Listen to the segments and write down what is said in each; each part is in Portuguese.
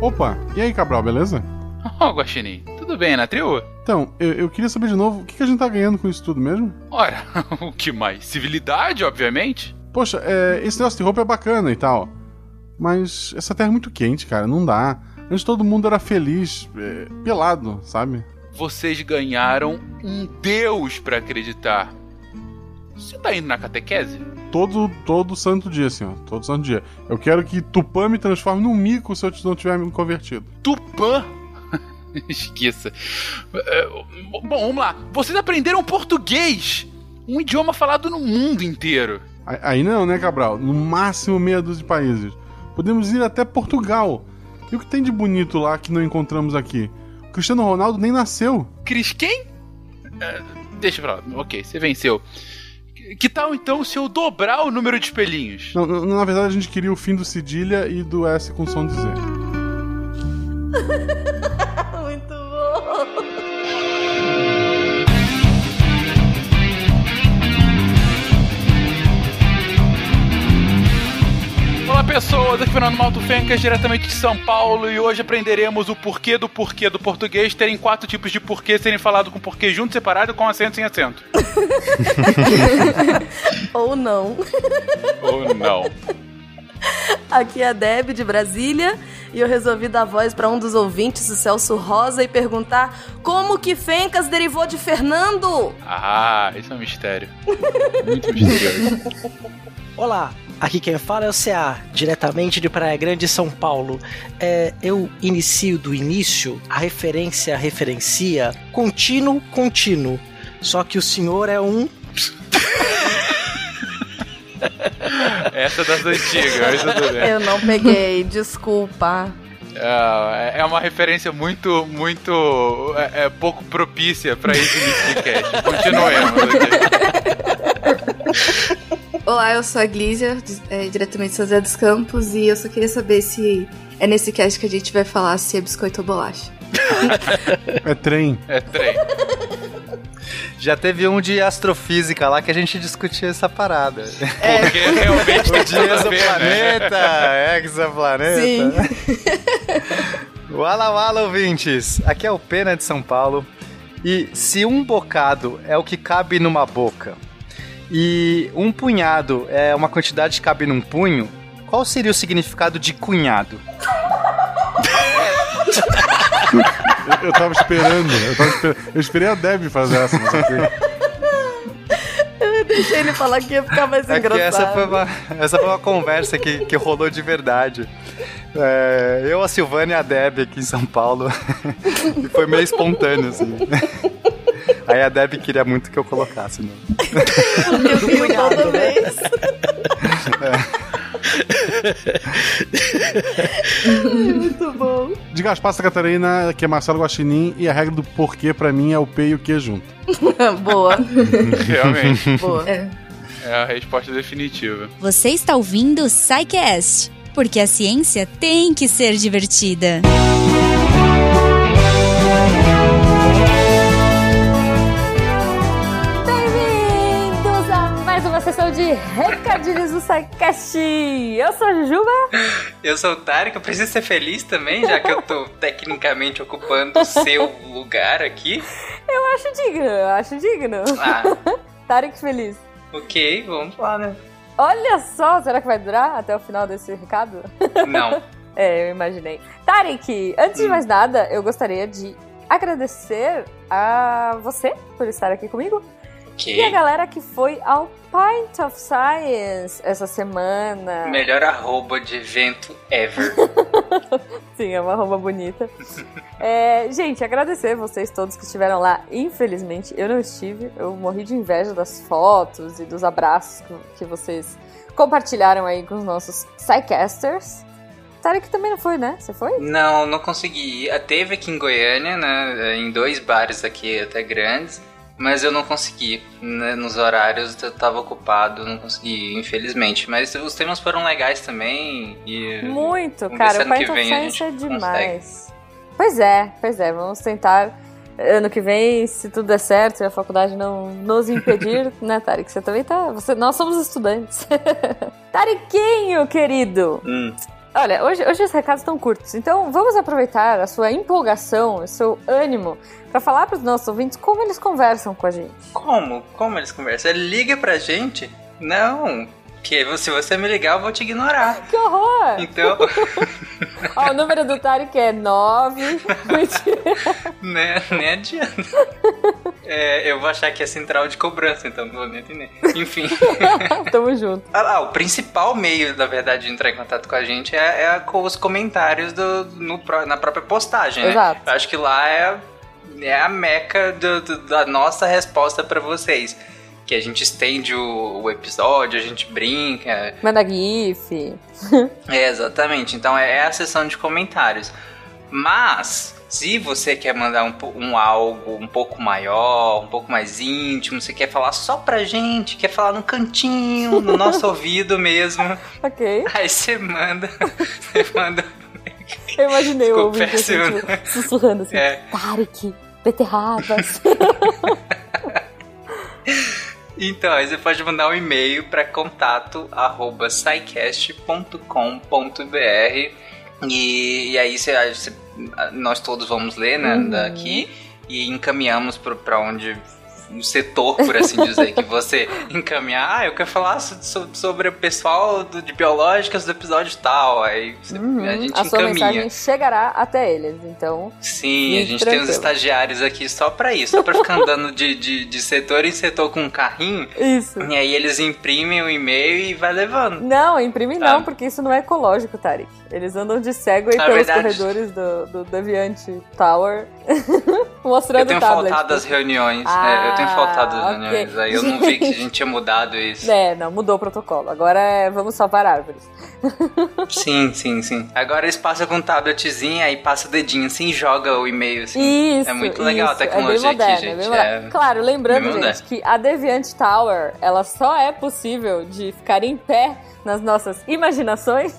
Opa, e aí, Cabral, beleza? Ô, oh, Guaxinim, tudo bem, na trio? Então, eu, eu, queria saber de novo, o que, que, a gente tá ganhando com isso tudo mesmo? Ora, o que mais? Civilidade, obviamente. Poxa, é, esse negócio de roupa é bacana e tal. Mas essa terra é muito quente, cara, não dá. Antes todo mundo era feliz, é, pelado, sabe? Vocês ganharam um deus para acreditar. Você tá indo na catequese? Todo, todo santo dia, assim, ó. Todo santo dia. Eu quero que Tupã me transforme num mico se eu não tiver me convertido. Tupã? Esqueça. É, bom, vamos lá. Vocês aprenderam português! Um idioma falado no mundo inteiro. Aí não, né, Cabral? No máximo meia dúzia de países. Podemos ir até Portugal. E o que tem de bonito lá que não encontramos aqui? O Cristiano Ronaldo nem nasceu. Cris quem? Uh, deixa pra lá. Ok, você venceu. Que tal então se eu dobrar o número de espelhinhos? Não, na verdade a gente queria o fim do cedilha e do S com som de Z. Olá pessoas, aqui é Fernando Malto Fencas, diretamente de São Paulo, e hoje aprenderemos o porquê do porquê do português terem quatro tipos de porquê serem falado com porquê junto, separado, com acento sem acento. Ou não. Ou não. Aqui é a Deb de Brasília e eu resolvi dar voz para um dos ouvintes, o Celso Rosa, e perguntar como que Fencas derivou de Fernando. Ah, isso é um mistério. Muito misterioso. Olá, Aqui quem fala é o CA, diretamente de Praia Grande, São Paulo. É, eu inicio do início, a referência referencia contínuo, contínuo. Só que o senhor é um. Essa é das antigas, tudo bem. Eu não peguei, desculpa. É, é uma referência muito, muito é, é pouco propícia para esse início de cast. Continuemos. Olá, eu sou a Glícia, é, diretamente de São José dos Campos, e eu só queria saber se é nesse cast que a gente vai falar se é biscoito ou bolacha. é trem. É trem. Já teve um de astrofísica lá que a gente discutia essa parada. É. Porque realmente o dia exoplaneta, né? exoplaneta. Sim. Wala wala, ouvintes! Aqui é o Pena de São Paulo. E se um bocado é o que cabe numa boca, e um punhado é uma quantidade que cabe num punho, qual seria o significado de cunhado? eu, eu tava esperando, eu tava esperando. Eu esperei a Deb fazer essa, mas Eu deixei ele falar que ia ficar mais é engraçado. Essa foi, uma, essa foi uma conversa que, que rolou de verdade. É, eu, a Silvana e a Deb aqui em São Paulo. e foi meio espontâneo, assim. Aí a Deb queria muito que eu colocasse, né? Eu fui toda vez. É. muito bom. De Gaspar Santa Catarina, que é Marcelo Guaxinim, e a regra do porquê pra mim é o P e o Q junto. Boa. Realmente. Boa. É. é a resposta definitiva. Você está ouvindo o Psycast, porque a ciência tem que ser divertida. sessão de recadinhos do SciCast. Eu sou a Jujuba. Eu sou o Tarek. Eu preciso ser feliz também, já que eu tô tecnicamente ocupando o seu lugar aqui. Eu acho digno, eu acho digno. Ah. Tarek feliz. Ok, vamos lá, né? Olha só, será que vai durar até o final desse recado? Não. é, eu imaginei. Tarek, antes hum. de mais nada, eu gostaria de agradecer a você por estar aqui comigo. Okay. E a galera que foi ao Pint of Science essa semana. Melhor arroba de evento ever. Sim, é uma arroba bonita. é, gente, agradecer vocês todos que estiveram lá. Infelizmente, eu não estive. Eu morri de inveja das fotos e dos abraços que, vocês compartilharam aí com os nossos Psycasters. Tarek também não foi, né? Você foi? Não, não consegui. Teve aqui em Goiânia, né? Em dois bares aqui até grandes. Mas eu não consegui. Né? Nos horários eu tava ocupado, não consegui, infelizmente. Mas os temas foram legais também. E Muito, cara. O Python Science é demais. Consegue. Pois é, pois é. Vamos tentar ano que vem, se tudo der certo e a faculdade não nos impedir, né, Tarek? Você também tá. Você, nós somos estudantes. Tariquinho, querido! Hum. Olha, hoje, hoje os recados estão curtos, então vamos aproveitar a sua empolgação, o seu ânimo, para falar para os nossos ouvintes como eles conversam com a gente. Como? Como eles conversam? Liga pra gente? Não. Porque se você me ligar, eu vou te ignorar. Que horror! Então, Ó, o número do Tarek é 9. Mentira. né, nem adianta. É, eu vou achar que é central de cobrança, então não vou nem entender. Enfim. Tamo junto. Ah, o principal meio, na verdade, de entrar em contato com a gente é, é com os comentários do, no na própria postagem, né? Exato. Eu acho que lá é, é a meca do- do- da nossa resposta pra vocês. Que a gente estende o, o episódio, a gente brinca. Manda GIF. É, exatamente. Então é a sessão de comentários. Mas, se você quer mandar um, um algo um pouco maior, um pouco mais íntimo, você quer falar só pra gente, quer falar no cantinho, no nosso ouvido mesmo, Ok. aí você manda. Você manda. Eu imaginei o Ficou ouvinte assim, péssimo, tipo, sussurrando assim. É. Tarek, beterrabas. Então, aí você pode mandar um e-mail para contato arroba scicast.com.br e, e aí você, você- nós todos vamos ler, né, Uhum. daqui e encaminhamos para onde o setor, por assim dizer, que você encaminhar. Ah, eu quero falar so- so- sobre o pessoal do- de biológicas do episódio tal. Aí você- Uhum. a gente A sua encaminha. mensagem chegará até eles, então. Sim, a gente tem uns tranquilo. estagiários aqui só pra isso, só pra ficar andando de, de, de setor em setor com um carrinho. Isso. E aí eles imprimem o e-mail e vai levando. Não, imprime não, Ah. porque isso não é ecológico, Tarek. Eles andam de cego aí É pelos verdade. corredores do, do Deviant Tower, mostrando Eu tenho o tablet. faltado das reuniões. Ah, é, eu tenho faltado das ok. reuniões. Aí eu não vi que a gente tinha mudado isso. É, não, mudou o protocolo. Agora é vamos salvar árvores. Sim, sim, sim. Agora eles passam com um tabletzinho, aí passa o dedinho assim e joga o e-mail assim. Isso, É muito legal a isso. tecnologia é bem moderno, aqui, é gente. É- Claro, lembrando, gente, moderno. que a Deviant Tower, ela só é possível de ficar em pé nas nossas imaginações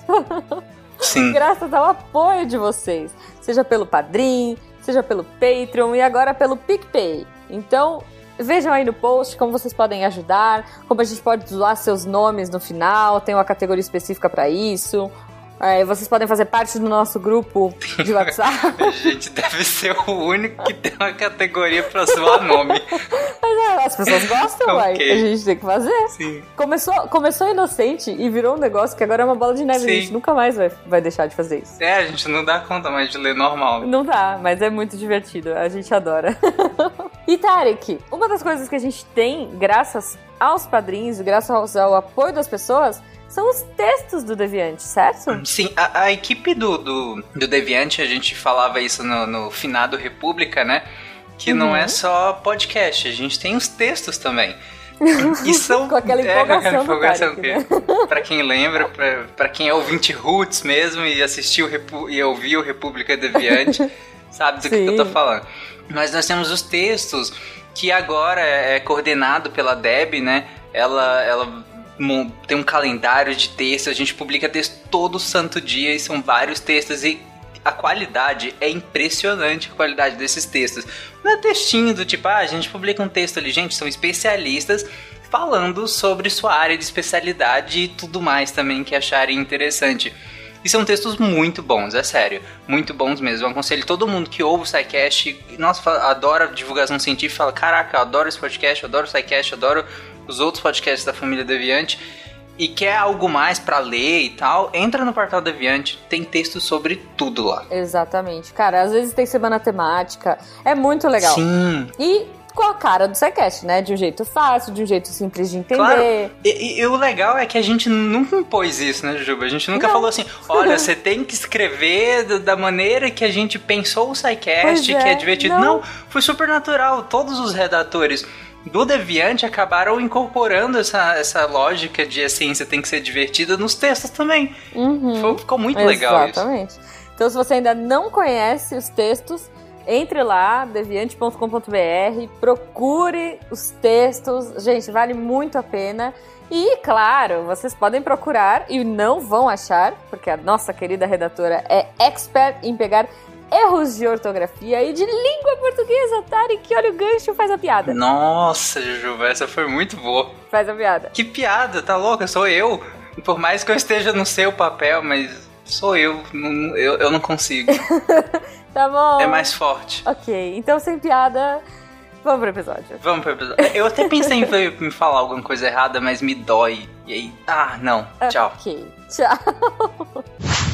Sim. graças ao apoio de vocês. Seja pelo Padrim, seja pelo Patreon e agora pelo PicPay. Então, vejam aí no post como vocês podem ajudar, como a gente pode zoar seus nomes no final, tem uma categoria específica para isso. É, vocês podem fazer parte do nosso grupo de WhatsApp. A gente deve ser o único que tem uma categoria pra zoar nome. Mas é, as pessoas gostam, uai. Ok. A gente tem que fazer. Sim. Começou, começou inocente e virou um negócio que agora é uma bola de neve. Sim. A gente nunca mais vai, vai deixar de fazer isso. É, a gente não dá conta mais de ler normal. Não dá, mas é muito divertido. A gente adora. e Tarek, uma das coisas que a gente tem, graças aos padrinhos, graças ao apoio das pessoas, são os textos do Deviante, certo? Sim, a, a equipe do, do, do Deviante, a gente falava isso no, no finado República, né? Que não Uhum. é só podcast, a gente tem os textos também. E são, Com aquela é, com aquela empolgação empolgação que, pra quem lembra, pra, pra quem é ouvinte roots mesmo e assistiu Repu- e ouviu República Deviante, sabe do que, que eu tô Sim. falando. Mas nós temos os textos que agora é coordenado pela Deb, né? Ela, ela tem um calendário de textos, a gente publica texto todo santo dia e são vários textos e a qualidade é impressionante a qualidade desses textos. Não é textinho do tipo, ah, a gente publica um texto ali, gente, são especialistas falando sobre sua área de especialidade e tudo mais também que acharem interessante. E são textos muito bons, é sério. Muito bons mesmo. Eu aconselho todo mundo que ouve o SciCast, nossa, adora divulgação científica, fala, caraca, eu adoro esse podcast, eu adoro o SciCast, adoro os outros podcasts da família Deviante, e quer algo mais pra ler e tal, entra no portal Deviante, tem texto sobre tudo lá. Exatamente. Cara, às vezes tem semana temática. É muito legal. Sim, E com a cara do SciCast, né? De um jeito fácil, de um jeito simples de entender. Claro. E, e- o legal é que a gente nunca impôs isso, né, Juba? A gente nunca Não. falou assim, olha, você tem que escrever da maneira que a gente pensou o Pois SciCast, que é, é divertido. não. Não. foi super natural. Todos os redatores do Deviante acabaram incorporando essa, essa lógica de a ciência tem que ser divertida nos textos também. Uhum. Foi- ficou muito legal isso. Exatamente. Então, se você ainda não conhece os textos, entre lá, deviante.com.br, procure os textos. Gente, vale muito a pena. E, claro, vocês podem procurar e não vão achar, porque a nossa querida redatora é expert em pegar erros de ortografia e de língua portuguesa, Tari, que olha o gancho, faz a piada. Nossa, Juba, essa foi muito boa. Faz a piada. Que piada, tá louca? Sou eu. Por mais que eu esteja no seu papel, mas Sou eu, não- eu, eu não consigo. Tá bom. É mais forte. Ok, então sem piada, vamos pro episódio. Vamos pro episódio. Eu até pensei em em falar alguma coisa errada, mas me dói. E aí, ah, não, tchau. Ok, tchau.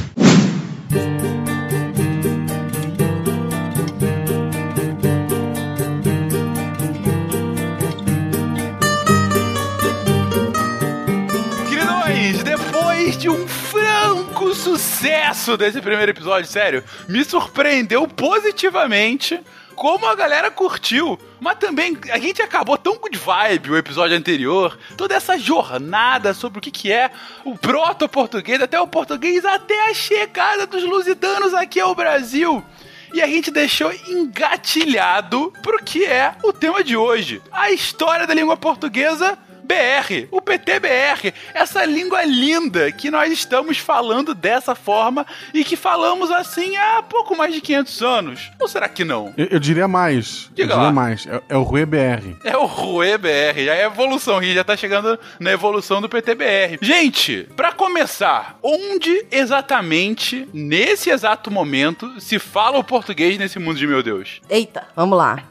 de um franco sucesso desse primeiro episódio, sério, me surpreendeu positivamente como a galera curtiu. Mas também a gente acabou tão good vibe o episódio anterior, toda essa jornada sobre o que, que é o proto-português, até o português, até a chegada dos lusitanos aqui ao Brasil. E a gente deixou engatilhado pro que é o tema de hoje: a história da língua portuguesa BR, o PTBR, essa língua linda que nós estamos falando dessa forma e que falamos assim há pouco mais de 500 anos. Ou será que não? Eu, eu diria mais. Diga eu diria lá. mais. É, é o Rue BR. É o Rue BR, já é evolução, já tá chegando na evolução do PTBR. Gente, pra começar, onde exatamente, nesse exato momento, se fala o português nesse mundo de meu Deus? Eita, vamos lá.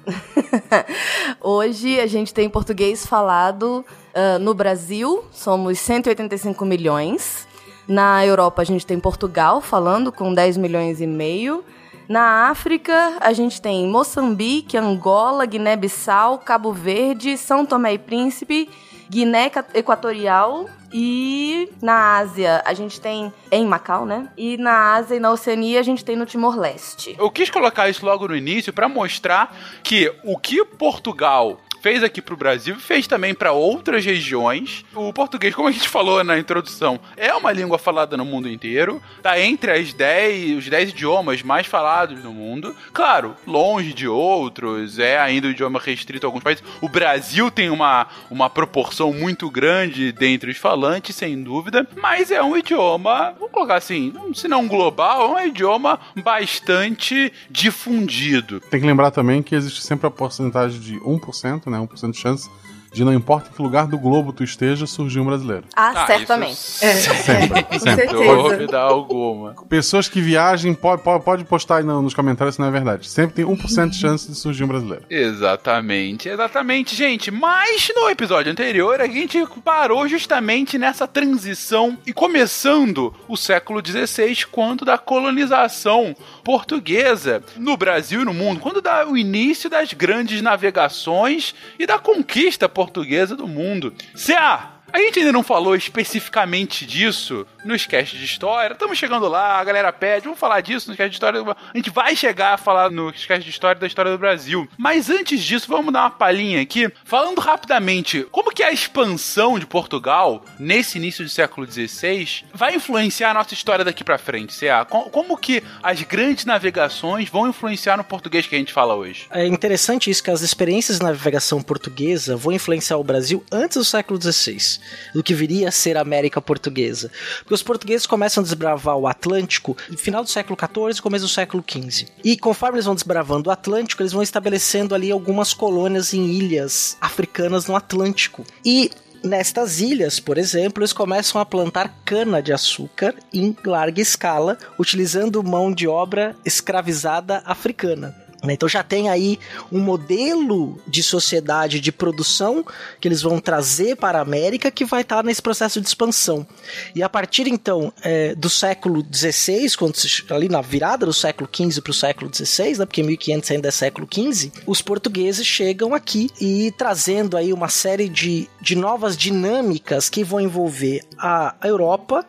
Hoje a gente tem português falado ah, no Brasil, somos 185 milhões. Na Europa a gente tem Portugal falando com 10 milhões e meio. Na África a gente tem Moçambique, Angola, Guiné-Bissau, Cabo Verde, São Tomé e Príncipe, Guiné Equatorial e na Ásia a gente tem em Macau, né? E na Ásia e na Oceania a gente tem no Timor-Leste. Eu quis colocar isso logo no início pra mostrar que o que Portugal fez aqui pro Brasil e fez também pra outras regiões. O português, como a gente falou na introdução, é uma língua falada no mundo inteiro, tá entre as 10, os 10 idiomas mais falados no mundo. Claro, longe de outros, é ainda o idioma restrito a alguns países. O Brasil tem uma, uma proporção muito grande dentre os falantes, sem dúvida, mas é um idioma, vamos colocar assim, se não global, é um idioma bastante difundido. Tem que lembrar também que existe sempre a porcentagem de 1%, né? 1% de chance de não importa em que lugar do globo tu esteja, surgir um brasileiro. Ah, Ah, certamente. isso É. Sempre, Com sempre. certeza. Dúvida alguma. Pessoas que viajem, pode, pode, pode postar aí no- nos comentários se não é verdade. Sempre tem 1% de chance de surgir um brasileiro. Exatamente, exatamente, gente. Mas no episódio anterior a gente parou justamente nessa transição e começando o século XVI, quando da colonização portuguesa no Brasil e no mundo, quando dá o início das grandes navegações e da conquista portuguesa do mundo. CA, a gente ainda não falou especificamente disso no sketch de história. Estamos chegando lá, a galera pede, vamos falar disso no sketch de história. A gente vai chegar a falar no sketch de história da história do Brasil. Mas antes disso, vamos dar uma palhinha aqui, falando rapidamente como que a expansão de Portugal nesse início do século XVI vai influenciar a nossa história daqui pra frente, CA? Co- Como que as grandes navegações vão influenciar no português que a gente fala hoje? É interessante isso que as experiências de navegação portuguesa vão influenciar o Brasil antes do século XVI, do que viria a ser a América Portuguesa. Porque os portugueses começam a desbravar o Atlântico no final do século XIV começo do século XV. E conforme eles vão desbravando o Atlântico, eles vão estabelecendo ali algumas colônias em ilhas africanas no Atlântico. E Nestas ilhas, por exemplo, eles começam a plantar cana-de-açúcar em larga escala, utilizando mão de obra escravizada africana. Né, Então já tem aí um modelo de sociedade de produção que eles vão trazer para a América que vai estar nesse processo de expansão. E a partir então é, do século XVI, quando se- ali na virada do século XV para o século XVI, né, porque 1500 ainda é século XV, os portugueses chegam aqui e trazendo aí uma série de, de novas dinâmicas que vão envolver a Europa,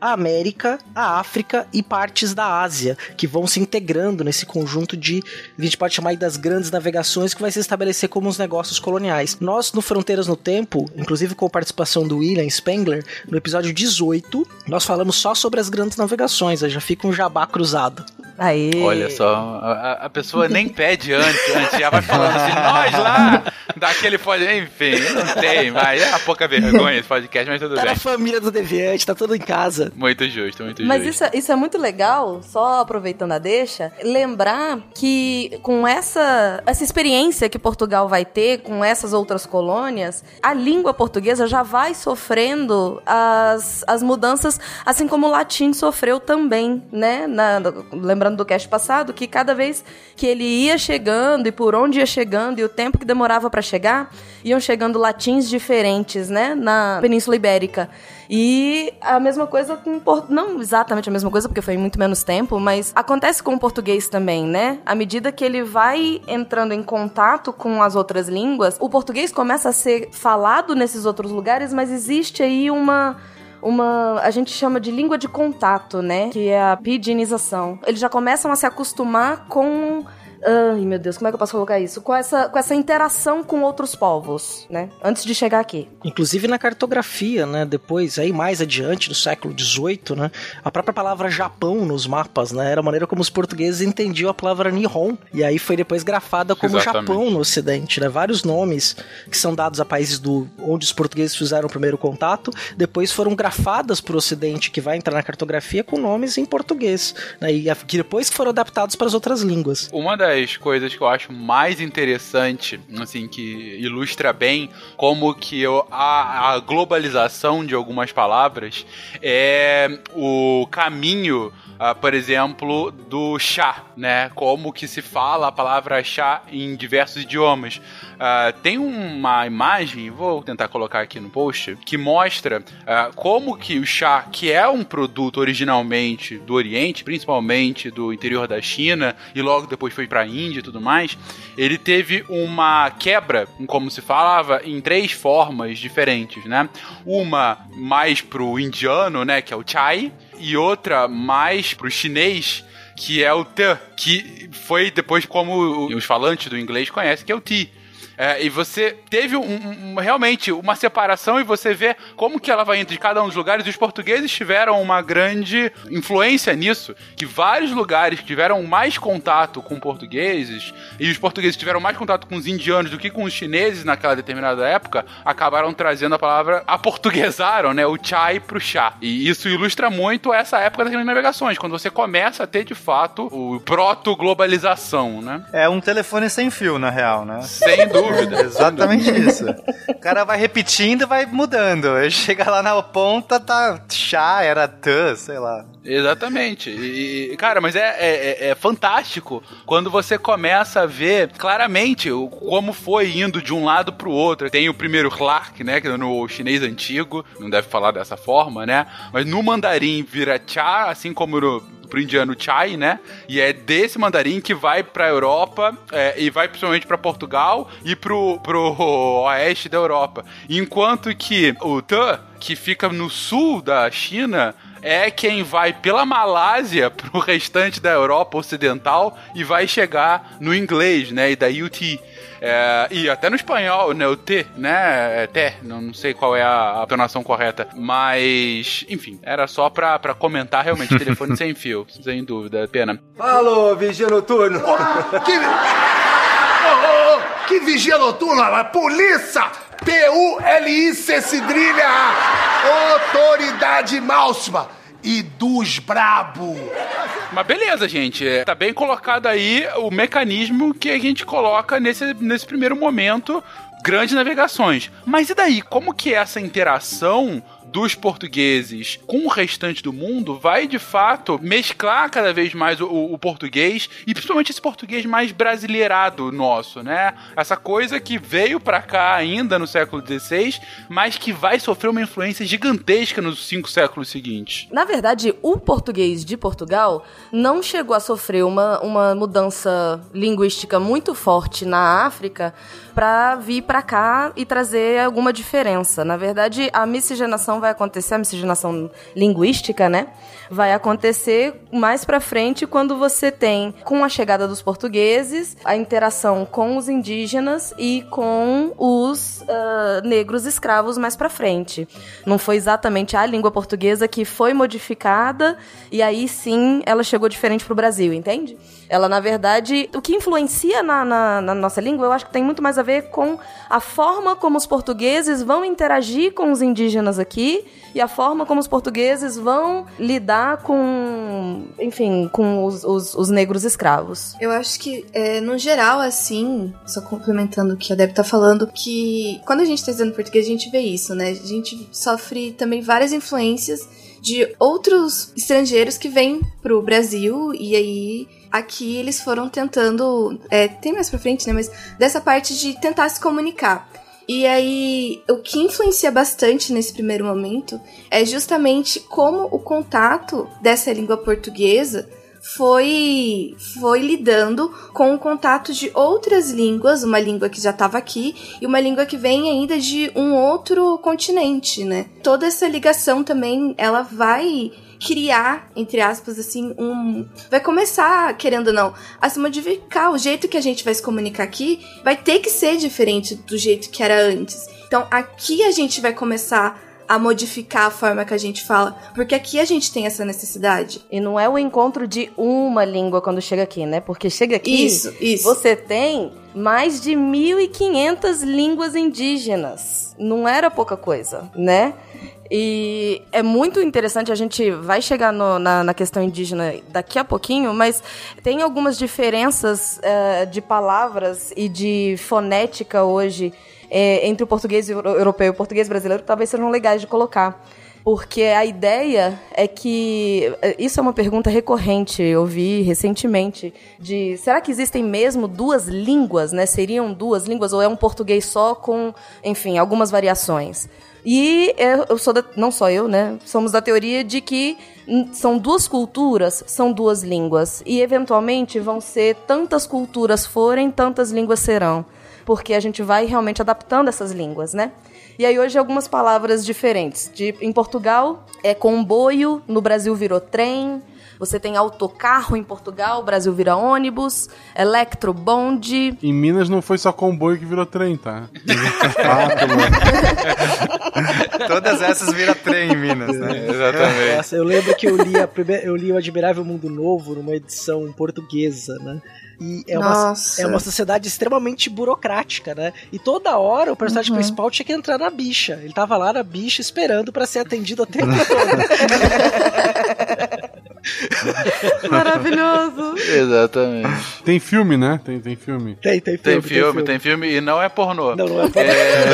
a América, a África e partes da Ásia, que vão se integrando nesse conjunto de, a gente pode chamar das grandes navegações, que vai se estabelecer como os negócios coloniais. Nós, no Fronteiras no Tempo, inclusive com a participação do William Spengler, no episódio 18, nós falamos só sobre as grandes navegações, já fica um jabá cruzado. Aí. Olha só, a, a pessoa nem pede antes, antes já vai falando assim, nós lá Daquele pode. Enfim, não tem, mas é uma pouca vergonha esse podcast, mas tudo Tá bem. na família do Deviante, tá tudo em casa. Muito justo, muito Mas justo. isso, é- isso é muito legal, só aproveitando a deixa, lembrar que com essa, essa experiência que Portugal vai ter com essas outras colônias, a língua portuguesa já vai sofrendo as, as mudanças, assim como o latim sofreu também, né? Na- lembrando do cast passado, que cada vez que ele ia chegando e por onde ia chegando e o tempo que demorava para chegar, iam chegando latins diferentes, né? Na Península Ibérica. E a mesma coisa com o por... não exatamente a mesma coisa porque foi muito menos tempo, mas acontece com o português também, né? À medida que ele vai entrando em contato com as outras línguas, o português começa a ser falado nesses outros lugares, mas existe aí uma uma a gente chama de língua de contato, né? Que é a pidginização. Eles já começam a se acostumar com Ai, meu Deus, como é que eu posso colocar isso? Com essa, com essa interação com outros povos, né? Antes de chegar aqui. Inclusive na cartografia, né? Depois, aí mais adiante, no século XVIII, né? A própria palavra Japão nos mapas, né? Era a maneira como os portugueses entendiam a palavra Nihon. E aí foi depois grafada como Exatamente. Japão no Ocidente, né? Vários nomes que são dados a países do onde os portugueses fizeram o primeiro contato, depois foram grafadas para o Ocidente, que vai entrar na cartografia com nomes em português, né? E a- que depois foram adaptados para as outras línguas. Uma das coisas que eu acho mais interessante, assim, que ilustra bem como que eu- a, a globalização de algumas palavras é o caminho, ah, por exemplo, do chá, né? Como que se fala a palavra chá em diversos idiomas. Ah, tem uma imagem, vou tentar colocar aqui no post, que mostra ah, como que o chá, que é um produto originalmente do Oriente, principalmente do interior da China, e logo depois foi para a Índia e tudo mais, ele teve uma quebra, como se falava, em três formas diferentes, né? Uma mais pro indiano, né, que é o chai, e outra mais pro chinês, que é o te, que foi depois como os falantes do inglês conhecem, que é o ti. É, e você teve um- um- realmente uma separação e você vê como que ela vai de cada um dos lugares. E os portugueses tiveram uma grande influência nisso, que vários lugares tiveram mais contato com portugueses e os portugueses tiveram mais contato com os indianos do que com os chineses naquela determinada época, acabaram trazendo a palavra, aportuguesaram, né, o chai pro chá. E isso ilustra muito essa época das navegações, quando você começa a ter de fato o proto-globalização, né? É um telefone sem fio, na real, né? Sem dúvida. Exatamente isso. O cara vai repetindo e vai mudando. Aí Chega lá na ponta, tá chá, era tã, sei lá. Exatamente. E, cara, mas é, é, é fantástico quando você começa a ver claramente o- como foi indo de um lado pro outro. Tem o primeiro Clark, né? Que é no chinês antigo, não deve falar dessa forma, né? Mas no mandarim vira cha, assim como no pro indiano chai, né? E é desse mandarim que vai pra Europa é, e vai principalmente pra Portugal e pro, pro oeste da Europa. Enquanto que o Tã, que fica no sul da China, é quem vai pela Malásia pro restante da Europa Ocidental e vai chegar no inglês, né? E daí o T. É, e até no espanhol, né? O T, né? É T, não, não sei qual é a, a tonação correta. Mas, enfim, era só pra, pra comentar realmente telefone sem fio, sem dúvida, pena. Alô, vigia noturno. Que... Ô, ô, ô, que vigia noturna? Polícia! P-U-L-I-C Cidrilha! Autoridade máxima! E dos brabo! Mas beleza, gente. é, Tá bem colocado aí o mecanismo que a gente coloca nesse, nesse primeiro momento. Grandes navegações. Mas e daí? Como que essa interação dos portugueses com o restante do mundo vai de fato mesclar cada vez mais o, o português e principalmente esse português mais brasileirado nosso, né? Essa coisa que veio pra cá ainda no século XVI, mas que vai sofrer uma influência gigantesca nos cinco séculos seguintes. Na verdade, o português de Portugal não chegou a sofrer uma, uma mudança linguística muito forte na África para vir para cá e trazer alguma diferença. Na verdade, a miscigenação vai acontecer, a miscigenação linguística, né? Vai acontecer mais pra frente quando você tem, com a chegada dos portugueses, a interação com os indígenas e com os uh, negros escravos mais pra frente. Não foi exatamente a língua portuguesa que foi modificada e aí sim ela chegou diferente pro Brasil, entende? Ela, na verdade, o que influencia na, na, na nossa língua, eu acho que tem muito mais a ver com a forma como os portugueses vão interagir com os indígenas aqui e a forma como os portugueses vão lidar com, enfim, com os, os, os negros escravos. Eu acho que, é, no geral, assim, só complementando o que a Deb tá falando, que quando a gente tá estudando português, a gente vê isso, né? A gente sofre também várias influências de outros estrangeiros que vêm pro Brasil e aí aqui eles foram tentando. É, tem mais pra frente, né? Mas dessa parte de tentar se comunicar. E aí, o que influencia bastante nesse primeiro momento é justamente como o contato dessa língua portuguesa foi foi lidando com o contato de outras línguas, uma língua que já estava aqui e uma língua que vem ainda de um outro continente, né? Toda essa ligação também, ela vai criar, entre aspas, assim, um. Vai começar, querendo ou não, a se modificar. O jeito que a gente vai se comunicar aqui vai ter que ser diferente do jeito que era antes. Então, aqui a gente vai começar a modificar a forma que a gente fala, porque aqui a gente tem essa necessidade. E não é o encontro de uma língua quando chega aqui, né? Porque chega aqui, isso, isso. você tem mais de 1.500 línguas indígenas. Não era pouca coisa, né? E é muito interessante, a gente vai chegar no, na, na, questão indígena daqui a pouquinho, mas tem algumas diferenças uh, de palavras e de fonética hoje é, entre o português europeu e o português brasileiro que talvez sejam legais de colocar. Porque a ideia é que. É, isso é uma pergunta recorrente, eu vi recentemente. De será que existem mesmo duas línguas, né? Seriam duas línguas, ou é um português só com, enfim, algumas variações? E eu sou da, não só eu, né? Somos da teoria de que são duas culturas, são duas línguas. E eventualmente vão ser tantas culturas forem, tantas línguas serão porque a gente vai realmente adaptando essas línguas, né? E aí hoje algumas palavras diferentes. De, em Portugal é comboio, no Brasil virou trem. Você tem autocarro em Portugal, o Brasil vira ônibus, electrobonde. Em Minas não foi só comboio que virou trem, tá? Todas essas viram trem em Minas, né? É, exatamente. Nossa, eu lembro que eu li, a primeira, eu li o Admirável Mundo Novo numa edição portuguesa, né? E é uma, é uma sociedade extremamente burocrática, né? E toda hora o personagem uhum. principal tinha que entrar na bicha. Ele tava lá na bicha esperando para ser atendido o tempo todo. Maravilhoso. Exatamente. Tem filme, né? Tem, tem filme. Tem, tem filme. Tem filme, tem filme, e não é pornô. Não, não é pornô. É...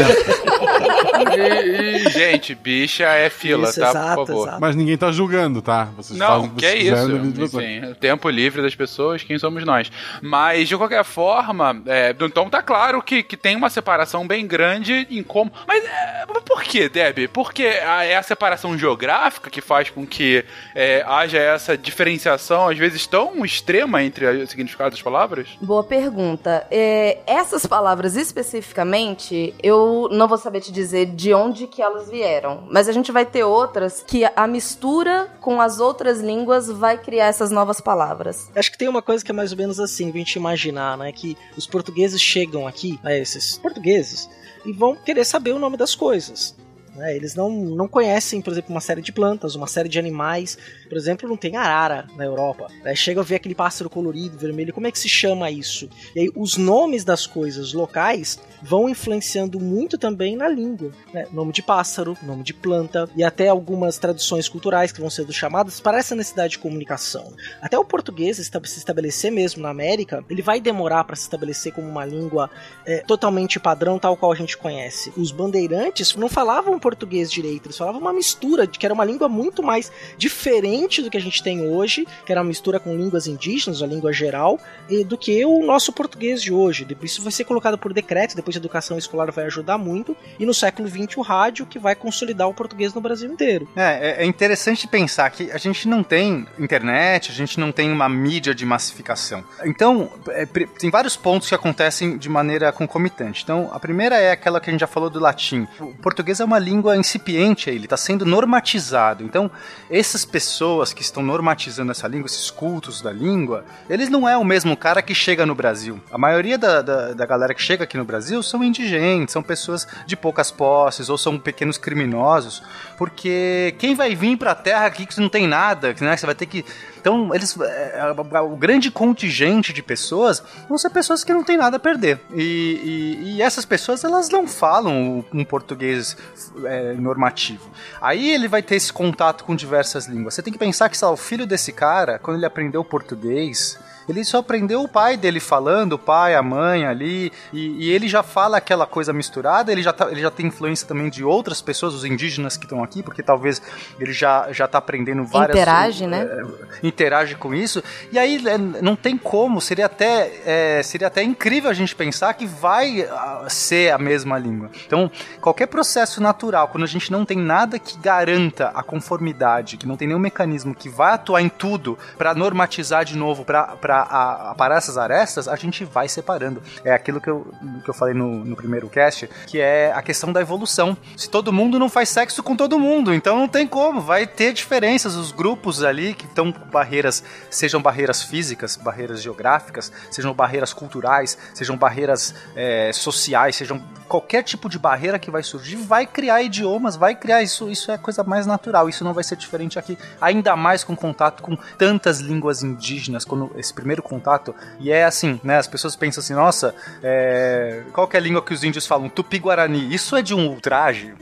e, e, gente, bicha é fila, isso, tá? Exato, por favor. Exato. Mas ninguém tá julgando, tá? Vocês não, que é isso. Enfim, tempo livre das pessoas, quem somos nós. Mas, de qualquer forma, é, então tá claro que, que tem uma separação bem grande em como. Mas é, por que, Deb? Porque é a separação geográfica que faz com que é, haja essa diferenciação, às vezes, tão extrema entre o significado das palavras? Boa pergunta. É, essas palavras especificamente, eu não vou saber te dizer de onde que elas vieram. Mas a gente vai ter outras que a mistura com as outras línguas vai criar essas novas palavras. Acho que tem uma coisa que é mais ou menos assim, a gente imaginar, né? Que os portugueses chegam aqui, né, esses portugueses, e vão querer saber o nome das coisas. Né? Eles não, não conhecem, por exemplo, uma série de plantas, uma série de animais. Por exemplo, não tem arara na Europa. Né? Chega a ver aquele pássaro colorido, vermelho, como é que se chama isso? E aí, os nomes das coisas locais vão influenciando muito também na língua. Né? Nome de pássaro, nome de planta e até algumas traduções culturais que vão sendo chamadas para essa necessidade de comunicação. Até o português se estabelecer mesmo na América, ele vai demorar para se estabelecer como uma língua é, totalmente padrão, tal qual a gente conhece. Os bandeirantes não falavam português direito, eles falavam uma mistura de que era uma língua muito mais diferente do que a gente tem hoje, que era uma mistura com línguas indígenas, a língua geral, do que o nosso português de hoje. Isso vai ser colocado por decreto, depois a educação escolar vai ajudar muito, e no século XX o rádio que vai consolidar o português no Brasil inteiro. É, é, é interessante pensar que a gente não tem internet, a gente não tem uma mídia de massificação. Então, é, tem vários pontos que acontecem de maneira concomitante. Então, a primeira é aquela que a gente já falou do latim. O português é uma língua incipiente, ele está sendo normatizado. Então, essas pessoas que estão normatizando essa língua, esses cultos da língua, eles não é o mesmo cara que chega no Brasil. A maioria da, da, da galera que chega aqui no Brasil são indigentes, são pessoas de poucas posses ou são pequenos criminosos, porque quem vai vir para a terra aqui que não tem nada, né, você vai ter que então, eles, é, o grande contingente de pessoas vão ser pessoas que não têm nada a perder. E, e, e essas pessoas, elas não falam um português é, normativo. Aí ele vai ter esse contato com diversas línguas. Você tem que pensar que, lá, o filho desse cara, quando ele aprendeu português, ele só aprendeu o pai dele falando, o pai, a mãe ali, e, e ele já fala aquela coisa misturada, ele já, tá, ele já tem influência também de outras pessoas, os indígenas que estão aqui, porque talvez ele já, já tá aprendendo várias... Interage, né? É, interage com isso, e aí é, não tem como, seria até, é, seria até incrível a gente pensar que vai uh, ser a mesma língua. Então, qualquer processo natural, quando a gente não tem nada que garanta a conformidade, que não tem nenhum mecanismo que vai atuar em tudo para normatizar de novo, para a, a parar essas arestas, a gente vai separando. É aquilo que eu, que eu falei no, no primeiro cast, que é a questão da evolução. Se todo mundo não faz sexo com todo mundo, então não tem como, vai ter diferenças. Os grupos ali que estão com barreiras, sejam barreiras físicas, barreiras geográficas, sejam barreiras culturais, sejam barreiras é, sociais, sejam qualquer tipo de barreira que vai surgir, vai criar idiomas, vai criar isso, isso é a coisa mais natural, isso não vai ser diferente aqui, ainda mais com contato com tantas línguas indígenas, quando esse primeiro contato, e é assim, né, as pessoas pensam assim, nossa, é, qual que é a língua que os índios falam? Tupi-Guarani, isso é de um ultraje?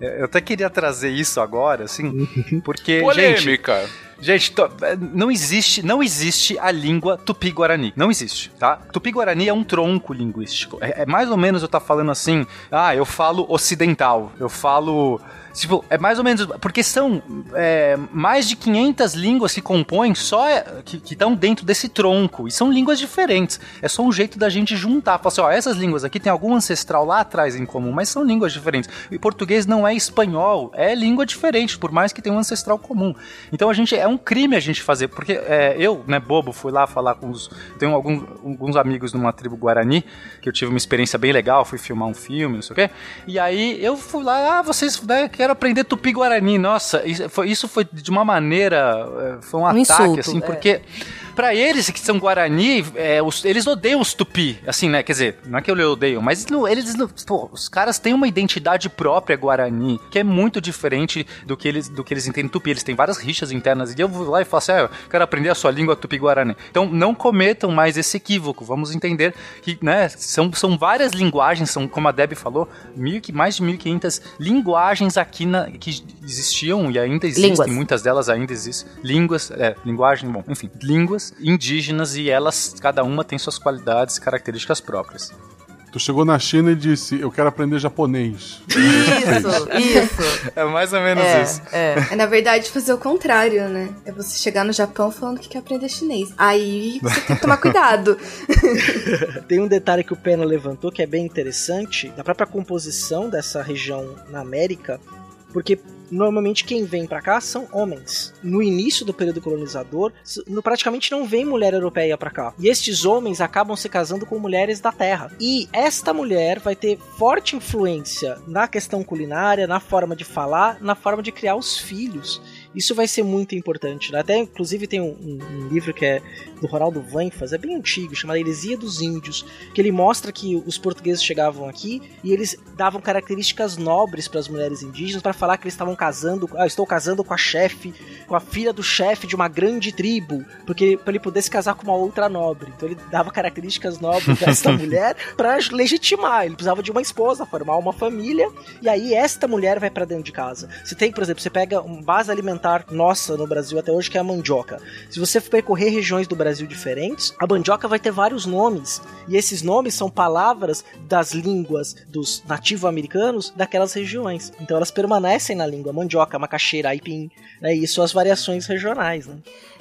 É, eu até queria trazer isso agora, assim, porque, Polêmica. gente... Gente, não existe, não existe a língua tupi-guarani. Não existe, tá? Tupi-guarani é um tronco linguístico. É, é mais ou menos eu estar tá falando assim, ah, eu falo ocidental, eu falo Tipo, é mais ou menos. Porque são é, mais de 500 línguas que compõem só. É, que estão dentro desse tronco. E são línguas diferentes. É só um jeito da gente juntar. Falar assim, ó, essas línguas aqui tem algum ancestral lá atrás em comum, mas são línguas diferentes. E português não é espanhol, é língua diferente, por mais que tenha um ancestral comum. Então a gente. É um crime a gente fazer. Porque é, eu, né, bobo, fui lá falar com os. Tenho alguns, amigos numa tribo Guarani, que eu tive uma experiência bem legal, fui filmar um filme, não sei o quê. E aí eu fui lá, ah, vocês né, quero aprender tupi-guarani. Nossa, isso foi, isso foi, de uma maneira. Eh, foi um, um ataque, insulto, assim, é. Para eles que são Guarani, é, os, eles odeiam os Tupi, assim, né? Quer dizer, não é que eu odeio, mas não, eles, não, pô, os caras têm uma identidade própria Guarani, que é muito diferente do que eles, do que eles entendem Tupi. Eles têm várias rixas internas, e eu vou lá e falo assim, ah, eu quero aprender a sua língua Tupi-Guarani. Então, não cometam mais esse equívoco. Vamos entender que, né, são, são várias linguagens, são, como a Deb falou, mil, mais de 1.500 linguagens aqui na, que existiam e ainda existem, línguas. muitas delas ainda existem. Línguas, é, linguagem, bom, enfim, línguas indígenas e elas, cada uma tem suas qualidades e características próprias. Tu chegou na China e disse, eu quero aprender japonês. Isso, isso. É mais ou menos é, isso. É. é, na verdade, fazer o contrário, né? É você chegar no Japão falando que quer aprender chinês. Aí você tem que tomar cuidado. tem um detalhe que o Pena levantou que é bem interessante, da própria composição dessa região na América, porque normalmente quem vem para cá são homens. No início do período colonizador, praticamente não vem mulher europeia para cá. E estes homens acabam se casando com mulheres da terra. E esta mulher vai ter forte influência na questão culinária, na forma de falar, na forma de criar os filhos. Isso vai ser muito importante. Né? Até, inclusive, tem um, um, um, livro que é do Ronaldo Vanfas, é bem antigo, chamado Heresia dos Índios, que ele mostra que os portugueses chegavam aqui e eles davam características nobres para as mulheres indígenas para falar que eles estavam casando, ah, estou casando com a chefe, com a filha do chefe de uma grande tribo, porque para ele poder se casar com uma outra nobre. Então ele dava características nobres dessa mulher para legitimar. Ele precisava de uma esposa, formar uma família, e aí esta mulher vai para dentro de casa. Você tem, por exemplo, você pega uma base alimentar nossa no Brasil até hoje que é a mandioca. Se você percorrer regiões do Brasil diferentes, a mandioca vai ter vários nomes, e esses nomes são palavras das línguas dos nativo-americanos daquelas regiões. Então elas permanecem na língua mandioca, macaxeira, aipim, né? E suas variações regionais, né?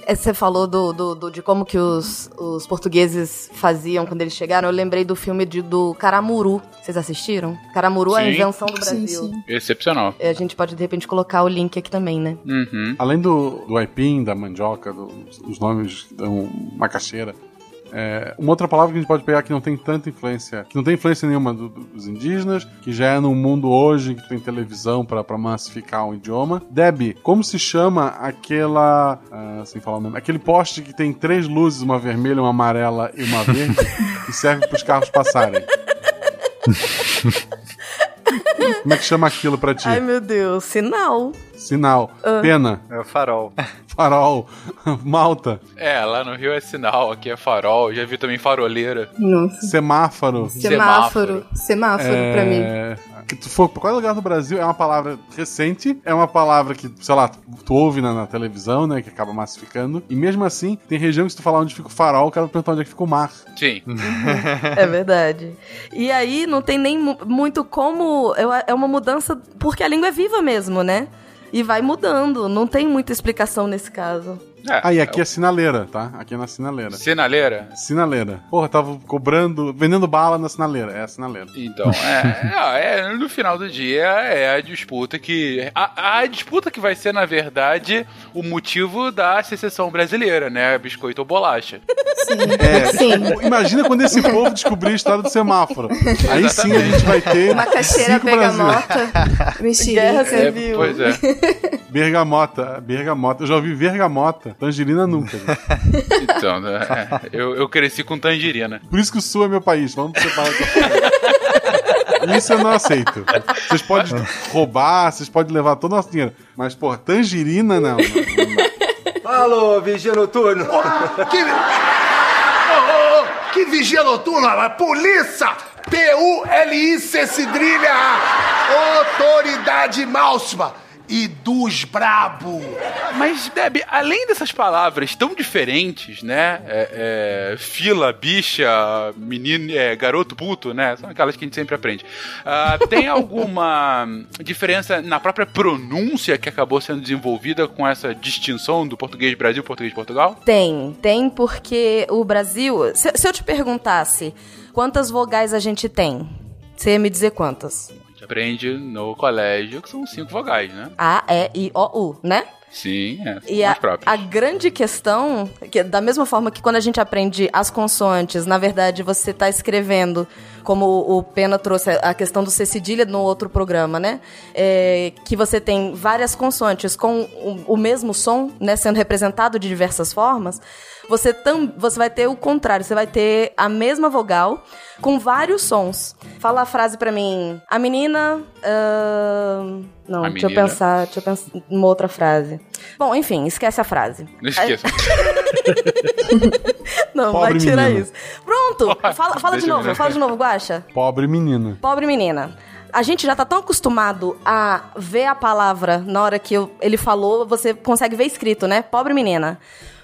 É, você falou do, do, do, de como que os, os portugueses faziam quando eles chegaram. Eu lembrei do filme de, do Caramuru. Vocês assistiram? Caramuru é a invenção do Brasil. Sim, sim. Excepcional. A gente pode, de repente, colocar o link aqui também, né? Uhum. Além do, do aipim, da mandioca, do, dos nomes da macaxeira, É, uma outra palavra que a gente pode pegar que não tem tanta influência, que não tem influência nenhuma do- do- dos indígenas, que já é num mundo hoje que tem televisão pra pra massificar um idioma. Deb, como se chama aquela. ah, sem falar o nome. Aquele poste que tem três luzes, uma vermelha, uma amarela e uma verde, que serve pros carros passarem? Como é que chama aquilo pra ti? Ai, meu Deus, sinal. Sinal. Ah. Pena. É o farol. Farol. Malta. É, lá no Rio é sinal, aqui é farol. Já vi também faroleira. Nossa. Semáforo. Semáforo. Semáforo pra mim. É, Que tu for pra qualquer lugar do Brasil, é uma palavra recente, é uma palavra que, sei lá, tu, ouve na, na televisão, né, que acaba massificando, e mesmo assim, tem região que se tu falar onde fica o farol, o cara vai perguntar onde é que fica o mar. Sim. É verdade. E aí não tem nem mu- muito como. É uma mudança. Porque a língua é viva mesmo, né? E vai mudando. Não tem muita explicação nesse caso. Ah, e aqui é sinaleira, tá? Aqui é na sinaleira. Sinaleira? Sinaleira. Porra, tava cobrando, vendendo bala na sinaleira. É a sinaleira. Então, é, é, é, no final do dia é a disputa que. A, a disputa que vai ser, na verdade, o motivo da secessão brasileira, né? Biscoito ou bolacha. É, imagina quando esse povo descobrir a história do semáforo. Aí sim a gente vai ter. Macaxeira, bergamota, mexerica. Guerra É, Civil. pois é. Bergamota, bergamota. Eu já ouvi Tangerina nunca. Então, né, é, eu, eu cresci com tangerina. Por isso que o Sul é meu país. Vamos separar essa Isso eu não aceito. Vocês podem roubar, vocês podem levar todo o nosso dinheiro. Mas, porra, tangerina não. Alô, vigia noturno. Que, Ô, ô, ô, que vigia noturno, rapaz? Polícia! P-U-L-I-C cedrilha Autoridade máxima e dos brabo. Mas, Deb, além dessas palavras tão diferentes, né? é, é, fila, bicha, menino, é, garoto puto, né? São aquelas que a gente sempre aprende. Ah, tem alguma diferença na própria pronúncia que acabou sendo desenvolvida com essa distinção do português Brasil e português Portugal? Tem, tem porque o Brasil. Se, se eu te perguntasse quantas vogais a gente tem, você ia me dizer quantas? Gente aprende no colégio que são cinco vogais, né? A, E, I, O, U, né? Sim, é. E mais a, a grande questão, que da mesma forma que quando a gente aprende as consoantes, na verdade você está escrevendo, como o o Pena trouxe a questão do C cedilha no outro programa, né? É, que você tem várias consoantes com o, o mesmo som, né, sendo representado de diversas formas. Você, tam, você vai ter o contrário, você vai ter a mesma vogal com vários sons. Fala a frase pra mim. A menina. ahn, não, A deixa eu menina. pensar, deixa eu pensar numa outra frase. Bom, enfim, esquece a frase. Não esqueça. Não, Pobre vai tirar menina. isso. Pronto, fala, fala de eu novo, fala de novo, Guaxa. Pobre menina. Pobre menina. A gente já tá tão acostumado a ver a palavra na hora que eu- ele falou, você consegue ver escrito, né? Pobre menina.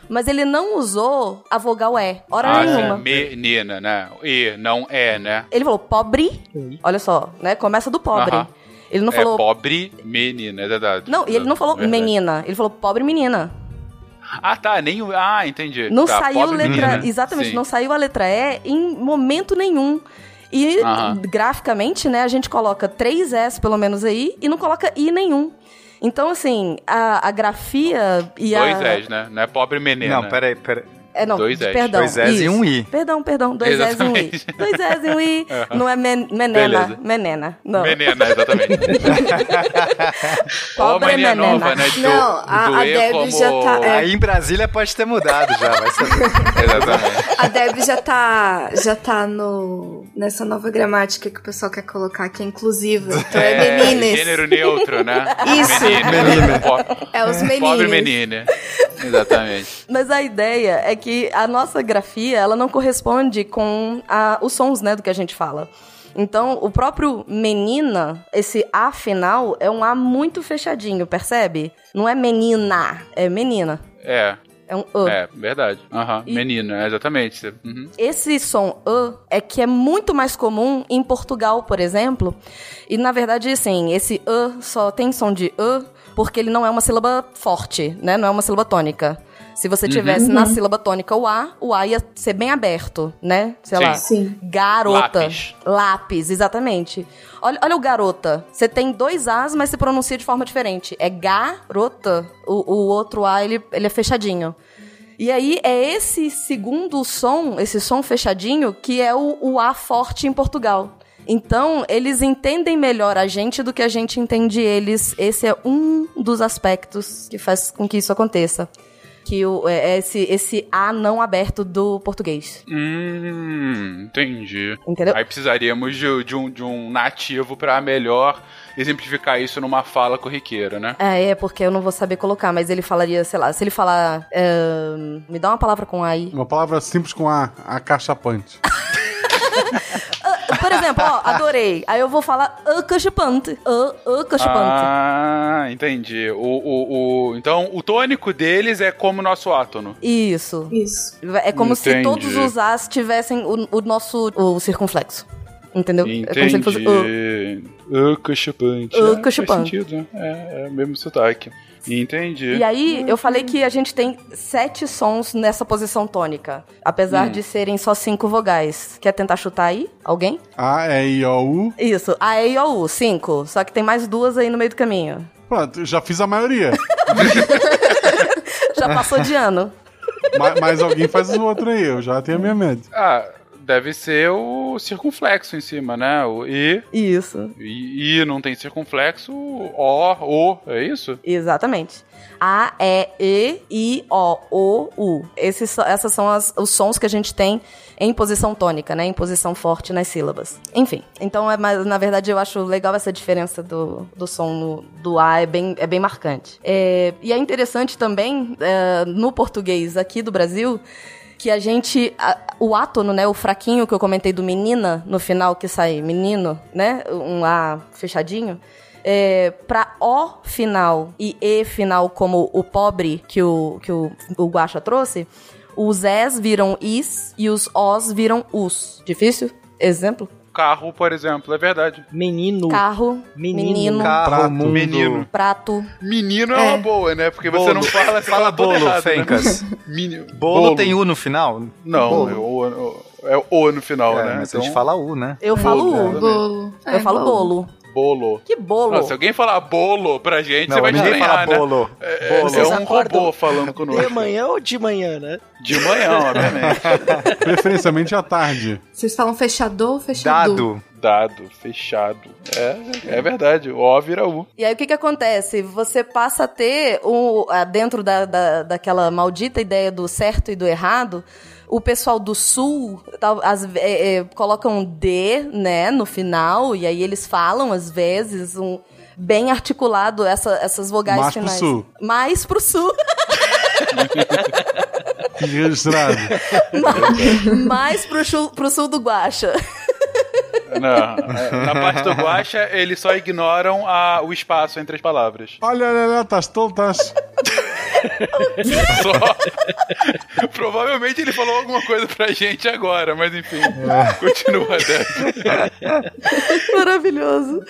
Mas ele não usou a vogal E, hora Ah, nenhuma. menina, né? E, não é, né? Ele falou pobre, olha só, né? Começa do pobre. Aham. Ele não é falou. pobre menina, é verdade. Não, e ele não falou Verdade. menina, ele falou pobre menina. Ah, tá, nem o... Ah, entendi. Não Tá, saiu letra. menina. Exatamente, Sim. não saiu a letra E em momento nenhum. E Aham. graficamente, né, a gente coloca três S pelo menos aí e não coloca I nenhum. Então, assim, a, a grafia e Dois a. S, né? Não é pobre menina. Não, peraí, peraí. É, não, Dois S. perdão. Dois S e um I. Perdão, perdão. Dois S e um I. Exatamente. Dois S e um I. Não é men menena. Beleza. Menena. Não. Menina, exatamente. Pobre mania menina. nova, né? Do, Não, a- do a Deb como... já tá- é. Aí em Brasília pode ter mudado já, vai saber. Exatamente. A Deb já tá, já tá no, nessa nova gramática que o pessoal quer colocar, que é inclusiva. Então é, menines. Gênero neutro, né? Isso. Menina. Po- É os meninos. Pobre menina. Exatamente. Mas a ideia é que a nossa grafia, ela não corresponde com a- os sons, né, do que a gente fala. Então, o próprio menina, esse A final, é um A muito fechadinho, percebe? Não é menina, é menina. É, É um A. é, verdade. E- menina, exatamente. Uhum. Esse som A é que é muito mais comum em Portugal, por exemplo. E na verdade, assim, esse A só tem som de A porque ele não é uma sílaba forte, né? Não é uma sílaba tônica. Se você tivesse na sílaba tônica o A, o A ia ser bem aberto, né? Sei Sim. lá. Sim. Garota. Lápis. Lápis, exatamente. Olha, olha o garota. Você tem dois As, mas se pronuncia de forma diferente. É garota. O, o outro A, ele, ele é fechadinho. E aí é esse segundo som, esse som fechadinho, que é o, o A forte em Portugal. Então, eles entendem melhor a gente do que a gente entende eles. Esse é um dos aspectos que faz com que isso aconteça. Que o, é é esse, esse A não aberto do português. Hum, entendi. Entendeu? Aí precisaríamos de, de um, de um nativo pra melhor exemplificar isso numa fala corriqueira, né? É, é, porque eu não vou saber colocar, mas ele falaria, sei lá, se ele falar. é, me dá uma palavra com A aí. Uma palavra simples com A, acachapante. Por exemplo, ó, adorei. Aí eu vou falar acachapante. Acachapante. Ah, entendi. O, o, o, então, o tônico deles é como o nosso átono. Isso. Isso. É como se Entendi. todos os As tivessem o, o nosso o circunflexo. Entendeu? É como se ele fosse. Entendi. Uh, cachapante. Uh, É. Faz sentido. É, é o mesmo sotaque. Entendi. E aí, eu falei que a gente tem sete sons nessa posição tônica. Apesar Hum. de serem só cinco vogais. Quer tentar chutar aí? Alguém? A, E, I, O, U. Isso. A, E, I, O, U. Cinco. Só que tem mais duas aí no meio do caminho. Pronto, já fiz a maioria. Já passou de ano. Ma- Mas alguém faz o outro aí, eu já tenho a minha média. Ah, deve ser o circunflexo em cima, né? O I. Isso. I, I não tem circunflexo. O, O. É isso? Exatamente. A, E, E, I, O, O, U. Esses, essas são as- os sons que a gente tem em posição tônica, né? Em posição forte nas sílabas. Enfim. Então, é, mas, na verdade, eu acho legal essa diferença do, do som no- do A, é bem, é bem marcante. É, e é interessante também, é, no português aqui do Brasil, que a gente. a- o átono, né? O fraquinho que eu comentei do menina no final, que sai menino, né? Um A fechadinho. É, pra O final e E final, como o pobre que o, que o, o Guaxa trouxe, os Es viram Is e os Os viram Us. Difícil? Exemplo? Carro, por exemplo, é verdade. Menino. Carro, Menino. menino, Carro, Prato. mundo. Menino. prato. Menino é, uma boa, né? Porque você Bolo. não fala, você Fala bolo, errado, né? Fencas. Mini- Bolo, tem U no final? Não, Bolo. é o, é o no final, É, né? mas a gente fala U, né? Eu falo Bolo, U. Bolo. Eu É, falo bolo. Bolo. Que bolo? Não, se alguém falar bolo pra gente, você Não, vai ninguém fala né? bolo. É, Bolo. é Vocês um robô falando conosco. De manhã ou de manhã, né? De manhã, obviamente. Preferencialmente à tarde. Vocês falam fechador ou fechador? Dado. Fechado. É, é verdade. O O vira U. E aí o que que acontece? Você passa a ter, o, dentro da, da, daquela maldita ideia do certo e do errado, o pessoal do sul tal, às ve- é, é, colocam D, né, no final, e aí eles falam, às vezes, um bem articulado essa, essas vogais Mais pro finais. sul. Mais pro sul. Registrado. Mais pro, sul- pro sul do Guaxa. Não, é, na parte do Guaxa, eles só ignoram a- o espaço entre as palavras. Olha, olha, olha, estás tolo, estás. Só. Provavelmente ele falou alguma coisa pra gente agora, mas enfim. Continua, Débora. Maravilhoso.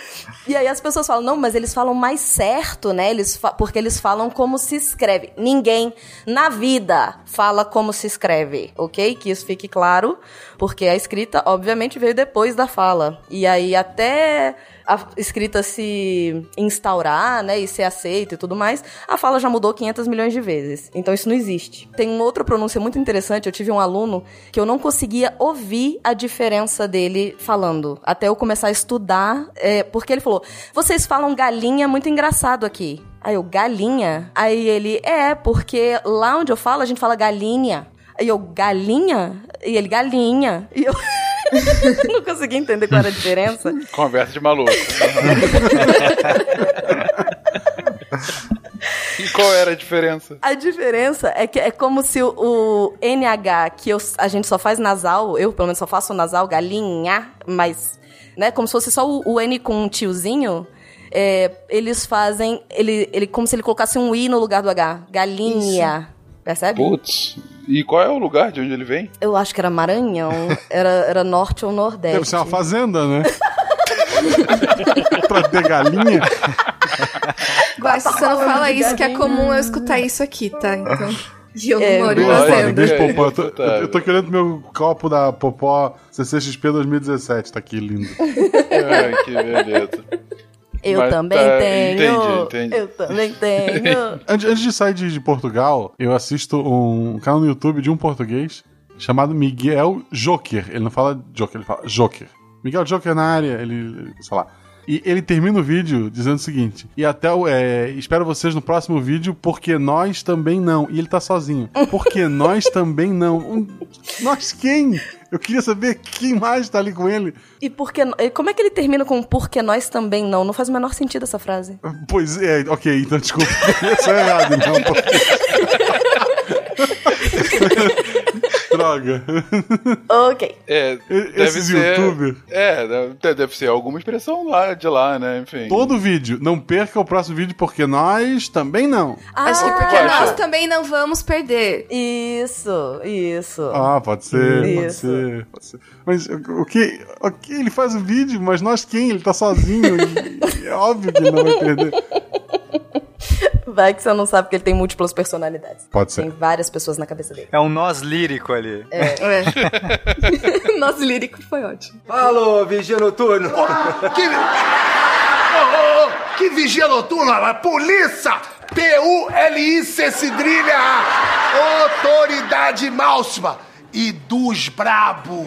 E aí as pessoas falam, não, mas eles falam mais certo, né? Eles fa- porque eles falam como se escreve. Ninguém na vida fala como se escreve, ok? Que isso fique claro, porque a escrita, obviamente, veio depois da fala. E aí até a escrita se instaurar, né, e ser aceita e tudo mais, a fala já mudou 500 milhões de vezes. Então isso não existe. Tem uma outra pronúncia muito interessante. Eu tive um aluno que eu não conseguia ouvir a diferença dele falando. Até eu começar a estudar, é, porque ele falou: vocês falam galinha muito engraçado aqui. Aí eu, galinha? Aí ele, é, porque lá onde eu falo, a gente fala galinha. Aí eu, galinha? E ele, galinha. E eu não conseguia entender qual era a diferença. Conversa de maluco. e qual era a diferença? A diferença é que é como se o, o NH, que eu- a gente só faz nasal, eu pelo menos só faço nasal, galinha, mas, né, como se fosse só o, o N com um tiozinho, é, eles fazem, ele, ele, como se ele colocasse um I no lugar do H, galinha, percebe? Putz. E qual é o lugar de onde ele vem? Eu acho que era Maranhão, era, era Norte ou Nordeste. Deve ser uma fazenda, né? pra ter galinha. Guaxa, você não fala isso, que é comum eu escutar isso aqui, tá? Então. E eu não É, moro em É, Popó. Eu tô, eu tô querendo meu copo da Popó CCXP 2017. Tá aqui, lindo. Ai, que beleza. Eu Mas também tá, tenho. entendi, entendi. Eu também tenho. Antes, antes de sair de, de Portugal, eu assisto um canal no YouTube de um português chamado Miguel Joker. Ele não fala Joker, ele fala Joker. Miguel Joker na área, ele, sei lá. E ele termina o vídeo dizendo o seguinte: E até o. é, espero vocês no próximo vídeo, porque nós também não. E ele tá sozinho. Porque nós também não. Um- nós quem? Eu queria saber quem mais tá ali com ele. E porque, como é que ele termina com porque nós também não? Não faz o menor sentido essa frase. Pois é, ok, então desculpa. Eu sou errado, então. Droga. Ok. É, deve Esses ser. youtubers. É, deve, deve ser alguma expressão lá de lá, né? Enfim. Todo vídeo. Não perca o próximo vídeo, porque nós também não. Acho que porque Poxa. nós também não vamos perder. Isso, isso. Ah, pode ser, pode Isso. ser, pode ser. Mas o que, o que? Ele faz o vídeo, mas nós quem? Ele tá sozinho. e é óbvio que ele não vai perder. Vai que você não sabe que ele tem múltiplas personalidades. Pode ser. Tem várias pessoas na cabeça dele. É um nós lírico ali. É. Nosso lírico foi ótimo. Alô, vigia noturno. Que, Ô, ô, ô, que vigia noturna? Polícia! P-U-L-I-C cedrilha! Autoridade máxima! E dos brabo!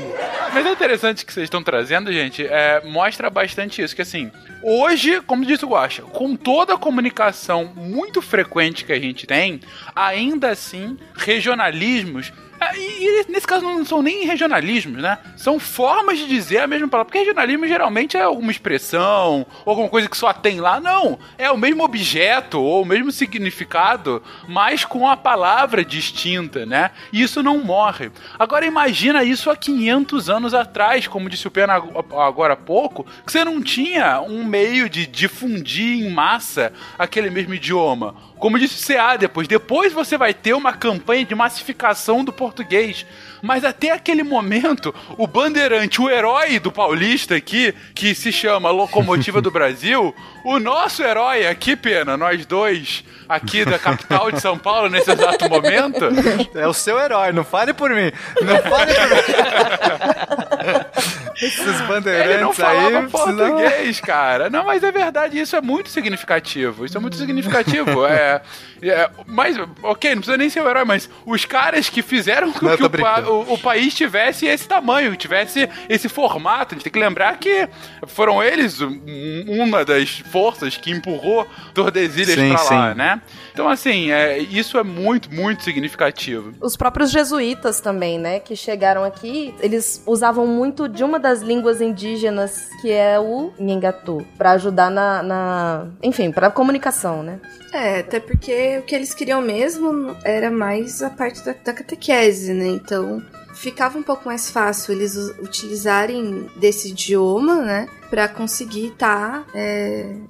Mas é interessante que vocês estão trazendo, gente, é, mostra bastante isso, que assim, hoje, como disse o Guaxa, com toda a comunicação muito frequente que a gente tem, ainda assim, regionalismos. É, E, e nesse caso não são nem regionalismos, né? São formas de dizer a mesma palavra. Porque regionalismo geralmente é alguma expressão, ou alguma coisa que só tem lá. Não. É o mesmo objeto, ou o mesmo significado, mas com a palavra distinta, né? E isso não morre. Agora imagina isso há 500 anos atrás, como disse o Pena ag- agora há pouco, que você não tinha um meio de difundir em massa aquele mesmo idioma. Como disse o CA depois, depois você vai ter uma campanha de massificação do português. Mas até aquele momento, o bandeirante, o herói do paulista aqui, que se chama Locomotiva do Brasil, o nosso herói aqui, Pena, nós dois, aqui da capital de São Paulo, nesse exato momento, É o seu herói, não fale por mim. Não fale por mim. Esses Ele não bandeirantes falava aí. português, cara. Não, mas é verdade, isso é muito significativo. Isso é muito significativo. É, é, mas, ok, não precisa nem ser o herói, mas os caras que fizeram com Não, que o, o- o país tivesse esse tamanho, tivesse esse formato. A gente tem que lembrar que foram eles um- uma das forças que empurrou Tordesilhas Sim, pra lá, sim. né? Então, assim, é, isso é muito, muito significativo. Os próprios jesuítas também, né, que chegaram aqui, eles usavam muito de uma das línguas indígenas, que é o Nhengatu, pra ajudar na, na enfim, pra comunicação, né? É, até porque o que eles queriam mesmo era mais a parte da, da catequese, né? Então ficava um pouco mais fácil eles utilizarem desse idioma, né? Pra conseguir estar.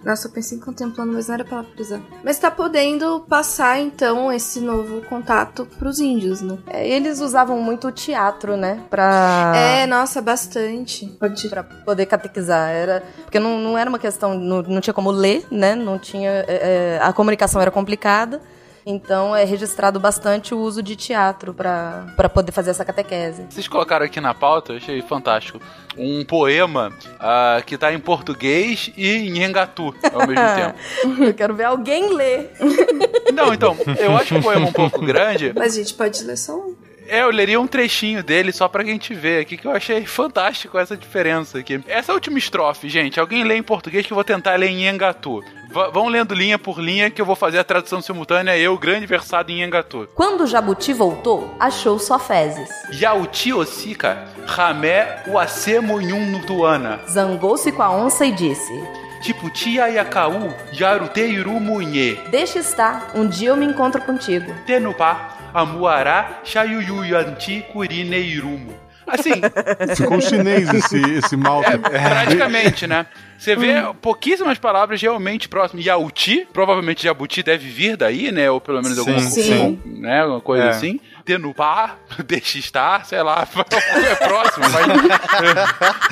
Nossa, eu pensei em contemplando, mas não era pra usar. Mas tá podendo passar então esse novo contato pros índios, né? É, eles usavam muito o teatro, né, pra... É, nossa, bastante. Pode Pra poder catequizar. Era, porque não, não era uma questão, não, não tinha como ler, né? Não tinha. é, é, a comunicação era complicada. Então é registrado bastante o uso de teatro pra pra poder fazer essa catequese. Vocês colocaram aqui na pauta, eu achei fantástico. Um poema ah, que tá em português e em engatu ao mesmo tempo. Eu quero ver alguém ler. Não, então, eu acho o poema um pouco grande. Mas a gente pode ler só um. É, eu leria um trechinho dele só pra gente ver aqui, que eu achei fantástico essa diferença aqui. Essa última estrofe, gente, alguém lê em português que eu vou tentar ler em engatu. Vão lendo linha por linha que eu vou fazer a tradução simultânea, eu, grande versado em engatu. Quando o Jabuti voltou, achou só fezes. Yauti Osika, Ramé Uasemo Yun Nutuana. Zangou-se com a onça e disse: Tiputia Yakaú, Yaruteiru Munye. Deixa estar, um dia eu me encontro contigo. Tenupá, Amuará, Chayuyuyanti Kurineirumo. Assim, Ficou chinês esse, esse malta. praticamente, né? Você vê pouquíssimas palavras realmente próximas. Yauti, provavelmente Jabuti deve vir daí, né? Ou pelo menos Sim, alguma sim. né? Alguma coisa É. assim. Tenupá, deixa estar, sei lá, é próximo, mas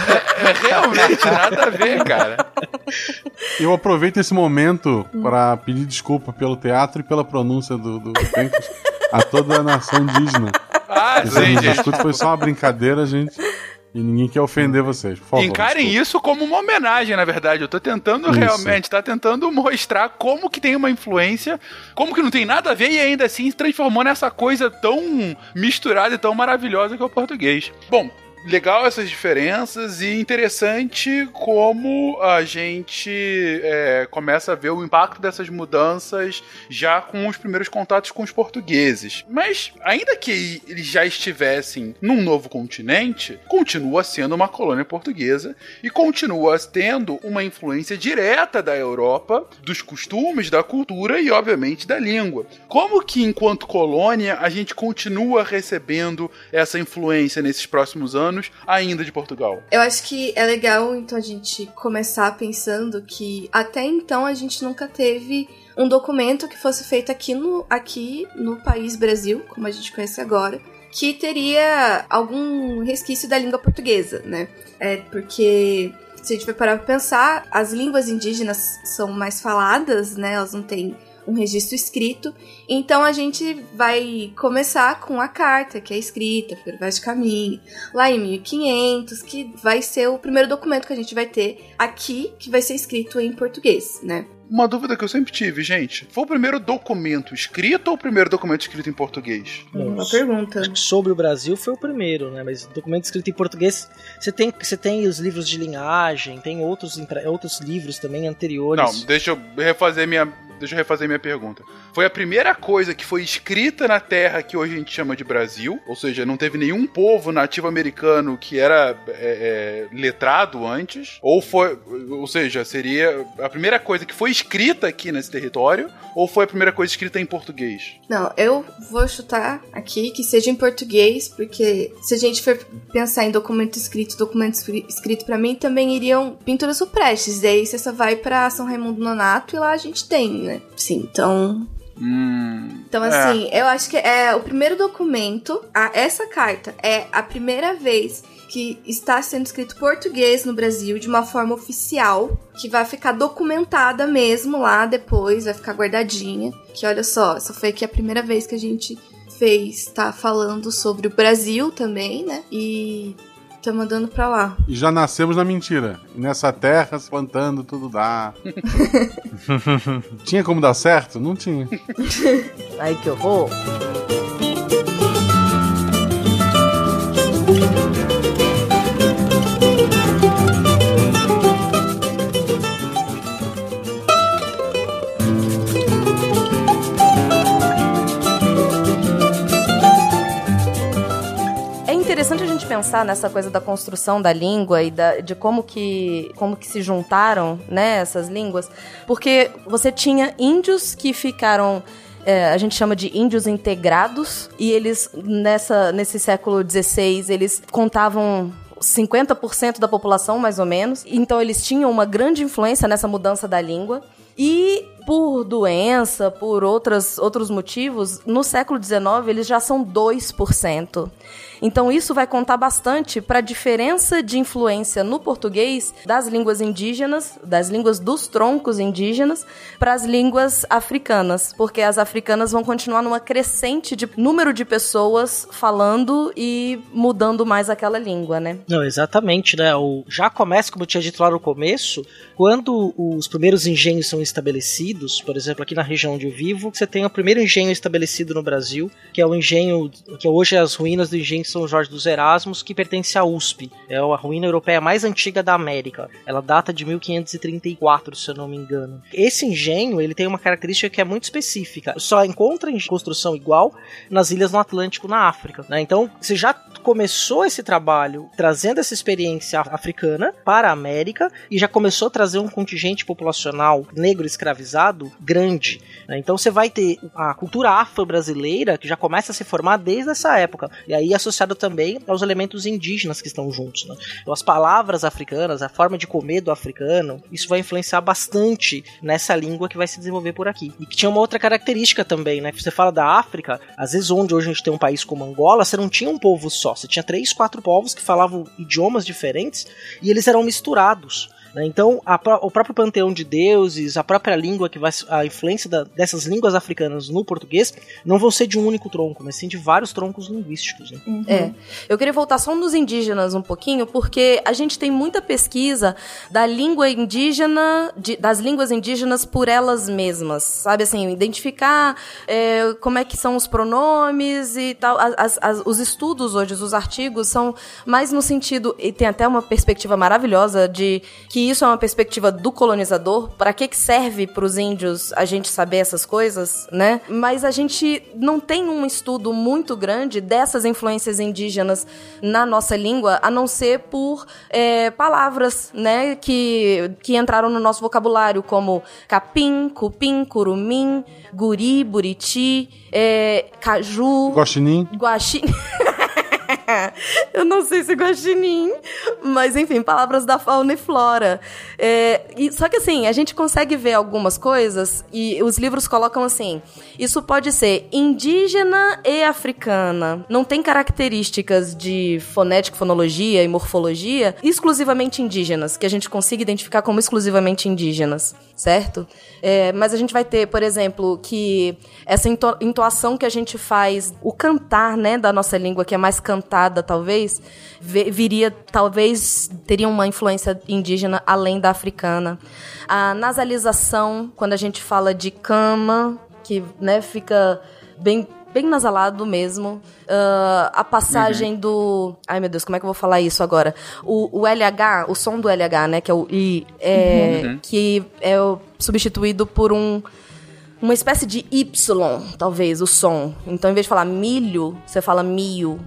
é, é realmente nada a ver, cara. Eu aproveito esse momento pra pedir desculpa pelo teatro e pela pronúncia do, do a toda a nação indígena. Ah, Esse gente. escuta foi só uma brincadeira, gente. E ninguém quer ofender vocês, por favor. Encarem desculpa. isso como uma homenagem, na verdade. Eu tô tentando Isso. realmente, tá tentando mostrar como que tem uma influência, como que não tem nada a ver e ainda assim se transformou nessa coisa tão misturada e tão maravilhosa que é o português. Bom, legal essas diferenças e interessante como a gente é, começa a ver o impacto dessas mudanças já com os primeiros contatos com os portugueses. Mas, ainda que eles já estivessem num novo continente, continua sendo uma colônia portuguesa e continua tendo uma influência direta da Europa, dos costumes, da cultura e, obviamente, da língua. Como que, enquanto colônia, a gente continua recebendo essa influência nesses próximos anos, ainda de Portugal? Eu acho que é legal, então, a gente começar pensando que até então a gente nunca teve um documento que fosse feito aqui no, aqui no país Brasil, como a gente conhece agora, que teria algum resquício da língua portuguesa, né? É porque se a gente for parar pra pensar, as línguas indígenas são mais faladas, né? Elas não têm um registro escrito. Então a gente vai começar com a carta, que é escrita por Vaz de Caminho, lá em 1500, que vai ser o primeiro documento que a gente vai ter aqui, que vai ser escrito em português, né? Uma dúvida que eu sempre tive, gente. Foi o primeiro documento escrito ou o primeiro documento escrito em português? Uma pergunta. Acho que sobre o Brasil foi o primeiro, né? Mas documento escrito em português, você tem, você tem os livros de linhagem, tem outros, outros livros também anteriores. Não, deixa eu refazer minha. Deixa eu refazer minha pergunta. Foi a primeira coisa que foi escrita na terra que hoje a gente chama de Brasil, ou seja, não teve nenhum povo nativo americano que era é, é, letrado antes, ou foi, ou seja, seria a primeira coisa que foi escrita aqui nesse território, ou foi a primeira coisa escrita em português? Não, eu vou chutar aqui que seja em português, porque se a gente for pensar em documento escrito, documento escri- escrito pra mim também iriam pinturas rupestres. Daí você só vai pra São Raimundo Nonato e lá a gente tem, né? Sim, então Hum, Então, é. assim, eu acho que é o primeiro documento, a- essa carta é a primeira vez que está sendo escrito português no Brasil de uma forma oficial, que vai ficar documentada mesmo lá depois, vai ficar guardadinha. Que olha só, essa foi aqui a primeira vez que a gente fez, tá falando sobre o Brasil também, né? E tá mandando pra lá. E já nascemos na mentira. Nessa terra, se plantando, tudo dá. tinha como dar certo? Não tinha. Ai, que horror. Pensar nessa coisa da construção da língua e da- de como que, como que se juntaram né, essas línguas, porque você tinha índios que ficaram é, a gente chama de índios integrados, e eles, nessa, nesse século XVI, eles contavam 50% da população, mais ou menos. Então, eles tinham uma grande influência nessa mudança da língua. E por doença, por outras, outros motivos, no século XIX eles já são 2%. Então isso vai contar bastante para a diferença de influência no português das línguas indígenas, das línguas dos troncos indígenas, para as línguas africanas, porque as africanas vão continuar numa crescente de número de pessoas falando e mudando mais aquela língua, né? Não, exatamente, né? O, já começa, como eu tinha dito lá no começo, quando os primeiros engenhos são estabelecidos, por exemplo, aqui na região onde eu vivo, você tem o primeiro engenho estabelecido no Brasil, que é o engenho, que hoje é as ruínas do engenho São Jorge dos Erasmos, que pertence à USP. É a ruína europeia mais antiga da América. Ela data de 1534, se eu não me engano. Esse engenho, ele tem uma característica que é muito específica. Só encontra construção igual nas ilhas no Atlântico, na África. né? Então, você já começou esse trabalho trazendo essa experiência africana para a América e já começou a trazer um contingente populacional negro escravizado grande. né? Então você vai ter a cultura afro-brasileira que já começa a se formar desde essa época. E aí associado também aos elementos indígenas que estão juntos. né? Então as palavras africanas, a forma de comer do africano, isso vai influenciar bastante nessa língua que vai se desenvolver por aqui. E que tinha uma outra característica também, né? Você fala da África, às vezes onde hoje a gente tem um país como Angola, você não tinha um povo só, você tinha três, quatro povos que falavam idiomas diferentes e eles eram misturados. Né? Então, a, o próprio panteão de deuses, a própria língua que vai. a influência da, dessas línguas africanas no português não vão ser de um único tronco, mas sim de vários troncos linguísticos. Né? Uhum. É. Eu queria voltar só nos indígenas um pouquinho, porque a gente tem muita pesquisa da língua indígena, de, das línguas indígenas por elas mesmas, sabe? Assim, identificar é, como é que são os pronomes e tal. As, as, os estudos hoje, os artigos, são mais no sentido. E tem até uma perspectiva maravilhosa de que isso é uma perspectiva do colonizador. Para que, que serve para os índios a gente saber essas coisas, né? Mas a gente não tem um estudo muito grande dessas influências indígenas na nossa língua, a não ser por é, palavras, né? Que, que entraram no nosso vocabulário, como capim, cupim, curumim, guri, buriti, é, caju. Guaxinim. Guaxinim. eu não sei se guaxinim, mas enfim, palavras da fauna e flora. É, e, só que assim, a gente consegue ver algumas coisas e os livros colocam assim: isso pode ser indígena e africana. Não tem características de fonética, fonologia e morfologia exclusivamente indígenas, que a gente consiga identificar como exclusivamente indígenas, certo? É, mas a gente vai ter, por exemplo, que essa entoação que a gente faz, o cantar, né, da nossa língua, que é mais talvez, viria, talvez, teria uma influência indígena além da africana. A nasalização, quando a gente fala de cama, que, né, fica bem bem nasalado mesmo. Uh, a passagem uhum. do. Ai meu Deus, como é que eu vou falar isso agora? O, o LH, o som do LH, né? Que é o I, é, uhum. que é substituído por um. Uma espécie de Y, talvez, o som. Então, em vez de falar milho, você fala mio.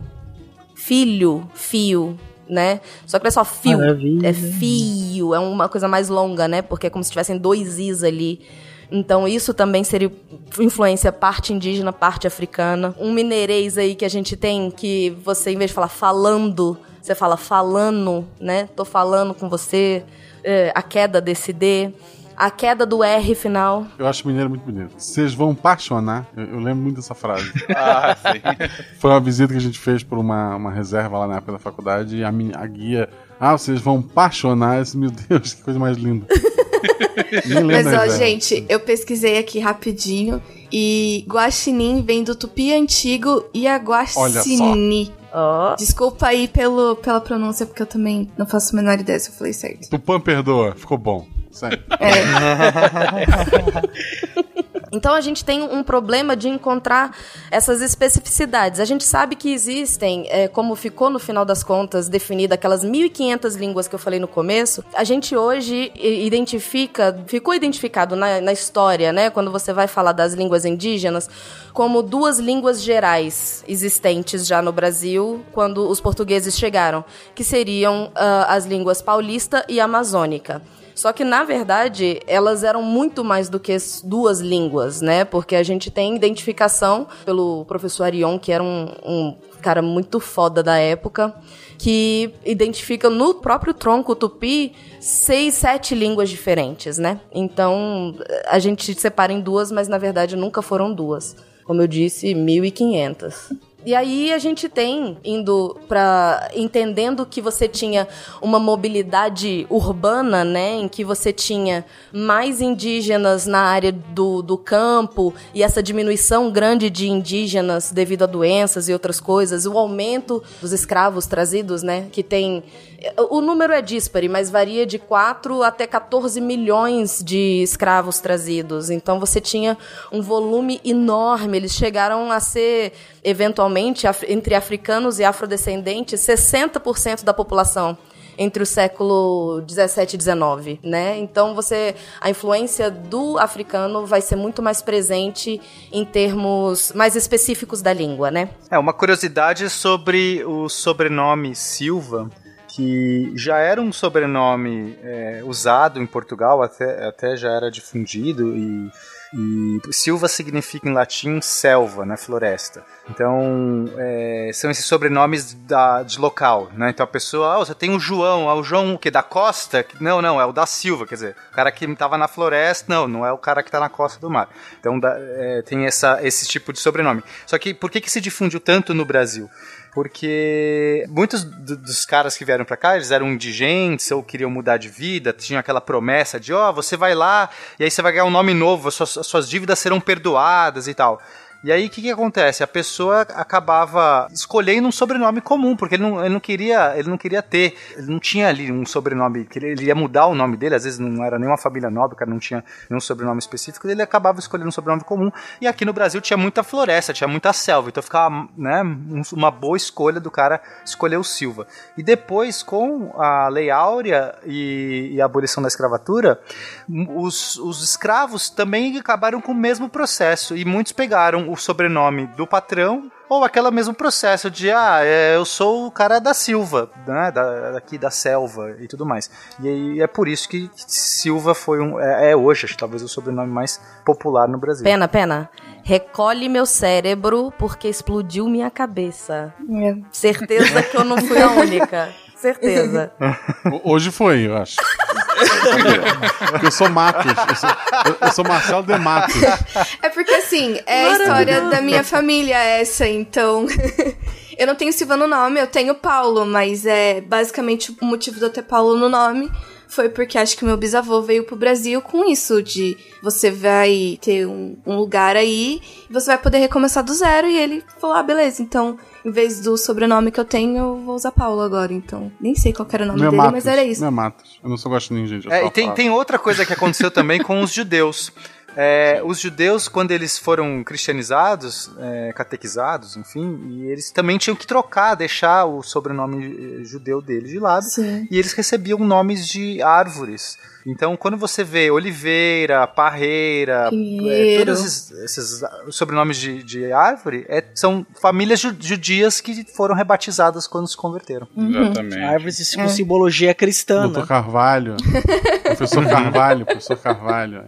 Filho, fio, né? Só que não é só fio, Maravilha. é fio, é uma coisa mais longa, né? Porque é como se tivessem dois Is ali. Então isso também seria influência parte indígena, parte africana. Um mineirês aí que a gente tem que você, em vez de falar falando, você fala falando, né? Tô falando com você. É, a queda desse D a queda do R final. Eu acho mineiro muito bonito. Vocês vão apaixonar. Eu, eu, lembro muito dessa frase. ah, sim. Foi uma visita que a gente fez por uma, uma reserva lá na época da faculdade e a, a guia. Ah, vocês vão apaixonar. Meu Deus, que coisa mais linda. Mas, ó, gente, eu pesquisei aqui rapidinho e guaxinim vem do tupi antigo e a guaxini. Oh. Desculpa aí pelo, pela pronúncia, porque eu também não faço a menor ideia se eu falei certo. Tupã perdoa, ficou bom. Sério. É. Então a gente tem um problema de encontrar essas especificidades. A gente sabe que existem, é, como ficou no final das contas definida aquelas 1.500 línguas que eu falei no começo, a gente hoje identifica, ficou identificado na, na história, né, quando você vai falar das línguas indígenas, como duas línguas gerais existentes já no Brasil quando os portugueses chegaram, que seriam uh, as línguas paulista e amazônica. Só que, na verdade, elas eram muito mais do que duas línguas, né? Porque a gente tem identificação pelo professor Arion, que era um, um cara muito foda da época, que identifica no próprio tronco tupi seis, sete línguas diferentes, né? Então, a gente separa em duas, mas na verdade nunca foram duas. Como eu disse, 1500. E aí a gente tem indo para entendendo que você tinha uma mobilidade urbana, né, em que você tinha mais indígenas na área do, do campo e essa diminuição grande de indígenas devido a doenças e outras coisas, o aumento dos escravos trazidos, né, que tem o número é díspare, mas varia de 4 até 14 milhões de escravos trazidos. Então você tinha um volume enorme. Eles chegaram a ser, eventualmente, entre africanos e afrodescendentes, 60% da população entre o século 17 e 19, né? Então você a influência do africano vai ser muito mais presente em termos mais específicos da língua, né? É uma curiosidade sobre o sobrenome Silva que já era um sobrenome é, usado em Portugal, até, até já era difundido e, e Silva significa em latim selva, né, floresta. Então, é, são esses sobrenomes da, de local, né? Então a pessoa, ah, você tem o João, ah, o João o quê? Da costa? Não, não, é o da Silva, quer dizer, o cara que estava na floresta, não, não é o cara que está na costa do mar. Então da, é, tem essa, esse tipo de sobrenome. Só que por que, que se difundiu tanto no Brasil? Porque muitos do- dos caras que vieram pra cá, eles eram indigentes ou queriam mudar de vida, tinha aquela promessa de, ó, você vai lá e aí você vai ganhar um nome novo, as suas, as suas dívidas serão perdoadas e tal. E aí, o que, que acontece? A pessoa acabava escolhendo um sobrenome comum, porque ele não, ele não queria ele não queria ter, ele não tinha ali um sobrenome, ele, ele ia mudar o nome dele, às vezes não era nenhuma família nobre, cara não tinha nenhum sobrenome específico, ele acabava escolhendo um sobrenome comum. E aqui no Brasil tinha muita floresta, tinha muita selva, então ficava né, um- uma boa escolha do cara escolher o Silva. E depois, com a Lei Áurea e, e a abolição da escravatura, os, os escravos também acabaram com o mesmo processo e muitos pegaram o sobrenome do patrão ou aquele mesmo processo de ah, é, eu sou o cara da Silva, né, da, daqui da selva e tudo mais. E aí é por isso que Silva foi um é, é hoje, acho que talvez o sobrenome mais popular no Brasil. Pena, pena. Recolhe meu cérebro porque explodiu minha cabeça. Certeza que eu não fui a única. Certeza. Ho- Hoje foi, eu acho. Eu sou Matos. Eu sou, eu sou Marcelo de Matos. É porque assim, é a história da minha família essa, então. eu não tenho Silva no nome, eu tenho Paulo, mas é basicamente o motivo de eu ter Paulo no nome foi porque acho que meu bisavô veio pro Brasil com isso de você vai ter um, um lugar aí e você vai poder recomeçar do zero e ele falou, ah, beleza, então em vez do sobrenome que eu tenho, eu vou usar Paulo agora, então nem sei qual era o nome Meu dele, Matos. mas era isso. Meu Matos. Eu não sou guaxinim, gente. É, só e tem, tem outra coisa que aconteceu também com os judeus. É, os judeus, quando eles foram cristianizados, é, catequizados, enfim, e eles também tinham que trocar, deixar o sobrenome eh, judeu deles de lado, Sim. e eles recebiam nomes de árvores. Então, quando você vê Oliveira, Parreira, é, todos esses, esses, sobrenomes de, de árvore, é, são famílias ju- judias que foram rebatizadas quando se converteram. Exatamente. Árvores com simbologia cristã, Doutor né? Carvalho. Professor Carvalho, professor Carvalho.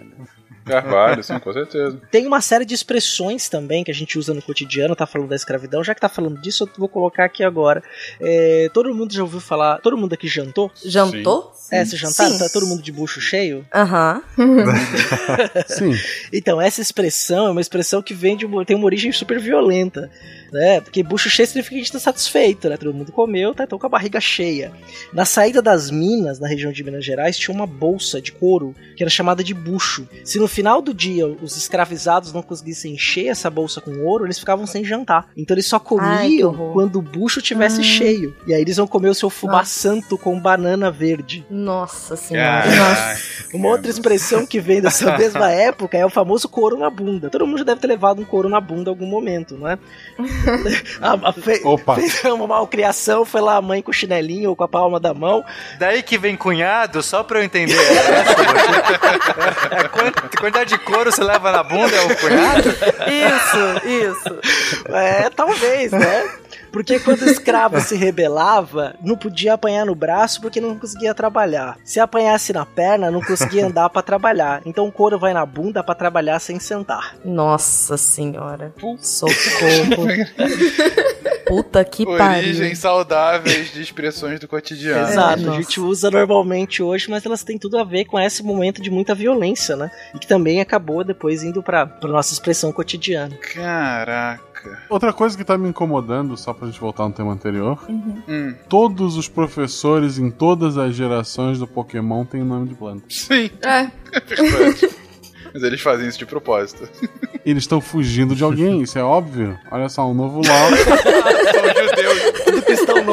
Carvalho, sim, com certeza. Tem uma série de expressões também que a gente usa no cotidiano, tá falando da escravidão. Já que tá falando disso, eu vou colocar aqui agora. É, todo mundo já ouviu falar. Todo mundo aqui jantou? Jantou? É, se jantaram? Sim. Tá todo mundo de bucho cheio? Aham. Sim. Então, essa expressão é uma expressão que vem de uma, tem uma origem super violenta, né? Porque bucho cheio significa que a gente tá satisfeito, né? Todo mundo comeu, tá então com a barriga cheia. Na saída das minas, na região de Minas Gerais, tinha uma bolsa de couro que era chamada de bucho. Se no final do dia os escravizados não conseguissem encher essa bolsa com ouro, eles ficavam sem jantar. Então eles só Ai, comiam horror. quando o bucho tivesse Hum. cheio. E aí eles vão comer o seu fubá santo com banana verde. Nossa senhora. Caraca. Uma outra expressão que vem dessa mesma época é o famoso couro na bunda. Todo mundo já deve ter levado um couro na bunda em algum momento, não é? a, a, fe, Opa. fez uma malcriação, foi lá a mãe com o chinelinho ou com a palma da mão. Daí que vem cunhado, só pra eu entender. É, essa, é, é, quant- quantidade de couro você leva na bunda é o cunhado? Isso, isso. É, talvez, né? Porque quando o escravo se rebelava, não podia apanhar no braço porque não conseguia trabalhar. Se apanhasse na perna, não conseguia andar pra trabalhar. Então o couro vai na bunda pra trabalhar sem sentar. Nossa senhora. Socorro. Puta que Origens pariu. saudáveis de expressões do cotidiano. Exato, a nossa. gente usa normalmente hoje, mas elas têm tudo a ver com esse momento de muita violência, né? E que também acabou depois indo pra, pra nossa expressão cotidiana. Caraca. Outra coisa que tá me incomodando, só pra gente voltar no tema anterior, Hum, todos os professores em todas as gerações do Pokémon têm o nome de planta. sim, É. verdade. Mas eles fazem isso de propósito. Eles estão fugindo de alguém, isso é óbvio. Olha só, um novo LOL. São judeus.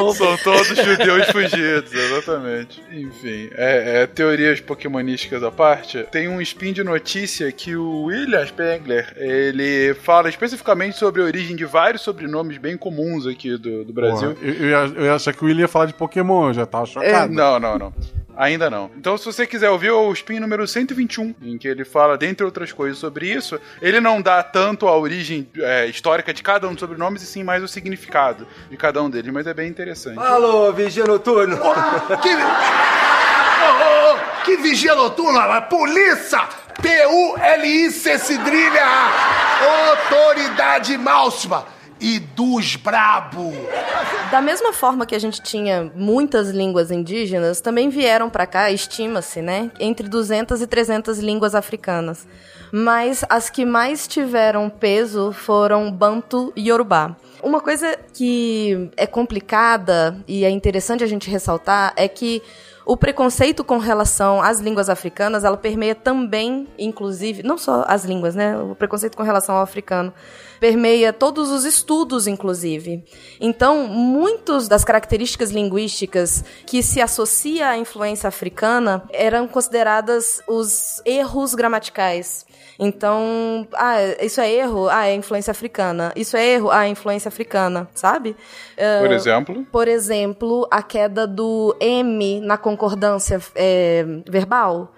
Novo. São todos judeus fugidos, exatamente. Enfim, é, é, teorias pokémonísticas à parte. Tem um spin de notícia que o William Spengler, ele fala especificamente sobre a origem de vários sobrenomes bem comuns aqui do, do Brasil. Porra, eu, eu, ia, eu ia achar que o William ia falar de Pokémon, eu já tava É, chocado. não, não, não. Ainda não. Então, se você quiser ouvir o spin número 121, em que ele fala, dentre outras coisas, sobre isso, ele não dá tanto a origem é, histórica de cada um dos sobrenomes, e sim mais o significado de cada um deles, mas é bem interessante. Alô, vigia noturno. Que. Ô, ô, ô, que vigia noturna, mas polícia! P-U-L-I-C cedrilha! Autoridade máxima! E dos brabo! Da mesma forma que a gente tinha muitas línguas indígenas, também vieram pra cá, estima-se, né, entre 200 e 300 línguas africanas. mas as que mais tiveram peso foram Bantu e Yorubá. Uma coisa que é complicada e é interessante a gente ressaltar é que o preconceito com relação às línguas africanas, ela permeia também, inclusive, não só as línguas, né? O preconceito com relação ao africano permeia todos os estudos, inclusive. Então, muitas das características linguísticas que se associa à influência africana eram consideradas os erros gramaticais. Então, ah, isso é erro? Ah, é influência africana. Isso é erro? Ah, é influência africana, sabe? Uh, Por exemplo? Por exemplo, a queda do M na concordância é, verbal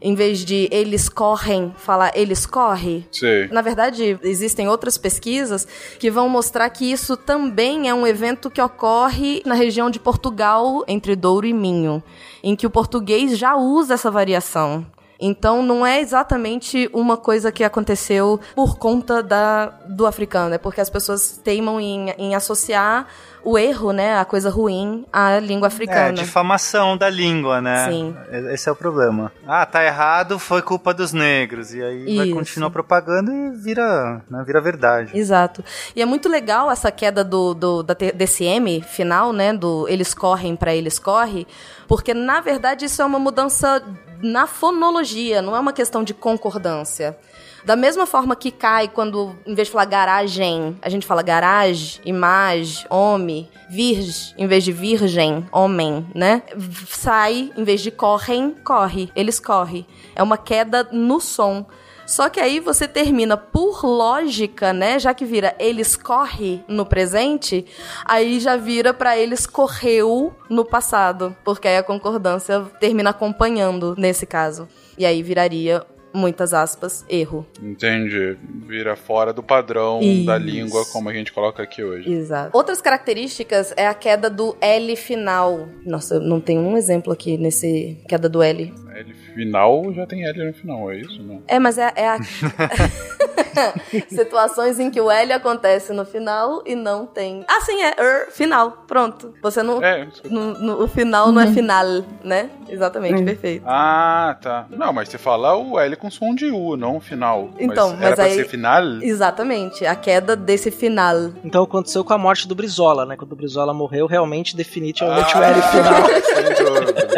em vez de eles correm, falar eles corre. Sim. Na verdade, existem outras pesquisas que vão mostrar que isso também é um evento que ocorre na região de Portugal, entre Douro e Minho, em que o português já usa essa variação. Então não é exatamente uma coisa que aconteceu por conta da, do africano, é porque as pessoas teimam em, em associar o erro, né, a coisa ruim, à língua É, africana. difamação da língua, né? Sim. Esse é o problema. Ah, tá errado, foi culpa dos negros. E aí vai Isso. continuar propagando e vira, né, vira verdade. Exato. E é muito legal essa queda do, do da T- desse M final, né? Do eles correm pra eles corre, porque na verdade isso é uma mudança na fonologia, não é uma questão de concordância. Da mesma forma que cai quando, em vez de falar garagem, a gente fala garage, imagem, homem, virgem, em vez de virgem, homem, né? Sai, em vez de correm, corre. Eles correm. É uma queda no som. Só que aí você termina por lógica, né? Já que vira eles corre no presente, aí já vira pra eles correu no passado, porque aí a concordância termina acompanhando nesse caso. E aí viraria muitas aspas erro. Entendi. Vira fora do padrão da Isso. língua como a gente coloca aqui hoje. Exato. Outras características é a queda do L final. Nossa, eu não tem um exemplo aqui nesse queda do L. L final já tem L no final, é isso? Não. É, mas é, é a... situações em que o L acontece no final e não tem. Ah, sim, é er, final. Pronto. Você não. É, isso. no- no- o final não é final, né? Exatamente, perfeito. Ah, tá. Não, mas você fala o L com som de U, não final. Então, mas era mas pra aí- ser final? Exatamente, a queda desse final. Então aconteceu com a morte do Brizola, né? Quando o Brizola morreu, realmente, definitivamente o Ah, L final. sem dúvida.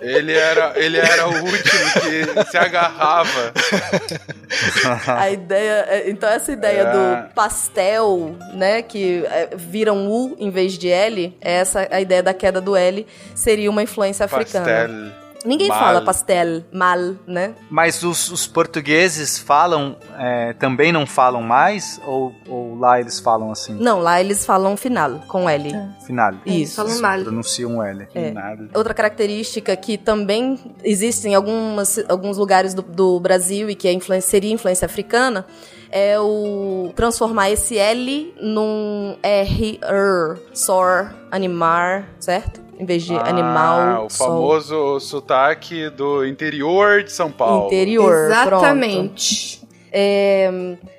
Ele era, ele era o último que se agarrava. A ideia. é- Então, essa ideia É. do pastel, né? Que é, vira um U em vez de L, é essa a ideia da queda do L seria uma influência africana. Ninguém Mal. fala pastel, mal, né? Mas os, os portugueses falam, é, também não falam mais? Ou, ou lá eles falam assim? Não, lá eles falam final, com L. Final. Isso. falam mal. Pronunciam L. É. Nada. Outra característica que também existe em algumas, alguns lugares do, do Brasil e que é influência, seria influência africana é o transformar esse L num R, er, sor, animar, certo? Em vez de Ah, animal, o sol. famoso sotaque do interior de São Paulo. Interior, pronto. É,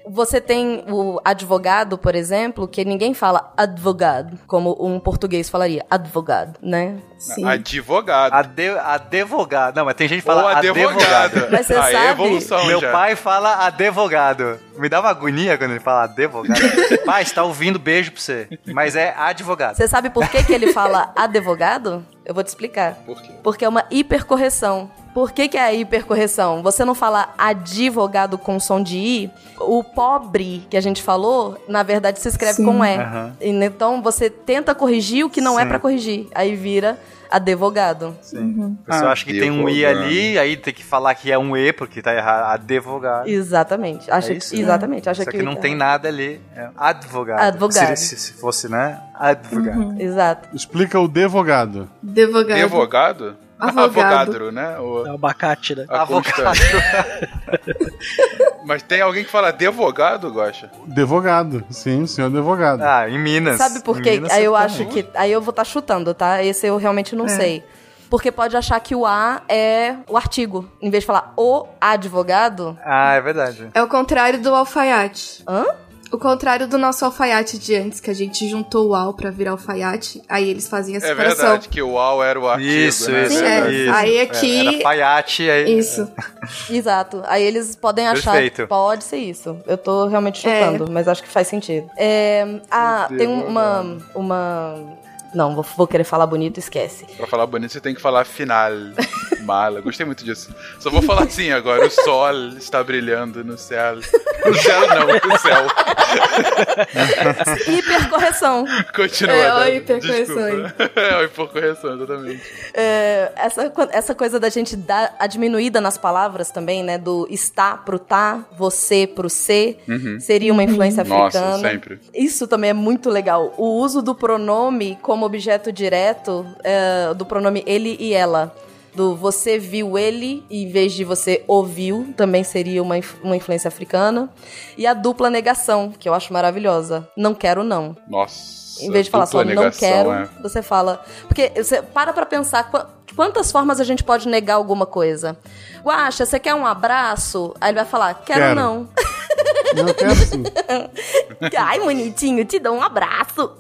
você tem o advogado, por exemplo, que ninguém fala advogado, como um português falaria, advogado, né? Sim. Advogado. Ade, advogado. Não, mas tem gente que Ou fala advogado. advogado. Mas você é sabe- evolução Meu já. pai fala advogado. Me dá uma agonia quando ele fala advogado. pai, você tá ouvindo, beijo pra você. Mas é advogado. Você sabe por que, que ele fala advogado? Eu vou te explicar. Por quê? Porque é uma hipercorreção. Por que, que é a hipercorreção? Você não fala advogado com som de I. O pobre que a gente falou, na verdade, se escreve Sim. com E. E, Então você tenta corrigir o que não é Sim. pra corrigir. Aí vira advogado. Sim. O pessoal acha que tem um I ali, aí tem que falar que é um E, porque tá errado. Advogado. Exatamente. Acha É isso, né? exatamente. Acha Só que, que não tem nada ali. É advogado. Advogado. Se, se- se fosse, né? Advogado. Exato. Explica o devogado. Devogado. Advogado? Avogado, né? O, É o abacate, né? Avogado. Mas tem alguém que fala advogado, Gosta? Devogado. Sim, senhor devogado. Ah, em Minas. Sabe por quê? Minas Aí eu tá acho que. Aí eu vou estar chutando, tá? Esse eu realmente não sei. Porque pode achar que o A é o artigo. Em vez de falar o advogado. Ah, é verdade. É o contrário do alfaiate. Hã? O contrário do nosso alfaiate de antes, que a gente juntou o al pra virar alfaiate, aí eles faziam essa É separação. verdade, que o UAU era o artigo, Isso, né? isso, Sim, é. isso. Aí É, aqui- Era alfaiate, aí... Isso. Exato. Aí eles podem achar Perfeito. que pode ser isso. Eu tô realmente É. chutando, mas acho que faz sentido. É, ah, tem uma. Uma. Não, vou, vou querer falar bonito, esquece. Pra falar bonito, você tem que falar final. Mala. Gostei muito disso. Só vou falar assim agora. O sol está brilhando no céu. No céu não, no céu. Hipercorreção. Continua. É, ó, Débora. hipercorreção. É, ó, hipercorreção, exatamente. É, essa, essa coisa da gente dar a diminuída nas palavras também, né? Do está pro tá, você pro ser, seria uma influência africana. Nossa, sempre. Isso também é muito legal. O uso do pronome como objeto direto, é, do pronome ele e ela. Do você viu ele, em vez de você ouviu, também seria uma, inf- uma influência africana. E a dupla negação, que eu acho maravilhosa. Não quero, não. Nossa. Em vez de falar dupla só não negação, quero, é. você fala. Porque você para pra pensar qua- quantas formas a gente pode negar alguma coisa. Guaxa, você quer um abraço? Aí ele vai falar, quero, Quero. não. Não quero sim. Ai, bonitinho, te dou um abraço.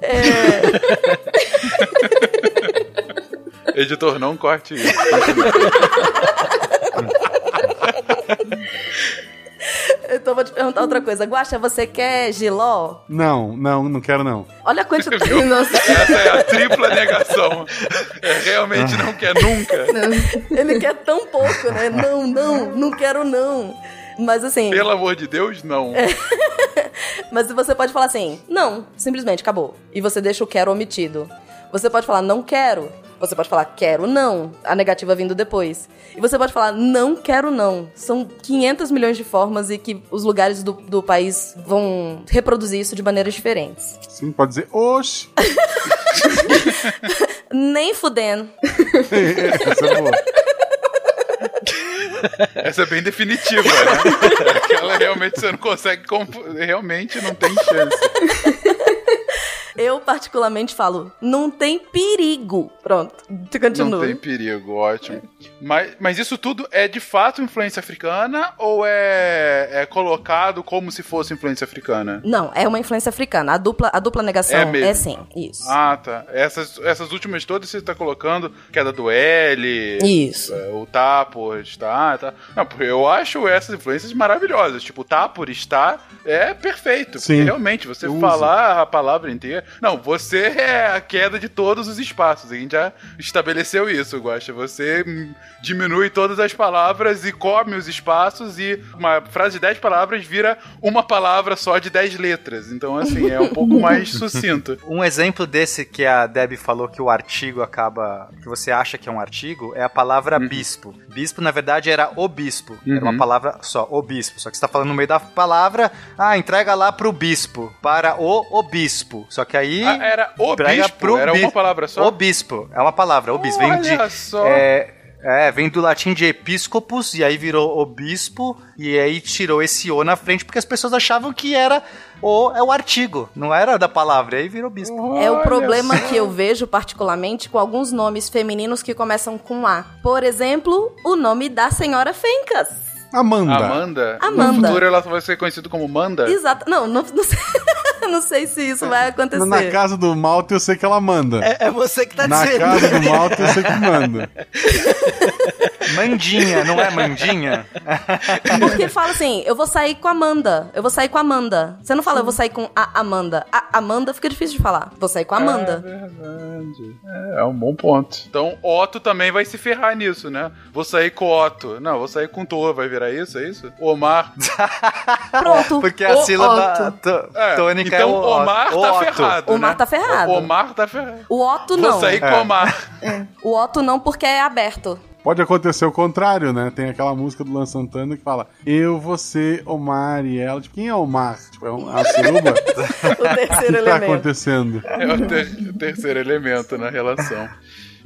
Editor, não corte isso. Então vou te perguntar outra coisa. Guaxa, você quer giló? Não, não, não quero não. Olha a quantidade. Nossa, Essa é a tripla negação. É, realmente não quer nunca. Ele quer tão pouco, né? Não, não, não quero não. Mas assim, Pelo amor de Deus, não. mas você pode falar assim, não, simplesmente acabou. E você deixa o quero omitido. Você pode falar não quero. Você pode falar quero não, a negativa vindo depois. E você pode falar não quero não. São 500 milhões de formas e que os lugares do, do país vão reproduzir isso de maneiras diferentes. Sim, pode dizer, oxe. Nem fudendo. Essa é boa. Essa é bem definitiva, né? Aquela realmente você não consegue. Realmente não tem chance. Eu, particularmente, falo, não tem perigo. Pronto, continua. Não tem perigo, ótimo. Mas, mas isso tudo é de fato influência africana ou é, é colocado como se fosse influência africana? Não, é uma influência africana. A dupla, a dupla negação É é, sim, isso. Ah, tá. Essas, essas últimas todas você tá colocando queda do L, Isso. é, o tá por estar, tá. Não, porque eu acho essas influências maravilhosas. Tipo, tá por estar é perfeito. Sim. Realmente, você uso. falar a palavra inteira. Não, você é a queda de todos os espaços. A gente já estabeleceu isso, Guaxa. Você diminui todas as palavras e come os espaços e uma frase de 10 palavras vira uma palavra só de 10 letras. Então, assim, é um pouco mais sucinto. Um exemplo desse que a Deb falou que o artigo acaba. que você acha que é um artigo é a palavra bispo. Bispo, na verdade, era o bispo. Era uma Uhum. palavra só, o bispo. Só que você tá falando no meio da palavra, ah, entrega lá pro bispo. Para o obispo. Só que aí. Ah, era o bispo? Era bi- uma palavra só? O bispo. É uma palavra, o bispo. Vem de. Olha só. É, é, vem do latim de episcopus, e aí virou obispo, e aí tirou esse o na frente, porque as pessoas achavam que era o, é o artigo, não era da palavra, e aí virou bispo. É o Olha problema só. que eu vejo particularmente com alguns nomes femininos que começam com A. Por exemplo, o nome da senhora Fencas. Amanda. Amanda? Amanda. No futuro ela vai ser conhecida como Manda? Exato. Não, não, não sei, não sei se isso vai acontecer. Na casa do Malta eu sei que ela manda. É, é você que tá Na dizendo. casa do Malta eu sei que manda. Mandinha, não é mandinha? Porque fala assim, eu vou sair com a Amanda. Eu vou sair com a Amanda. Você não fala, eu vou sair com a Amanda. A Amanda fica difícil de falar. Vou sair com a Amanda. É verdade. É, é um bom ponto. Então, Otto também vai se ferrar nisso, né? Vou sair com Otto. Não, vou sair com Thor. Vai virar isso? É isso? Omar. Pronto. Porque a O sílaba Otto. tó- É, tônica então, é o Omar o tá Otto. ferrado. Omar né? tá ferrado. O Omar tá ferrado. O Otto Vou não. sair com É. Omar. O Otto não, porque é aberto. Pode acontecer o contrário, né? Tem aquela música do Lan Santana que fala Eu, você, Omar e ela. Tipo, quem é Omar? Tipo, é um- a suruba? O O terceiro que tá elemento. acontecendo? É o, ter- o terceiro elemento na relação.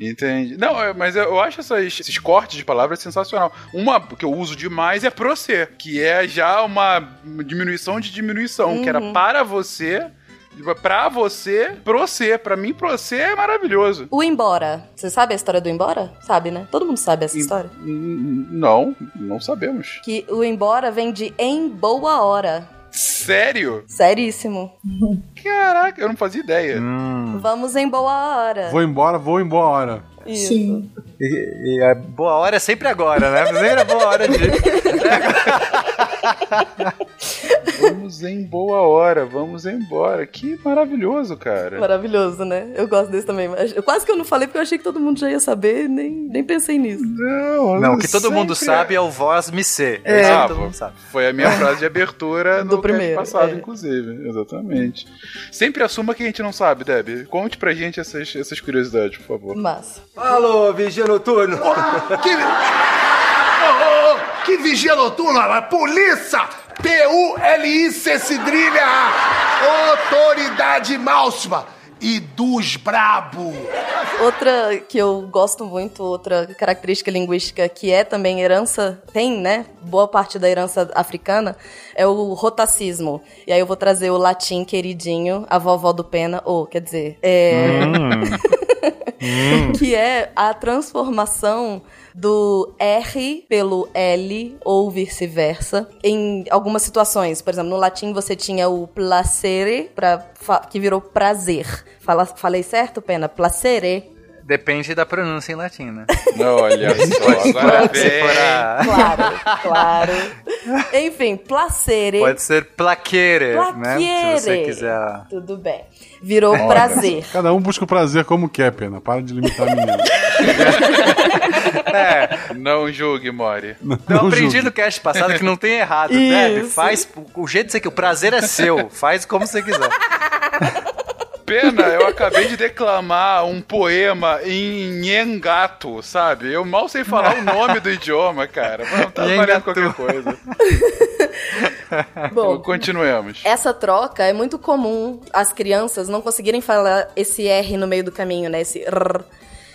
Entende? Não, é, mas eu acho essas- esses cortes de palavras sensacional. Uma que eu uso demais é pro ser, que é já uma diminuição de diminuição, que era para você, pra você, pro ser. Pra mim, pro ser é maravilhoso. O embora. Você sabe a história do embora? Sabe, né? Todo mundo sabe essa história. Hum, Não, não sabemos. Que o embora vem de em boa hora. Sério? Seríssimo. Caraca, eu não fazia ideia. Vamos em boa hora. Vou embora, vou em Isso. E, e a boa hora é sempre agora, né? Sempre é boa hora de. Vamos em boa hora, vamos embora. Que maravilhoso, cara. Maravilhoso, né? Eu gosto desse também. mas eu- Quase que eu não falei porque eu achei que todo mundo já ia saber, nem, nem pensei nisso. Não, Não, o que todo mundo sabe é o voz me ser. É, que Ah, foi a minha frase de abertura Do no primeiro, passado, é. inclusive. Exatamente. Sempre assuma que a gente não sabe, Deb. Conte pra gente essas, essas curiosidades, por favor. Massa. Alô, vigia noturno. Que... Ô, ô, ô, que vigia noturno, rapaz? Polícia! P-U-L-I-C cedrilha! Autoridade máxima! E dos brabo! Outra que eu gosto muito, outra característica linguística que é também herança, tem, né? Boa parte da herança africana, é o rotacismo. E aí eu vou trazer o latim queridinho, a vovó do Pena, ou, quer dizer, é. que é a transformação do R pelo L ou vice-versa em algumas situações. Por exemplo, no latim você tinha o placere, pra, que virou prazer. Fala, falei certo, Pena? Placere. Depende da pronúncia em latim, né? Olha só, agora vem. a- Claro, claro. Enfim, placere. Pode ser plaquere, né? Se você quiser. Tudo bem. Virou Olha, prazer. Cada um busca o prazer como quer, pena. Para de limitar a menina. Não julgue, Mori. Eu aprendi no cast passado que não tem errado. Isso. Faz o jeito que você quer. O prazer é seu. Faz como você quiser. Pena, eu acabei de declamar um poema em Nhengato, sabe? Eu mal sei falar o nome do idioma, cara. Mas tá valendo qualquer coisa. Bom, Continuemos. essa troca é muito comum as crianças não conseguirem falar esse R no meio do caminho, né? Esse R.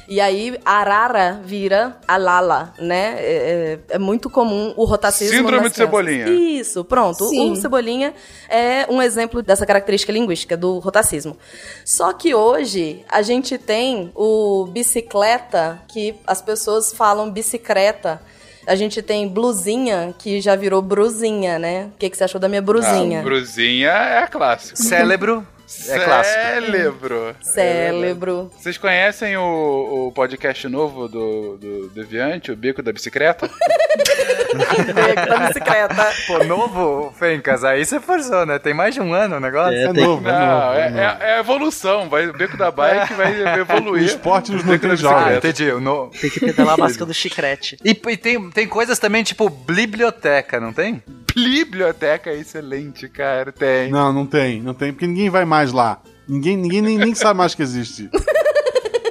E aí, arara vira alala, né? É, é- é muito comum o rotacismo. Síndrome nas de Cebolinha. Isso, pronto. Sim. O Cebolinha é um exemplo dessa característica linguística, do rotacismo. Só que hoje a gente tem o bicicleta, que as pessoas falam bicicleta. A gente tem blusinha, que já virou brusinha, né? O que, que você achou da minha brusinha? Ah, brusinha é clássico. Cérebro é clássico. Cérebro. Cérebro. Vocês conhecem o, o podcast novo do, do Deviante, o Bico da Bicicleta? Da bicicleta. Pô, novo, Fencas, aí você forçou, né? Tem mais de um ano o negócio? É novo, é Não, novo. é, É novo. é- é evolução. Vai, o Beco da Bike vai O evoluir. esporte nos Bico da mantém Ah, entendi. O no... Tem que pedalar a máscara do chiclete. E, e tem, tem coisas também tipo biblioteca, não tem? Biblioteca é excelente, cara. Tem. Não, não tem, não tem, porque ninguém vai mais lá. Ninguém, ninguém nem, nem sabe mais que existe.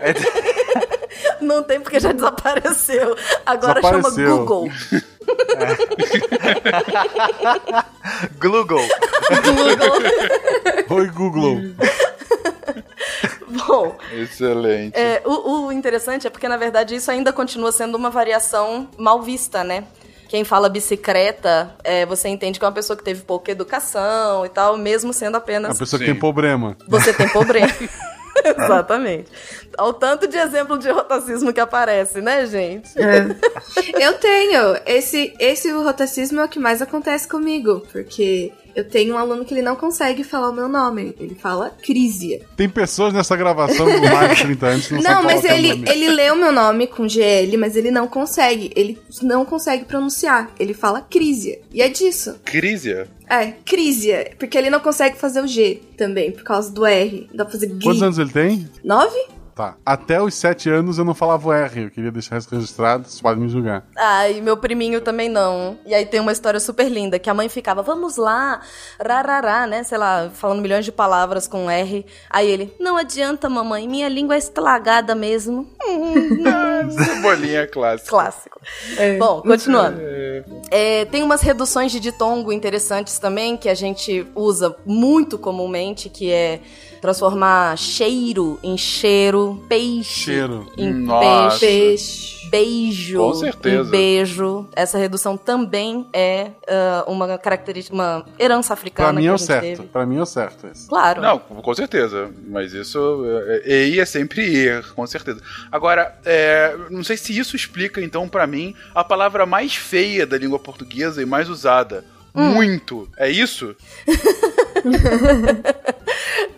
Não tem porque já desapareceu. Agora chama Desapareceu. Google. Google. Google. Oi, Google. Bom, Excelente. é, o, o interessante é porque, na verdade, isso ainda continua sendo uma variação mal vista, né? Quem fala bicicleta, é, você entende que é uma pessoa que teve pouca educação e tal, mesmo sendo A apenas pessoa que Sim. tem problema. você tem problema. Exatamente. Ao tanto de exemplo de rotacismo que aparece, né, gente? Eu tenho. Esse, esse rotacismo é o que mais acontece comigo. Porque eu tenho um aluno que ele não consegue falar o meu nome. Ele fala Crisia. Tem pessoas nessa gravação com mais de 30 anos que não, Não, sabem mas é ele, ele lê o meu nome com GL, mas ele não consegue. Ele não consegue pronunciar. Ele fala Crisia. E é disso. Crisia? É, Crisia. Porque ele não consegue fazer o G também, por causa do R. Dá pra fazer G. Quantos anos ele tem? Nove? Tá. Até os 7 anos eu não falava o R. Eu queria deixar isso registrado, vocês podem me julgar. Ah, e meu priminho também não. E aí tem uma história super linda, que a mãe ficava, vamos lá, rarará, né? Sei lá, falando milhões de palavras com R. Aí ele, não adianta, mamãe, minha língua é estragada mesmo. Cebolinha clássica. Clássico. Bom, continuando. É, tem umas reduções de ditongo interessantes também, que a gente usa muito comumente, que é transformar cheiro em cheiro, peixe Cheiro. em Nossa. peixe. Beijo. Com certeza. em beijo. Essa redução também é ah, uma característica, uma herança africana Pra mim é o certo. teve. Pra mim é o certo esse. Claro. Não, com certeza. Mas isso. É, e é sempre ir, com certeza. Agora, é, não sei se isso explica, então, pra mim, a palavra mais feia da língua portuguesa e mais usada. Muito. É isso?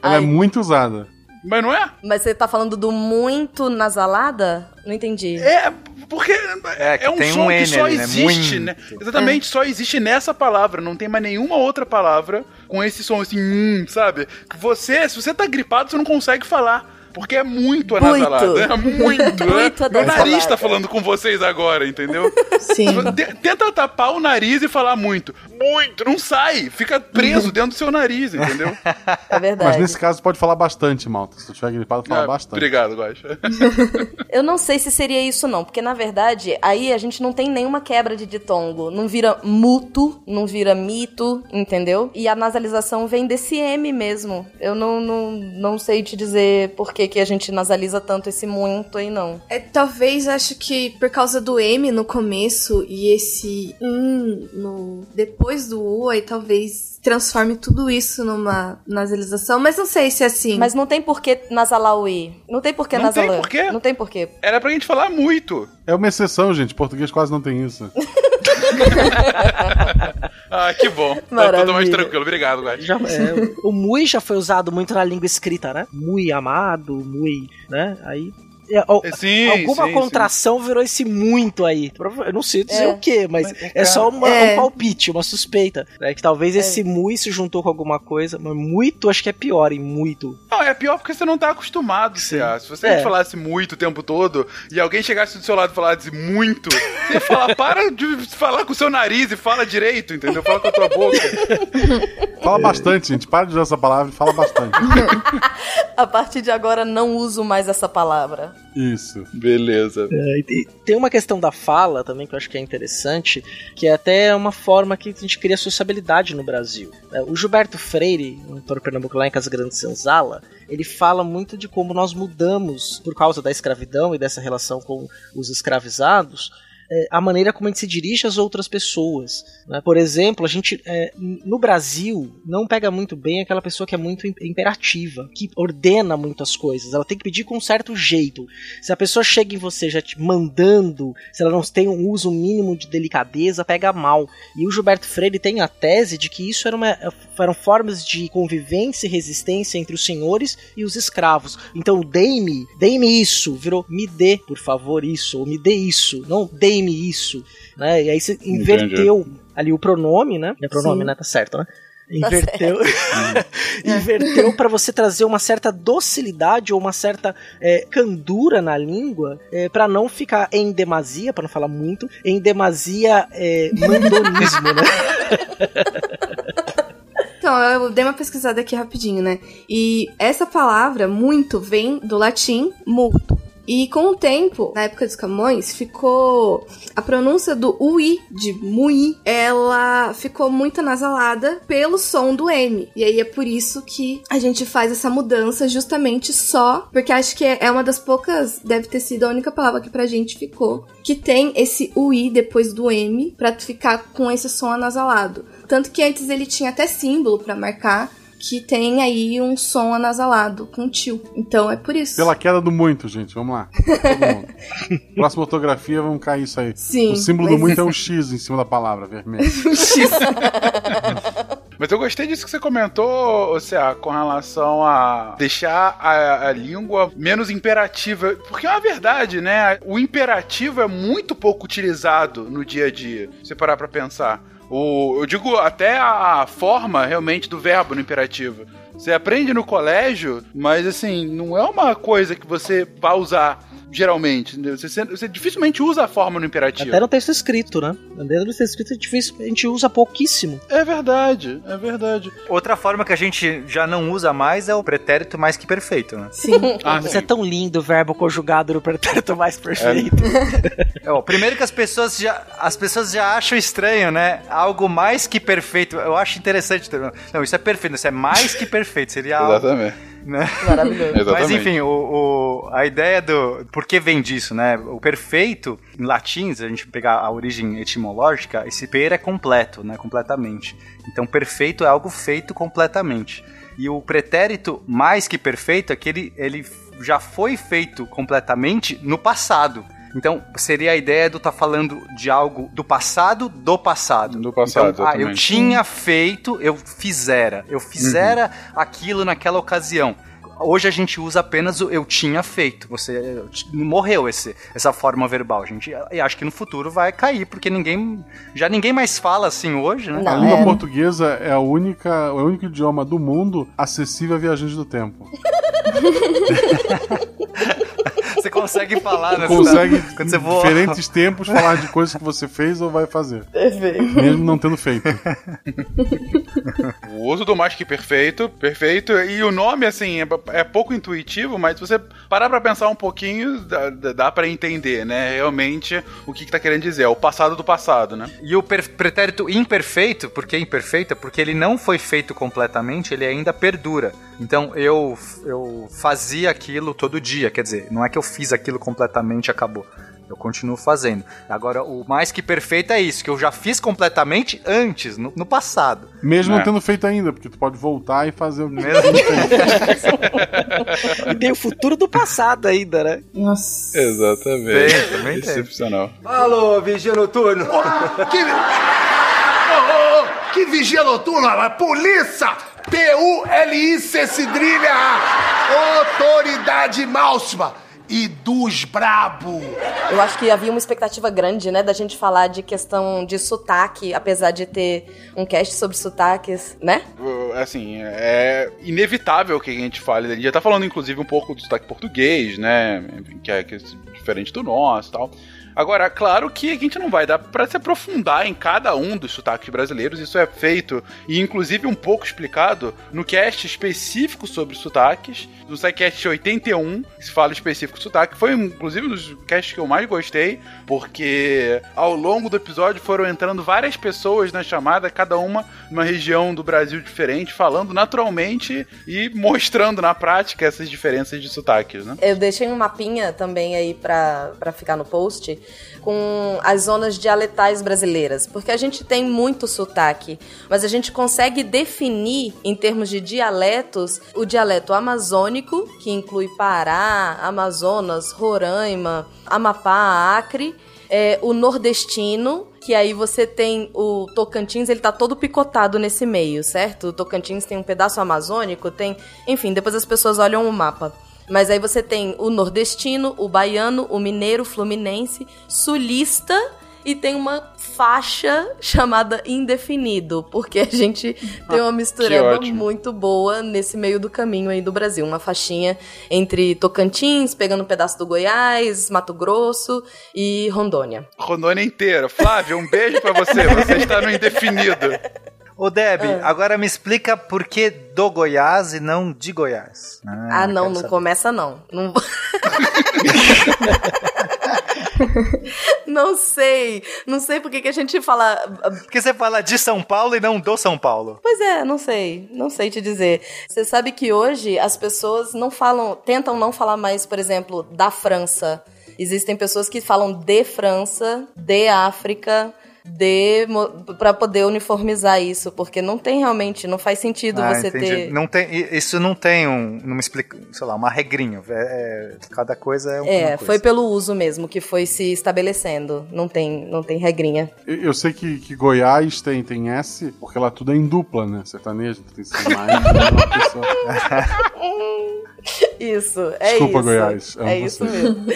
Ela é Ai. muito usada. Mas não é? Mas você tá falando do muito nasalada? Não entendi. É, porque É, é, um tem som um que N só ali, né? existe, Muito. né? Exatamente, só existe nessa palavra. Não tem mais nenhuma outra palavra com esse som assim, hum, sabe? Você, se você tá gripado, você não consegue falar. Porque é muito anasalado. Muito. É muito. Muito né? Meu nariz tá falando com vocês agora, entendeu? Sim. Tenta tapar o nariz e falar muito. Muito. Não sai. Fica preso dentro do seu nariz, entendeu? É verdade. Mas nesse caso pode falar bastante, malta. Se tu tiver gripado, fala Ah, bastante. Obrigado, Guaxa. Eu não sei se seria isso, não, porque na verdade aí a gente não tem nenhuma quebra de ditongo. Não vira muto, não vira mito, entendeu? E a nasalização vem desse M mesmo. Eu não, não, não sei te dizer por que, que a gente nasaliza tanto esse muito aí, não. É, talvez acho que por causa do M no começo e esse in no depois do U, aí talvez transforme tudo isso numa nasalização, mas não sei se é assim. Mas não tem por que nasalar o I. Não tem por que Não tem nasalar. por quê? Não tem por quê. Era pra gente falar muito. É uma exceção, gente. Português quase não tem isso. Ah, que bom. Tá Maravilha. tudo mais tranquilo. Obrigado, Guaxa. Já, é, o mui já foi usado muito na língua escrita, né? Mui amado, mui, né? Aí. É, ó, Sim, alguma sim, contração virou esse muito aí. Eu não sei dizer É. o que, mas, Mas, é cara, só uma- é. um palpite, uma suspeita. Né? Que talvez esse mui se juntou com alguma coisa, mas muito acho que é pior em muito. Não, é pior porque você não tá acostumado, C.A. Se você É. falasse muito o tempo todo e alguém chegasse do seu lado e falasse muito, você ia falar, para de falar com o seu nariz e fala direito, entendeu? Fala com a tua boca. Fala bastante, gente. Para de usar essa palavra e fala bastante. A partir de agora não uso mais essa palavra. Isso. Beleza. É, e tem uma questão da fala também que eu acho que é interessante, que é até uma forma que a gente cria sociabilidade no Brasil. É, O Gilberto Freire, um autor Pernambuco lá em Casa Grande Senzala, ele fala muito de como nós mudamos por causa da escravidão e dessa relação com os escravizados. É, a maneira como a gente se dirige às outras pessoas. né? Por exemplo, a gente é, no Brasil não pega muito bem aquela pessoa que é muito im- imperativa, que ordena muitas coisas. Ela tem que pedir com um certo jeito. Se a pessoa chega em você já te mandando, se ela não tem um uso mínimo de delicadeza, pega mal. E o Gilberto Freire tem a tese de que isso era uma, eram formas de convivência e resistência entre os senhores e os escravos. Então, dei-me, dei-me isso, virou me dê, por favor, isso, ou me dê isso, não dei-me isso. Né? E aí você inverteu ali o pronome, né? É pronome, Sim. né? Tá certo, né? Inverteu, inverteu para você trazer uma certa docilidade ou uma certa é, candura na língua é, para não ficar em demasia, para não falar muito, em demasia é, mandonismo, né? Então, eu dei uma pesquisada aqui rapidinho, né? E essa palavra, muito, vem do latim multo. E com o tempo, na época dos Camões, ficou. A pronúncia do UI, de mui, ela ficou muito anasalada pelo som do M. E aí é por isso que a gente faz essa mudança, justamente só. Porque acho que é uma das poucas, deve ter sido a única palavra que pra gente ficou, que tem esse UI depois do M, pra ficar com esse som anasalado. Tanto que antes ele tinha até símbolo pra marcar que tem aí um som anasalado com tio. Então é por isso. Pela queda do muito, gente. Vamos lá. Próxima ortografia, vamos cair isso aí. Sim, O símbolo do muito é um X em cima da palavra, vermelho. Mas eu gostei disso que você comentou, Cea, com relação a deixar a, a língua menos imperativa. Porque é uma verdade, né? O imperativo é muito pouco utilizado no dia a dia. Se você parar pra pensar. O, eu digo até a, forma realmente do verbo no imperativo. Você aprende no colégio, mas assim, não é uma coisa que você vai usar geralmente. entendeu? Você, você dificilmente usa a forma no imperativo. Até no texto escrito, né? Dentro do texto escrito é difícil, a gente usa pouquíssimo. É verdade, é verdade. Outra forma que a gente já não usa mais é o pretérito mais que perfeito, né? Sim. Ah, Isso é tão lindo o verbo conjugado no pretérito mais perfeito. É, ó, primeiro que as pessoas já as pessoas já acham estranho, né? Algo mais que perfeito. Eu acho interessante. Não, isso é perfeito, isso é mais que perfeito. Seria algo, Exatamente. Né? Maravilhoso. Mas enfim, o, o- a ideia do. Por que vem disso, né? O perfeito, em latim, se a gente pegar a origem etimológica, esse per é completo, né? Completamente. Então, perfeito é algo feito completamente. E o pretérito mais que perfeito é que ele, ele já foi feito completamente no passado. Então, seria a ideia do tá falando de algo do passado, do passado. Do passado, então, ah, eu exatamente. tinha feito, eu fizera. Eu fizera Uhum. aquilo naquela ocasião. Hoje a gente usa apenas o eu tinha feito. Você morreu esse, essa forma verbal. Gente e acho que no futuro vai cair, porque ninguém já ninguém mais fala assim hoje, né? A língua portuguesa é a única, é o único idioma do mundo acessível a viajantes do tempo. Você consegue falar, né? Consegue, Quando você em voa. diferentes tempos, falar de coisas que você fez ou vai fazer. Perfeito. Mesmo não tendo feito. O uso do mais que perfeito, perfeito. E o nome, assim, é, é pouco intuitivo, mas se você parar pra pensar um pouquinho, dá, dá pra entender, né? Realmente o que, que tá querendo dizer. É o passado do passado, né? E o pretérito imperfeito, por que imperfeito? Porque ele não foi feito completamente, ele ainda perdura. Então eu, eu fazia aquilo todo dia, quer dizer, não é que eu fiz aquilo completamente acabou. Eu continuo fazendo. Agora, o mais que perfeito é isso, que eu já fiz completamente antes, no, no passado. Mesmo É. não tendo feito ainda, porque tu pode voltar e fazer o que Mesmo- E tem o futuro do passado ainda, né? Nossa. Exatamente. Tem, também tem. Excepcional. Alô, vigia noturno. Que... Ô, ô, ô, que vigia noturno? Polícia! P-U-L-I-C cedrilha! Autoridade máxima! E dos brabo! Eu acho que havia uma expectativa grande, né, da gente falar de questão de sotaque, apesar de ter um cast sobre sotaques, né? Uh, Assim, é inevitável que a gente fale. A gente já tá falando, inclusive, um pouco do sotaque português, né? Que é, que é diferente do nosso e tal. Agora, claro que a gente não vai dar pra se aprofundar em cada um dos sotaques brasileiros. Isso é feito e, inclusive, um pouco explicado no cast específico sobre sotaques, do SciCast 81, que se fala específico sotaque. Foi, inclusive, um dos casts que eu mais gostei, porque ao longo do episódio foram entrando várias pessoas na chamada, cada uma numa região do Brasil diferente, falando naturalmente e mostrando na prática essas diferenças de sotaques, né? Eu deixei um mapinha também aí pra ficar no post com as zonas dialetais brasileiras, porque a gente tem muito sotaque, mas a gente consegue definir em termos de dialetos o dialeto amazônico, que inclui Pará, Amazonas, Roraima, Amapá, Acre, é, o nordestino, que aí você tem o Tocantins, ele tá todo picotado nesse meio, certo? O Tocantins tem um pedaço amazônico, tem, enfim, depois as pessoas olham o mapa. Mas aí você tem o nordestino, o baiano, o mineiro, fluminense, sulista e tem uma faixa chamada indefinido, porque a gente tem uma mistureba ótimo. muito boa nesse meio do caminho aí do Brasil, uma faixinha entre Tocantins, pegando um pedaço do Goiás, Mato Grosso e Rondônia. Rondônia inteira. Flávio, um beijo pra você. Você está no indefinido. Ô, Deb, Ah. agora me explica por que do Goiás e não de Goiás. Ah, não, quero não saber. começa não. Não... não sei. Não sei por que que a gente fala. Por que você fala de São Paulo e não do São Paulo? Pois é, não sei. Não sei te dizer. Você sabe que hoje as pessoas não falam. Tentam não falar mais, por exemplo, da França. Existem pessoas que falam de França, de África. De para poder uniformizar isso, porque não tem realmente, não faz sentido Ah, você entendi. ter Não tem, isso não tem um, não me explica, sei lá, uma regrinha. É, é- cada coisa é uma É, coisa. foi pelo uso mesmo que foi se estabelecendo. Não tem, não tem regrinha. Eu, eu sei que, que Goiás tem, tem S, porque lá tudo é em dupla, né? Sertanejo, tem mais uma. Isso, é Desculpa, isso. Goiás, amo É isso você. mesmo.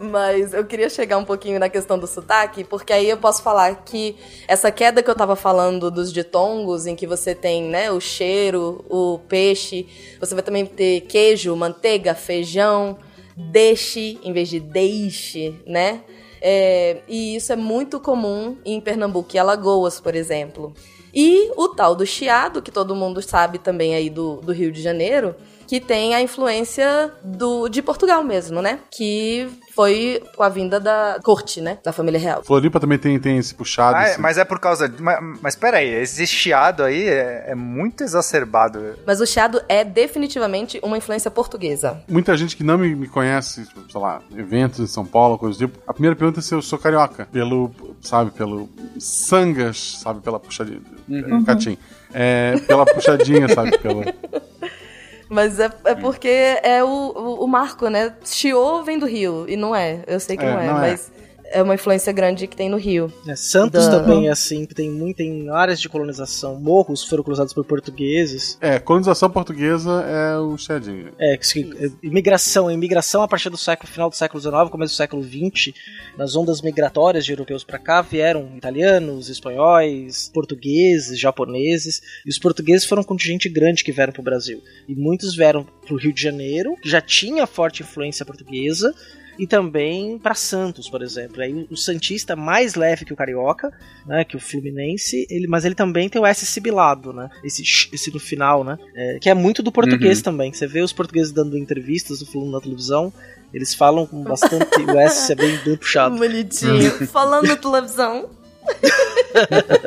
Mas eu queria chegar um pouquinho na questão do sotaque, porque aí eu posso falar que essa queda que eu tava falando dos ditongos, em que você tem, né, o cheiro, o peixe, você vai também ter queijo, manteiga, feijão, deixe em vez de deixe, né? É, e isso é muito comum em Pernambuco e Alagoas, por exemplo. E o tal do chiado, que todo mundo sabe também aí do, do Rio de Janeiro, que tem a influência do, de Portugal mesmo, né? Que foi com a vinda da corte, né? Da família real. Floripa também tem, tem esse puxado. Ah, é, esse- mas é por causa. de- Mas, mas peraí, esse chiado aí é, é muito exacerbado. Mas o chiado é definitivamente uma influência portuguesa. Muita gente que não me, me conhece, tipo, sei lá, eventos em São Paulo, coisa do tipo, a primeira pergunta é se eu sou carioca. Pelo, sabe, pelo sangas, sabe, pela puxadinha. Uhum. Catim. É, pela puxadinha, sabe, pela... Mas é, é porque é o, o, o Marco, né? Chiô vem do Rio, e não é. Eu sei que É, não é, não é. mas é uma influência grande que tem no Rio. É, Santos Da- também é assim, que tem muito em áreas de colonização. Morros foram colonizados por portugueses. É, colonização portuguesa é o Shedinho. É, é, imigração, imigração a partir do século final do século XIX, começo do século XX, nas ondas migratórias de europeus para cá vieram italianos, espanhóis, portugueses, japoneses, e os portugueses foram um contingente grande que vieram para o Brasil. E muitos vieram para o Rio de Janeiro, que já tinha forte influência portuguesa, e também para Santos, por exemplo. Aí o- Santista é mais leve que o Carioca, né, que o Fluminense, ele, mas ele também tem o S sibilado, né, esse, esse no final, né, é, que é muito do português Uhum. também. Você vê os portugueses dando entrevistas, falando na televisão, eles falam com bastante, o S é bem, bem puxado. Bonitinho. Falando na televisão.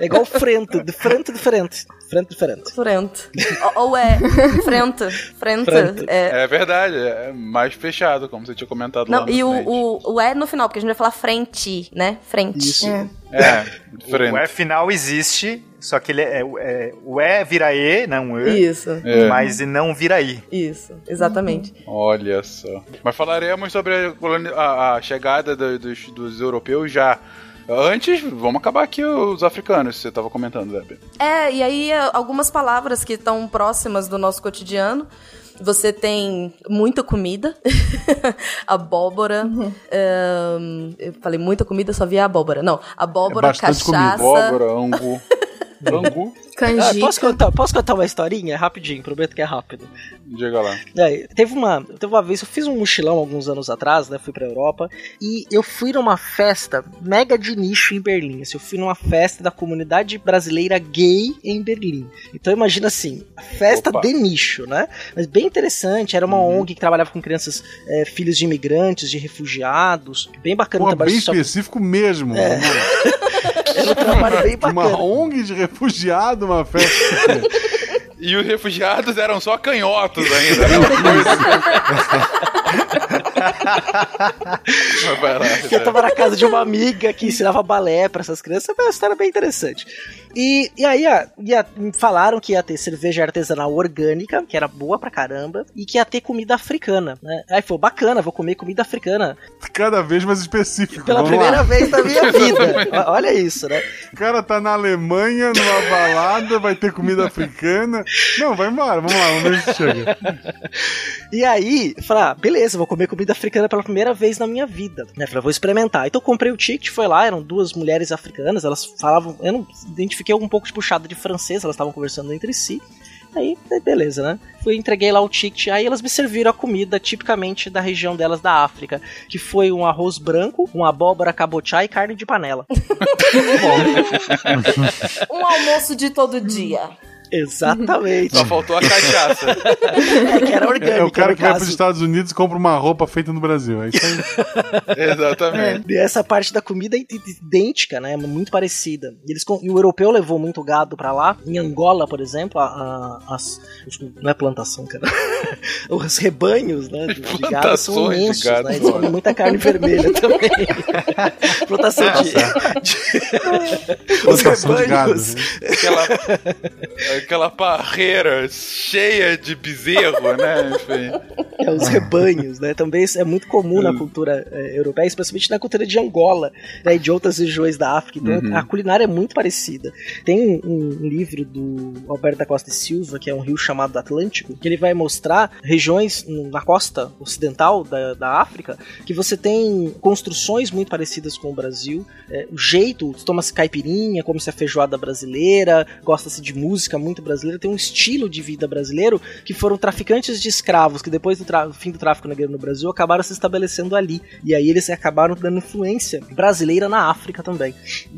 É igual frente, de frente diferente, frente diferente. Frente. Ou, ou é frente. Frente. Frente. É. É verdade, é mais fechado, como você tinha comentado lá Não, no e o, frente. o, o é no final, porque a gente vai falar frente, né? Frente. Isso. É. É, O frente. E final existe, só que ele é, é- o E vira E, não E, Isso, É. mas não vira I. isso, exatamente. Olha só. Mas falaremos sobre a, a- a chegada do- dos, dos europeus já. Antes, vamos acabar aqui os africanos, você estava comentando, Debbie. É, e aí é, algumas palavras que estão próximas do nosso cotidiano. Você tem muita comida, abóbora. ahn, eu falei muita comida, só via abóbora. Não, abóbora, É bastante comida. cachaça. Abóbora, angu. angu? Ah, posso, contar, posso contar uma historinha? Rapidinho, prometo que é rápido. Diga lá. É, teve uma, teve uma vez, eu fiz um mochilão alguns anos atrás, né? Fui pra Europa e eu fui numa festa mega de nicho em Berlim. Assim, eu fui numa festa da comunidade brasileira gay em Berlim. Então imagina assim, festa Opa. de nicho, né? Mas bem interessante. Era uma Uhum. ONG que trabalhava com crianças, é, filhos de imigrantes, de refugiados. Bem bacana Pô, trabalho bem social. específico mesmo. É. Era um trabalho bem Uma bacana. ONG de refugiado, uma festa. E os refugiados eram só canhotos ainda. né? Eu tava na casa de uma amiga que ensinava balé pra essas crianças, foi uma história bem interessante. E, e aí ia, falaram que ia ter cerveja artesanal orgânica, que era boa pra caramba, e que ia ter comida africana, né? Aí foi bacana, vou comer comida africana Cada vez mais específico. pela primeira lá. vez na minha vida. Olha isso, né? O cara tá na Alemanha, numa balada, vai ter comida africana. Não, vai embora, vamos lá, vamos ver se chega. E aí, falei, ah, beleza, vou comer comida africana pela primeira vez na minha vida. Né? Falei, vou experimentar. Então eu comprei o ticket, foi lá, eram duas mulheres africanas, elas falavam, eu não identifiquei um pouco de puxada de francês, elas estavam conversando entre si. Aí, beleza, né? Fui, entreguei lá o ticket, aí elas me serviram a comida tipicamente da região delas da África, que foi um arroz branco, uma abóbora cabochá e carne de panela. Um almoço de todo dia. Exatamente. Só faltou a cachaça. É que era orgânica, É o cara que vai caso. pros Estados Unidos e compra uma roupa feita no Brasil. É isso aí. Exatamente. E essa parte da comida é idêntica, né? Muito parecida. E, eles, e o europeu levou muito gado pra lá. Em Angola, por exemplo, a, a- as, os- não é plantação, cara. Os rebanhos, né? De, de gado são Plantações de imensos, gado, né? Eles comem muita carne vermelha também. Plantação de. Os Plantação de gado. rebanhos. Aquela, aquela parreira cheia de bezerro, né? Enfim. É, os rebanhos, né? Também é muito comum na cultura é, europeia, especialmente na cultura de Angola, né? E de outras regiões da África. Então Uhum. a culinária é muito parecida. Tem um, um livro do Alberto da Costa e Silva, que é um rio chamado Atlântico, que ele vai mostrar regiões na costa ocidental da, da África que você tem construções muito parecidas com o Brasil. É, o jeito, toma-se caipirinha, come-se a feijoada brasileira, gosta-se de música muito brasileira, tem um estilo de vida brasileiro que foram traficantes de escravos que depois do fim do tráfico negro no Brasil acabaram se estabelecendo ali. E aí eles acabaram dando influência brasileira na África também.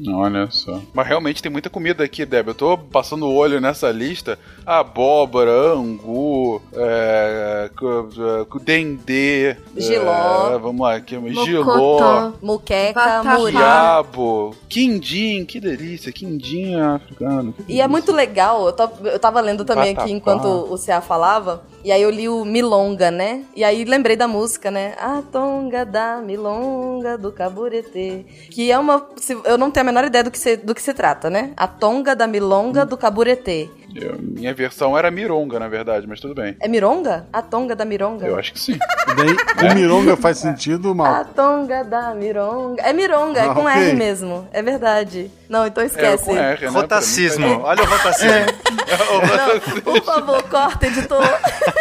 Olha só. Mas realmente tem muita comida aqui, Deb. Eu tô passando o olho nessa lista. Abóbora, angu, é, é, dendê. Giló. é, vamos lá, aqui, Mocotó. giló. Muqueca, Vatapá. muri. Quiabo, quindim, que delícia, quindim africano. que E é delícia. muito legal, eu, eu tava lendo também aqui enquanto o CA falava, E aí eu li o Milonga, né? E aí lembrei da música, né? A tonga da Milonga do Caburetê. Que é uma. Eu não tenho a menor ideia do que se, do que se trata, né? A tonga da Milonga do Caburetê. Eu- minha versão era Mironga, na verdade, mas tudo bem. É Mironga? A tonga da Mironga? Eu acho que sim. Daí, o Mironga faz sentido, A mal. tonga da Mironga. É Mironga, é Ah, com ok. R mesmo. É verdade. Não, então esquece. É, com R, né? Rotacismo. Pra mim, Olha o rotacismo. Não, por favor, corta, editor.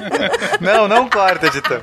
Não, não corta, editor.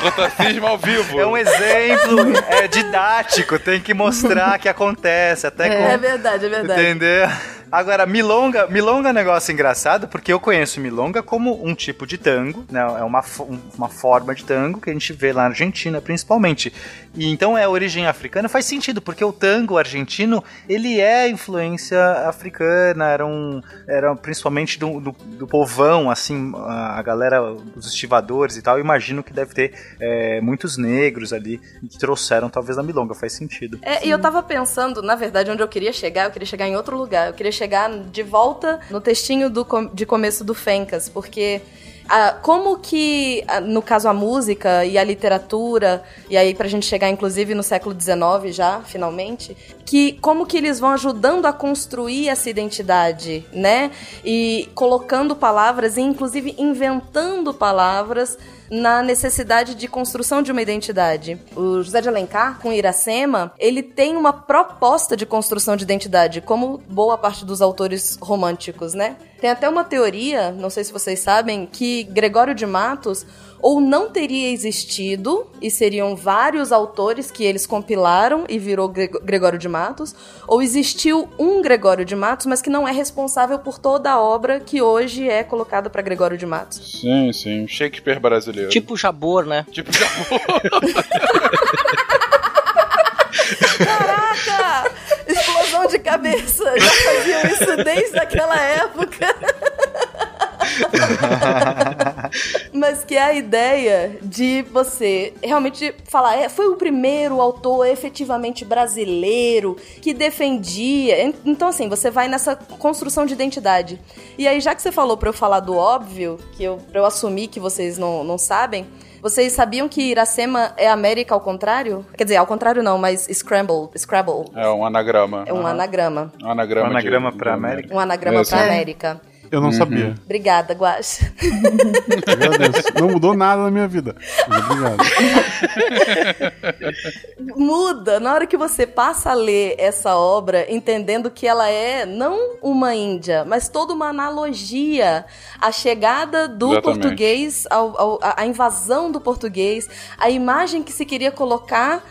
Rotacismo ao vivo. É um exemplo é didático, tem que mostrar que acontece, até com... É verdade, é verdade. Entendeu? Agora, milonga, milonga é um negócio engraçado, porque eu conheço milonga como um tipo de tango, né? É uma, um- uma forma de tango que a gente vê lá na Argentina, principalmente. E então é origem africana, faz sentido, porque o tango argentino, ele é influência africana, era um, era principalmente do, do, do povão, assim, a galera, os estivadores e tal, imagino que deve ter é, muitos negros ali que trouxeram talvez a milonga, faz sentido. É, e eu tava pensando, na verdade, onde eu queria chegar, eu queria chegar em outro lugar. Eu queria chegar de volta no textinho do, de começo do Fencas, porque. ah, como que, ah, no caso, a música e a literatura, e aí pra gente chegar, inclusive, no século XIX já, finalmente, que como que eles vão ajudando a construir essa identidade, né? E colocando palavras e, inclusive, inventando palavras na necessidade de construção de uma identidade. O José de Alencar, com Iracema, ele tem uma proposta de construção de identidade, como boa parte dos autores românticos, né? Tem até uma teoria, não sei se vocês sabem, que Gregório de Matos ou não teria existido e seriam vários autores que eles compilaram e virou Gre- Gregório de Matos, ou existiu um Gregório de Matos, mas que não é responsável por toda a obra que hoje é colocada para Gregório de Matos. Sim, sim. Shakespeare brasileiro. Tipo Jabor, né? Tipo já Caraca! Explosão de cabeça! Já faziam isso desde aquela época. Mas que é a ideia de você realmente falar, é, foi o primeiro autor efetivamente brasileiro que defendia. En- Então, assim, você vai nessa construção de identidade. E aí, já que você falou pra eu falar do óbvio, que eu, pra eu assumir que vocês não, não sabem, vocês sabiam que Iracema é América ao contrário? Quer dizer, ao contrário não, mas Scramble, Scrabble. É um anagrama. É um Aham. anagrama. Um anagrama, Um anagrama de- pra de- América? Um anagrama É, pra sim. América. Eu Uhum. não sabia. Obrigada. Agradeço. Não mudou nada na minha vida. Obrigado. Muda na hora que você passa a ler essa obra, entendendo que ela é não uma Índia, mas toda uma analogia à chegada do Exatamente. português, ao, ao- a a invasão do português, a imagem que se queria colocar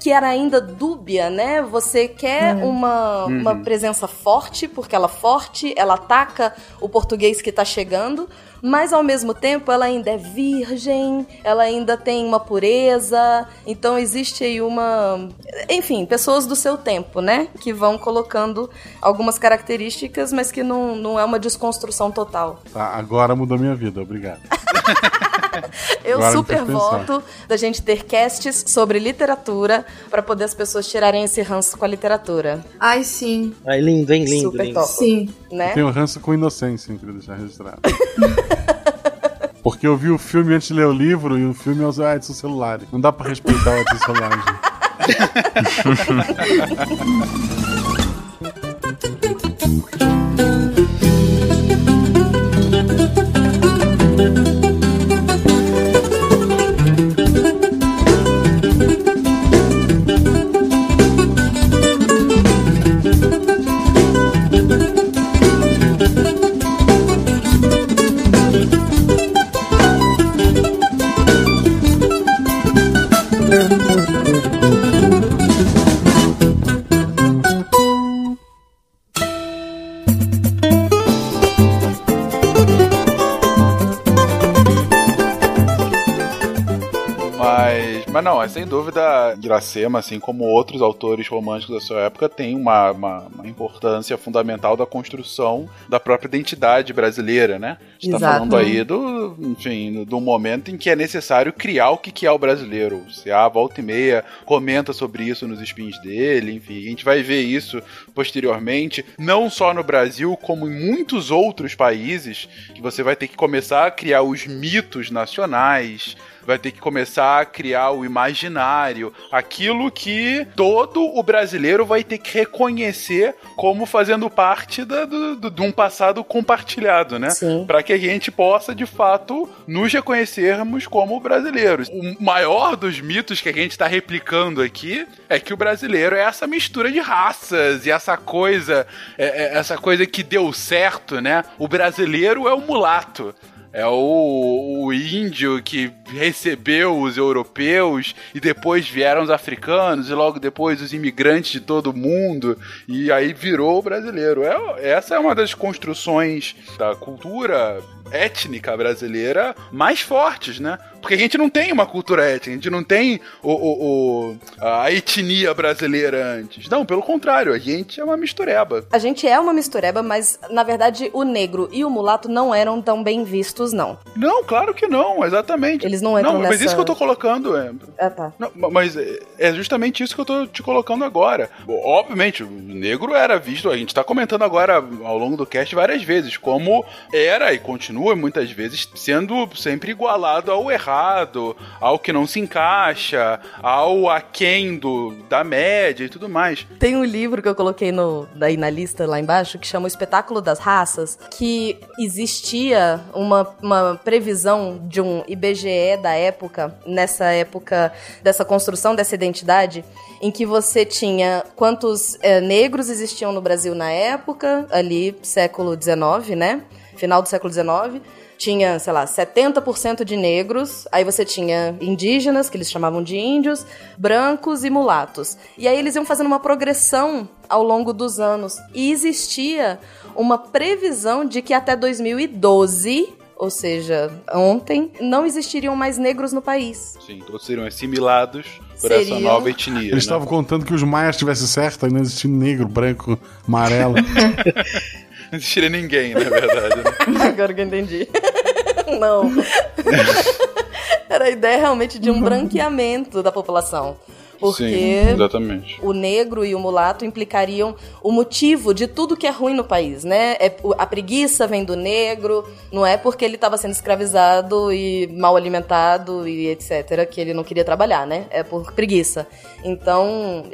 que era ainda dúbia, né? Você quer uma, uma presença forte, porque ela é forte, ela ataca o português que tá chegando, mas ao mesmo tempo ela ainda é virgem, ela ainda tem uma pureza, então existe aí uma. Enfim, pessoas do seu tempo, né? Que vão colocando algumas características, mas que não, não é uma desconstrução total. Tá, agora mudou minha vida. Obrigado. Eu super voto da gente ter casts sobre literatura pra poder as pessoas tirarem esse ranço com a literatura, Ai, sim. Ai, lindo, hein? Lindo, Super lindo. top. Sim. Né? Tenho ranço com inocência, hein, queria deixar registrado. Porque eu vi o filme antes de ler o livro e o filme é os ah, Edson celular. Não dá pra respeitar o Edson celular, gente. dúvida Iracema, assim como outros autores românticos da sua época, tem uma, uma, uma importância fundamental da construção da própria identidade brasileira, né? A gente tá falando aí do, enfim, do momento em que é necessário criar o que, que é o brasileiro. O CA volta e meia comenta sobre isso nos spins dele, enfim, a gente vai ver isso posteriormente, não só no Brasil, como em muitos outros países, que você vai ter que começar a criar os mitos nacionais, vai ter que começar a criar o imaginário, aquilo que todo o brasileiro vai ter que reconhecer como fazendo parte da, do, do- de um passado compartilhado, né? Para que a gente possa, de fato, nos reconhecermos como brasileiros. O maior dos mitos que a gente está replicando aqui é que o brasileiro é essa mistura de raças e essa coisa, é- é essa coisa que deu certo, né? O brasileiro é o mulato. É o, o índio que recebeu os europeus e depois vieram os africanos e logo depois os imigrantes de todo mundo e aí virou o brasileiro. É, essa é uma das construções da cultura étnica brasileira mais fortes, né? Porque a gente não tem uma cultura étnica, a gente não tem o, o- o- a etnia brasileira antes. Não, pelo contrário, a gente é uma mistureba. A gente é uma mistureba, mas na verdade o negro e o mulato não eram tão bem vistos, não. Não, claro que não, exatamente. Eles não entram Não, mas nessa- isso que eu tô colocando é. Ah, tá. Não, ma- mas é- é justamente isso que eu tô te colocando agora. Obviamente, o negro era visto, a gente tá comentando agora ao longo do cast várias vezes, como era e continua muitas vezes sendo sempre igualado ao errado, ao que não se encaixa, ao aquém do, da média e tudo mais. Tem um livro que eu coloquei no, daí na lista lá embaixo que chama O Espetáculo das Raças, que existia uma, uma previsão de um IBGE da época, nessa época dessa construção dessa identidade, em que você tinha quantos eh, negros existiam no Brasil na época, ali século XIX, né? Final do século XIX tinha, sei lá, 70% de negros, aí você tinha indígenas, que eles chamavam de índios, brancos e mulatos. E aí eles iam fazendo uma progressão ao longo dos anos. E existia uma previsão de que até 2012, ou seja, ontem, não existiriam mais negros no país. Sim, todos seriam assimilados por essa nova etnia. Eles né? estavam contando que os maias tivessem certo, não existia negro, branco, amarelo. Não existiria ninguém, na verdade. Né? Agora que eu entendi. Não. Era a ideia realmente de um branqueamento da população. Porque Sim, exatamente. o negro e o mulato implicariam o motivo de tudo que é ruim no país, né? É, a preguiça vem do negro, não é porque ele estava sendo escravizado e mal alimentado e etc. que ele não queria trabalhar, né? É por preguiça. Então,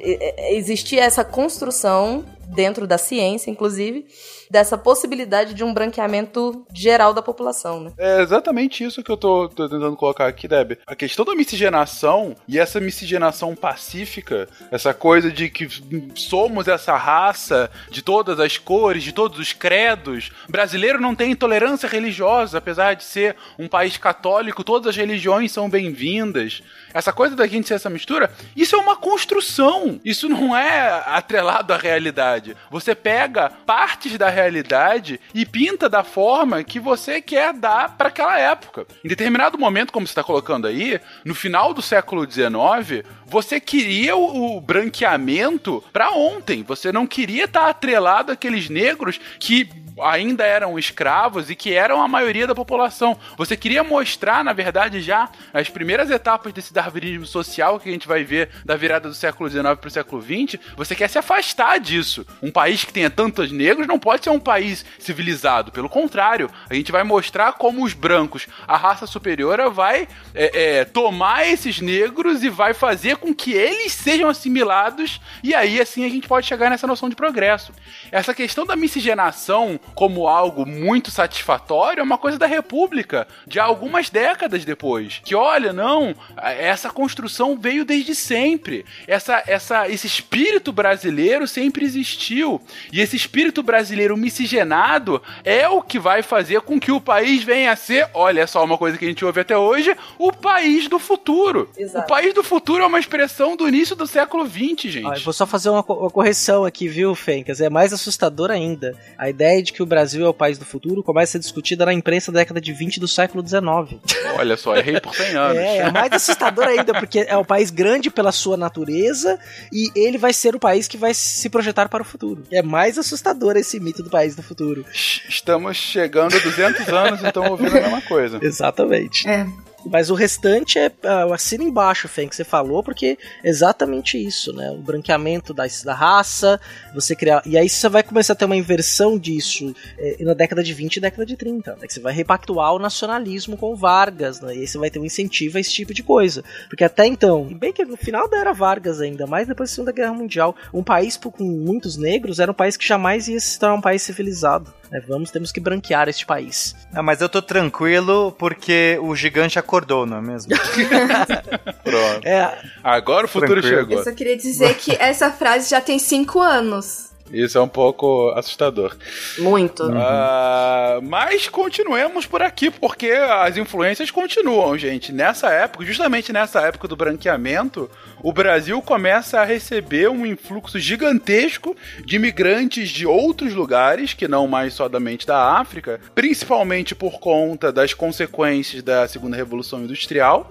existia essa construção dentro da ciência, inclusive, dessa possibilidade de um branqueamento geral da população, né? É exatamente isso que eu tô, tô tentando colocar aqui, Deb. A questão da miscigenação e essa miscigenação pacífica, essa coisa de que somos essa raça de todas as cores, de todos os credos. Brasileiro não tem intolerância religiosa, apesar de ser um país católico, todas as religiões são bem-vindas. Essa coisa da gente ser essa mistura, isso é uma construção. Isso não é atrelado à realidade. Você pega partes da realidade e pinta da forma que você quer dar para aquela época. Em determinado momento, como você está colocando aí, no final do século XIX, você queria o, branqueamento para ontem. Você não queria estar atrelado àqueles negros que ainda eram escravos e que eram a maioria da população. Você queria mostrar, na verdade, já as primeiras etapas desse darwinismo social que a gente vai ver da virada do século XIX para o século XX. Você quer se afastar disso. Um país que tenha tantos negros não pode ser um país civilizado. Pelo contrário, a gente vai mostrar como os brancos, a raça superior, vai é, é, tomar esses negros e vai fazer com que eles sejam assimilados. E aí, assim, a gente pode chegar nessa noção de progresso. Essa questão da miscigenação como algo muito satisfatório é uma coisa da República, de algumas décadas depois. Que olha, não, essa construção veio desde sempre. Essa, essa, esse espírito brasileiro sempre existiu. E esse espírito brasileiro miscigenado é o que vai fazer com que o país venha a ser, olha só uma coisa que a gente ouve até hoje, o país do futuro. Exato. O país do futuro é uma expressão do início do século XX, gente. Eu vou só fazer uma, co- uma correção aqui, viu, Fencas? É mais assustador ainda. A ideia de que que o Brasil é o país do futuro começa a ser discutida na imprensa da década de 20 do século 19. Olha só, errei por 100 anos. É, é mais assustador ainda, porque é um país grande pela sua natureza e ele vai ser o país que vai se projetar para o futuro. É mais assustador esse mito do país do futuro. Estamos chegando a 200 anos, então ouvindo a mesma coisa. Exatamente. É. Mas o restante é uh, assina embaixo, Fen, que você falou, porque é exatamente isso, né? O branqueamento da, da raça, você criar. E aí você vai começar a ter uma inversão disso é, na década de 20 e década de 30. Né? Que você vai repactuar o nacionalismo com Vargas, né? E aí você vai ter um incentivo a esse tipo de coisa. Porque até então, bem que no final da era Vargas ainda, mais depois da Segunda Guerra Mundial, um país com muitos negros era um país que jamais ia se tornar um país civilizado. Né? Vamos, temos que branquear este país. Ah, mas eu tô tranquilo porque o gigante acordou, não é mesmo? Pronto. É, Agora o futuro Tranquilo. chegou. Eu só queria dizer que essa frase já tem cinco anos. Isso é um pouco assustador. Muito. Ah, mas continuemos por aqui, porque as influências continuam, gente. Nessa época, justamente nessa época do branqueamento, o Brasil começa a receber um influxo gigantesco de imigrantes de outros lugares, que não mais somente da África, principalmente por conta das consequências da Segunda Revolução Industrial.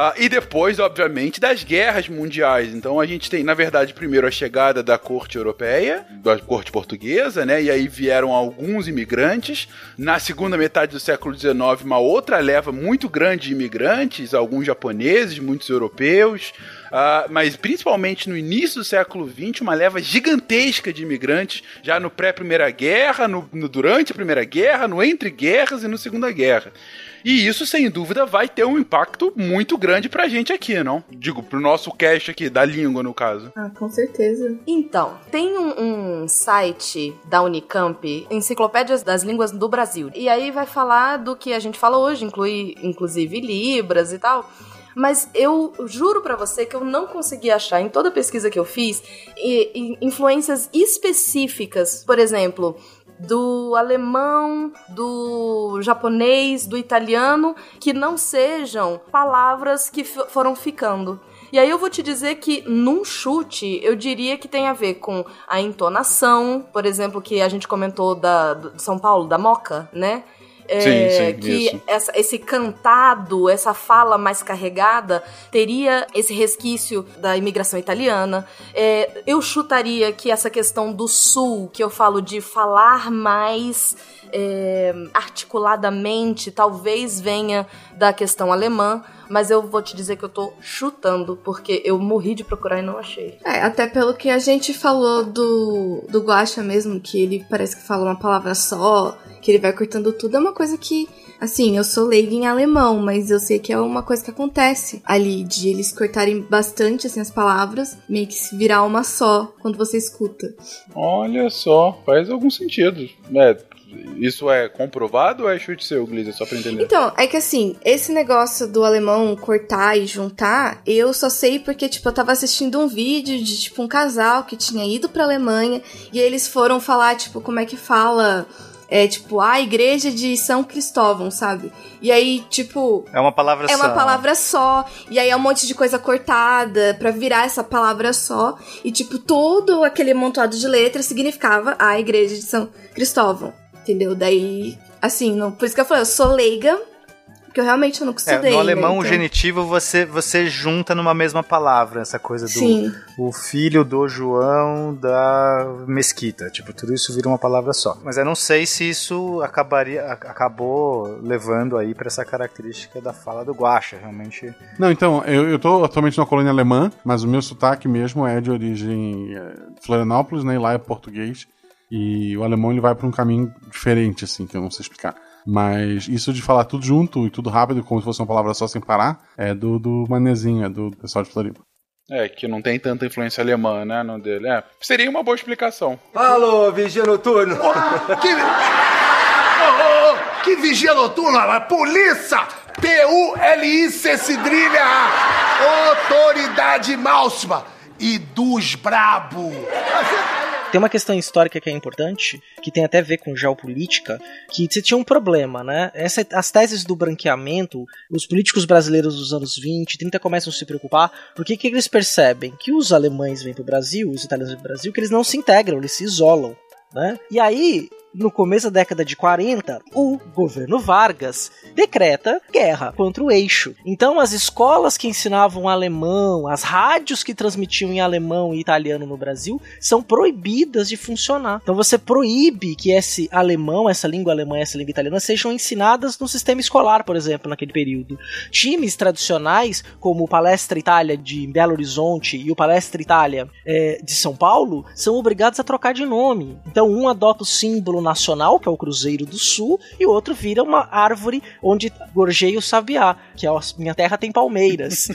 Ah, e depois, obviamente, das guerras mundiais. Então a gente tem, na verdade, primeiro a chegada da corte europeia, da corte portuguesa, né? E aí vieram alguns imigrantes. Na segunda metade do século XIX, uma outra leva muito grande de imigrantes, alguns japoneses, muitos europeus. Ah, mas principalmente no início do século XX, uma leva gigantesca de imigrantes, já no pré-Primeira Guerra, no, no- durante a Primeira Guerra, no entre guerras e no Segunda Guerra. E isso, sem dúvida, vai ter um impacto muito grande pra gente aqui, não? Digo, pro nosso cast aqui, da língua, no caso. Ah, com certeza. Então, tem um, um site da Unicamp, Enciclopédias das Línguas do Brasil. E aí vai falar do que a gente fala hoje, inclui inclusive Libras e tal. Mas eu juro pra você que eu não consegui achar em toda a pesquisa que eu fiz influências específicas, por exemplo, do alemão, do japonês, do italiano, que não sejam palavras que foram ficando. E aí eu vou te dizer que num chute, eu diria que tem a ver com a entonação, por exemplo, que a gente comentou da São Paulo, da Moca, né? É, Sim, sim, que isso. essa- esse cantado, essa fala mais carregada, teria esse resquício da imigração italiana. É, eu chutaria que essa questão do sul, que eu falo de falar mais é, articuladamente, talvez venha da questão alemã, mas eu vou te dizer que eu tô chutando, porque eu morri de procurar e não achei. É, até pelo que a gente falou do, do Guaxa mesmo, que ele parece que fala uma palavra só, que ele vai cortando tudo, é uma coisa que, assim, eu sou leiga em alemão, mas eu sei que é uma coisa que acontece ali, de eles cortarem bastante, assim, as palavras, meio que se virar uma só quando você escuta. Olha só, faz algum sentido. É, isso é comprovado ou é chute seu, Glisa, só pra entender? Então, é que assim, esse negócio do alemão cortar e juntar, eu só sei porque, tipo, eu tava assistindo um vídeo de, tipo, um casal que tinha ido pra Alemanha e eles foram falar, tipo, como é que fala. É tipo, a igreja de São Cristóvão, sabe? E aí, tipo, É uma palavra é só. uma palavra só. E aí é um monte de coisa cortada pra virar essa palavra só. E, tipo, todo aquele amontoado de letras significava a igreja de São Cristóvão. Entendeu? Daí, assim, não, por isso que eu falei, eu sou leiga, porque eu realmente nunca É, estudei. no né? alemão, o Então- genitivo você, você junta numa mesma palavra, essa coisa do Sim. o filho do João da mesquita. Tipo, tudo isso vira uma palavra só. Mas eu não sei se isso acabaria, acabou levando aí pra essa característica da fala do Guaxa, realmente. Não, então, eu, eu tô atualmente na colônia alemã, mas o meu sotaque mesmo é de origem é, Florianópolis, né? E lá é português. E o alemão ele vai pra um caminho diferente, assim, que eu não sei explicar. Mas isso de falar tudo junto e tudo rápido, como se fosse uma palavra só sem parar, é do, do manezinho, é do pessoal de Floripa. É, que não tem tanta influência alemã, né, no dele. É, seria uma boa explicação. Alô, vigia noturno. Que, ô, ô, que vigia noturno? Polícia! P-U-L-I-C cedrilha! Autoridade máxima! E dos brabo! Tem uma questão histórica que é importante, que tem até a ver com geopolítica, que você tinha um problema, né? Essa, as teses do branqueamento, os políticos brasileiros dos anos 20, 30 começam a se preocupar, porque que eles percebem? Que os alemães vêm pro Brasil, os italianos vêm pro Brasil, que eles não se integram, eles se isolam. Né? E aí, no começo da década de 40, o governo Vargas decreta guerra contra o eixo. Então, as escolas que ensinavam alemão, as rádios que transmitiam em alemão e italiano no Brasil, são proibidas de funcionar. Então, você proíbe que esse alemão, essa língua alemã essa língua italiana sejam ensinadas no sistema escolar, por exemplo, naquele período. Times tradicionais, como o Palestra Itália de Belo Horizonte e o Palestra Itália é, de São Paulo, são obrigados a trocar de nome. Então, um adota o símbolo nacional, que é o Cruzeiro do Sul, e o outro vira uma árvore onde gorjeia o sabiá, que é a minha terra tem palmeiras.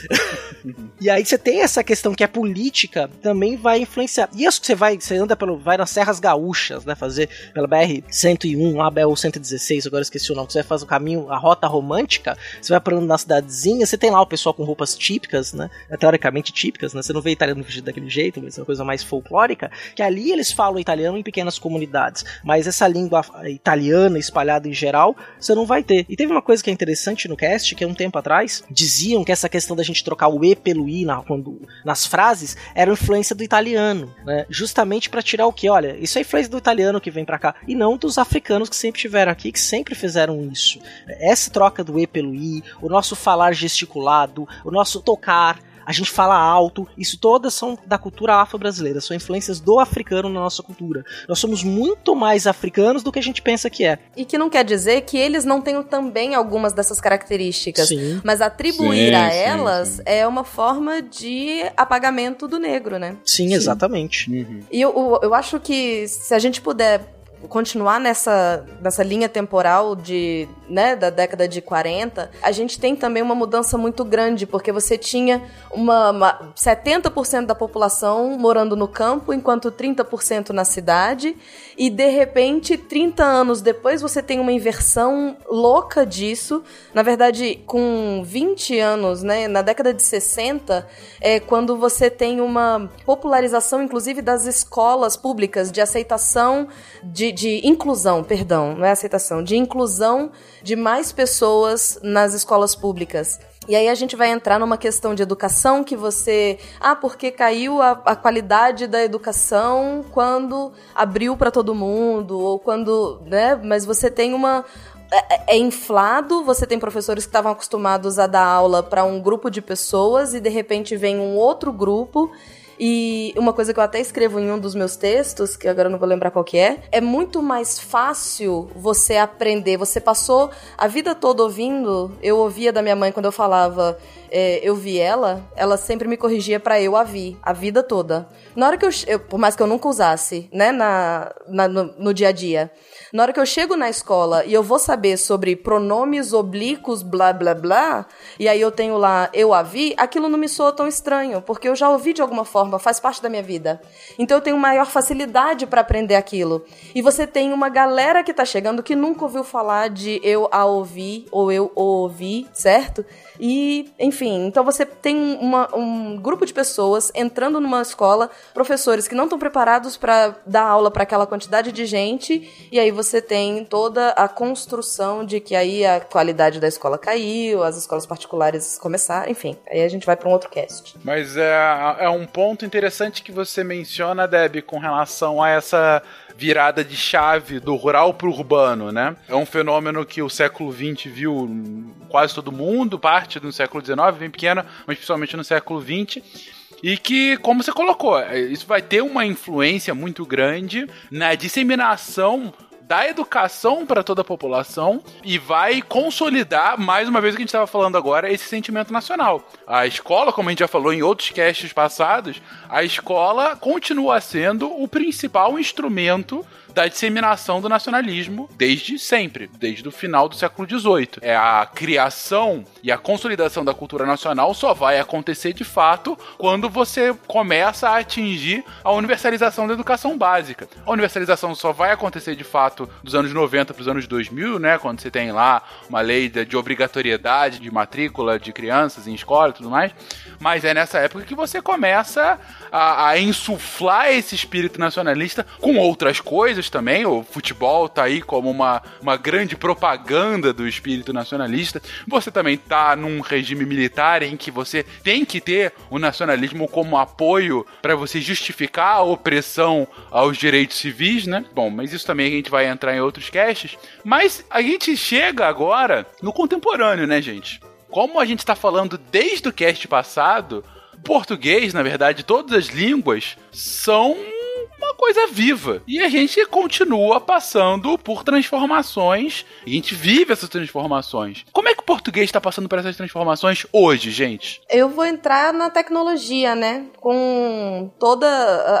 e aí você tem essa questão que é política, também vai influenciar. E isso que você vai, você anda pelo, vai nas serras gaúchas, né, fazer pela BR 101, lá BR 116, agora esqueci o nome, você vai fazer o caminho, a rota romântica, você vai parando na cidadezinha, você tem lá o pessoal com roupas típicas, né, teoricamente típicas, né, você não vê italiano vestido daquele jeito, mas é uma coisa mais folclórica, que ali eles falam italiano em pequenas comunidades, mas essa língua italiana espalhada em geral, você não vai ter. E teve uma coisa que é interessante no cast, que é um tempo atrás, diziam que essa questão da gente trocar o E pelo I na, quando, nas frases era influência do italiano, né? Justamente para tirar o que? Olha, isso é influência do italiano que vem para cá, e não dos africanos que sempre estiveram aqui, que sempre fizeram isso. Essa troca do E pelo I, o nosso falar gesticulado, o nosso tocar, a gente fala alto, isso todas são da cultura afro-brasileira, são influências do africano na nossa cultura. Nós somos muito mais africanos do que a gente pensa que é. E que não quer dizer que eles não tenham também algumas dessas características, Sim. mas atribuir Sim, a sim, elas sim. é uma forma de apagamento do negro, né? Sim, exatamente. E eu, eu, eu acho que se a gente puder continuar nessa, nessa linha temporal de, né, da década de 40, a gente tem também uma mudança muito grande, porque você tinha uma, uma 70% da população morando no campo, enquanto 30% na cidade, e de repente, 30 anos depois, você tem uma inversão louca disso. Na verdade, com 20 anos, né, na década de 60, é quando você tem uma popularização, inclusive, das escolas públicas de aceitação, de, de inclusão, perdão, não é aceitação, de inclusão de mais pessoas nas escolas públicas. E aí a gente vai entrar numa questão de educação que você. Ah, porque caiu a, a qualidade da educação quando abriu para todo mundo, ou quando. né? Mas você tem uma. É, é inflado, você tem professores que estavam acostumados a dar aula para um grupo de pessoas e de repente vem um outro grupo e uma coisa que eu até escrevo em um dos meus textos, que agora eu não vou lembrar qual que é, é muito mais fácil você aprender. Você passou a vida toda ouvindo, eu ouvia da minha mãe quando eu falava, é, eu vi ela, ela sempre me corrigia para eu a vi, a vida toda. Na hora que eu, eu por mais que eu nunca usasse, né, na, na no, no dia a dia, na hora que eu chego na escola e eu vou saber sobre pronomes oblíquos, blá blá blá, e aí eu tenho lá eu a vi, aquilo não me soa tão estranho, porque eu já ouvi de alguma forma, faz parte da minha vida. Então eu tenho maior facilidade para aprender aquilo. E você tem uma galera que tá chegando que nunca ouviu falar de eu a ouvir ou eu ouvi, certo? E, enfim, então você tem uma, um grupo de pessoas entrando numa escola, professores que não estão preparados para dar aula para aquela quantidade de gente, e aí você tem toda a construção de que aí a qualidade da escola caiu, as escolas particulares começaram, enfim, aí a gente vai para um outro cast. Mas é, é um ponto interessante que você menciona, Deb, com relação a essa virada de chave do rural para o urbano, né? É um fenômeno que o século XX viu quase todo mundo, parte do século XIX, bem pequena, mas principalmente no século XX. E que, como você colocou, isso vai ter uma influência muito grande na disseminação da educação para toda a população e vai consolidar, mais uma vez o que a gente estava falando agora, esse sentimento nacional. A escola, como a gente já falou em outros casts passados, a escola continua sendo o principal instrumento da disseminação do nacionalismo desde sempre, desde o final do século XVIII. É a criação e a consolidação da cultura nacional só vai acontecer de fato quando você começa a atingir a universalização da educação básica. A universalização só vai acontecer de fato dos anos 90 para os anos 2000, né, quando você tem lá uma lei de obrigatoriedade de matrícula de crianças em escola e tudo mais. Mas é nessa época que você começa a, a insuflar esse espírito nacionalista com outras coisas também. O futebol tá aí como uma, uma grande propaganda do espírito nacionalista. Você também tá num regime militar em que você tem que ter o nacionalismo como apoio para você justificar a opressão aos direitos civis, né? Bom, mas isso também a gente vai entrar em outros casts. Mas a gente chega agora no contemporâneo, né, gente? Como a gente está falando desde o cast passado, português, na verdade, todas as línguas são uma coisa viva. E a gente continua passando por transformações. A gente vive essas transformações. Como é que o português está passando por essas transformações hoje, gente? Eu vou entrar na tecnologia, né? Com toda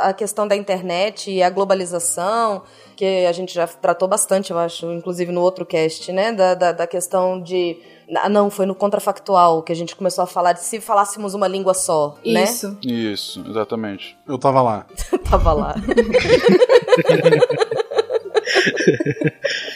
a questão da internet e a globalização que a gente já tratou bastante, eu acho, inclusive no outro cast, né? Da, da, da questão de não, foi no contrafactual que a gente começou a falar de se falássemos uma língua só, né? Isso. Isso, exatamente. Eu tava lá. Tava lá.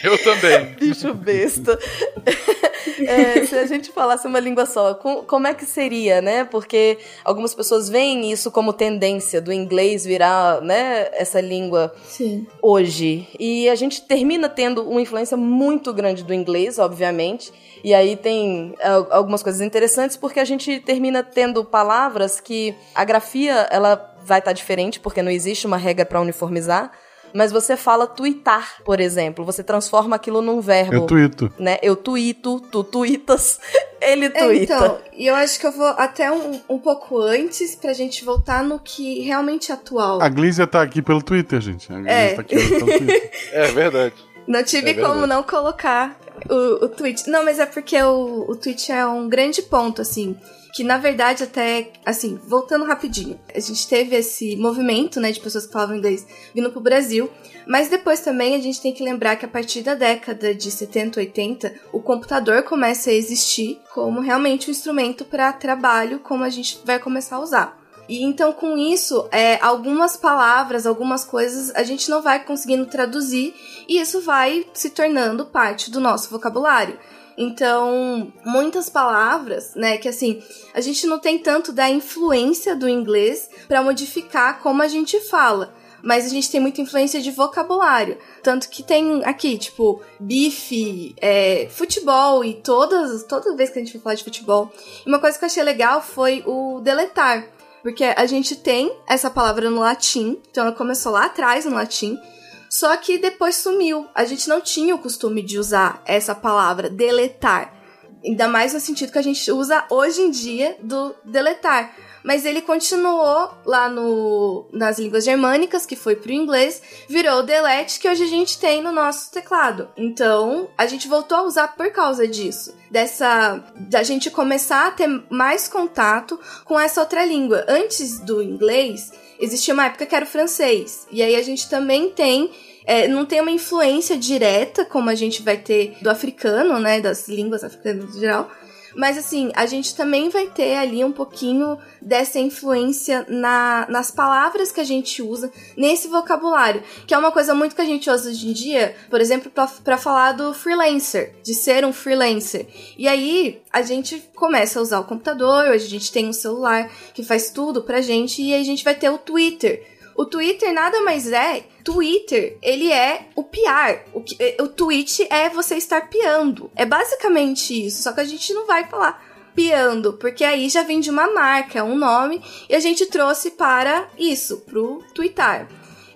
Eu também. Bicho besta. É, se a gente falasse uma língua só, com, como é que seria, né? Porque algumas pessoas veem isso como tendência do inglês virar, né, essa língua Sim. hoje. E a gente termina tendo uma influência muito grande do inglês, obviamente. E aí tem algumas coisas interessantes porque a gente termina tendo palavras que a grafia ela vai estar diferente porque não existe uma regra para uniformizar. Mas você fala tuitar, por exemplo. Você transforma aquilo num verbo. Eu tuito. Né? Eu tuito, tu tuitas, ele É, tuita. então, e eu acho que eu vou até um, um pouco antes pra gente voltar no que realmente é atual. A Glízia tá aqui pelo Twitter, gente. A É. tá aqui pelo Twitter. É verdade. Não tive É como não colocar o, o tweet. Não, mas é porque o, o tweet é um grande ponto, assim. Que na verdade, até, assim, voltando rapidinho, a gente teve esse movimento, né, de pessoas que falavam inglês vindo pro Brasil. Mas depois também a gente tem que lembrar que a partir da década de 70, 80, o computador começa a existir como realmente um instrumento para trabalho, como a gente vai começar a usar. E então, com isso, é, algumas palavras, algumas coisas a gente não vai conseguindo traduzir e isso vai se tornando parte do nosso vocabulário. Então, muitas palavras, né, que assim, a gente não tem tanto da influência do inglês para modificar como a gente fala. Mas a gente tem muita influência de vocabulário. Tanto que tem aqui, tipo, bife, é, futebol e todas, toda vez que a gente vai falar de futebol. E uma coisa que eu achei legal foi o deletar. Porque a gente tem essa palavra no latim, então ela começou lá atrás no latim, só que depois sumiu. A gente não tinha o costume de usar essa palavra deletar. Ainda mais no sentido que a gente usa hoje em dia do deletar. Mas ele continuou lá no, nas línguas germânicas, que foi pro inglês, virou o delete, que hoje a gente tem no nosso teclado. Então, a gente voltou a usar por causa disso. Dessa. da gente começar a ter mais contato com essa outra língua. Antes do inglês, existia uma época que era o francês. E aí a gente também tem é, não tem uma influência direta, como a gente vai ter do africano, né? Das línguas africanas no geral. Mas assim, a gente também vai ter ali um pouquinho dessa influência na, nas palavras que a gente usa nesse vocabulário, que é uma coisa muito que a gente usa hoje em dia, por exemplo, para falar do freelancer, de ser um freelancer. E aí a gente começa a usar o computador, hoje a gente tem um celular que faz tudo pra gente, e aí a gente vai ter o Twitter. O Twitter nada mais é. Twitter, ele é o piar. O, que- o tweet é você estar piando. É basicamente isso. Só que a gente não vai falar piando, porque aí já vem de uma marca, um nome, e a gente trouxe para isso, pro twittar.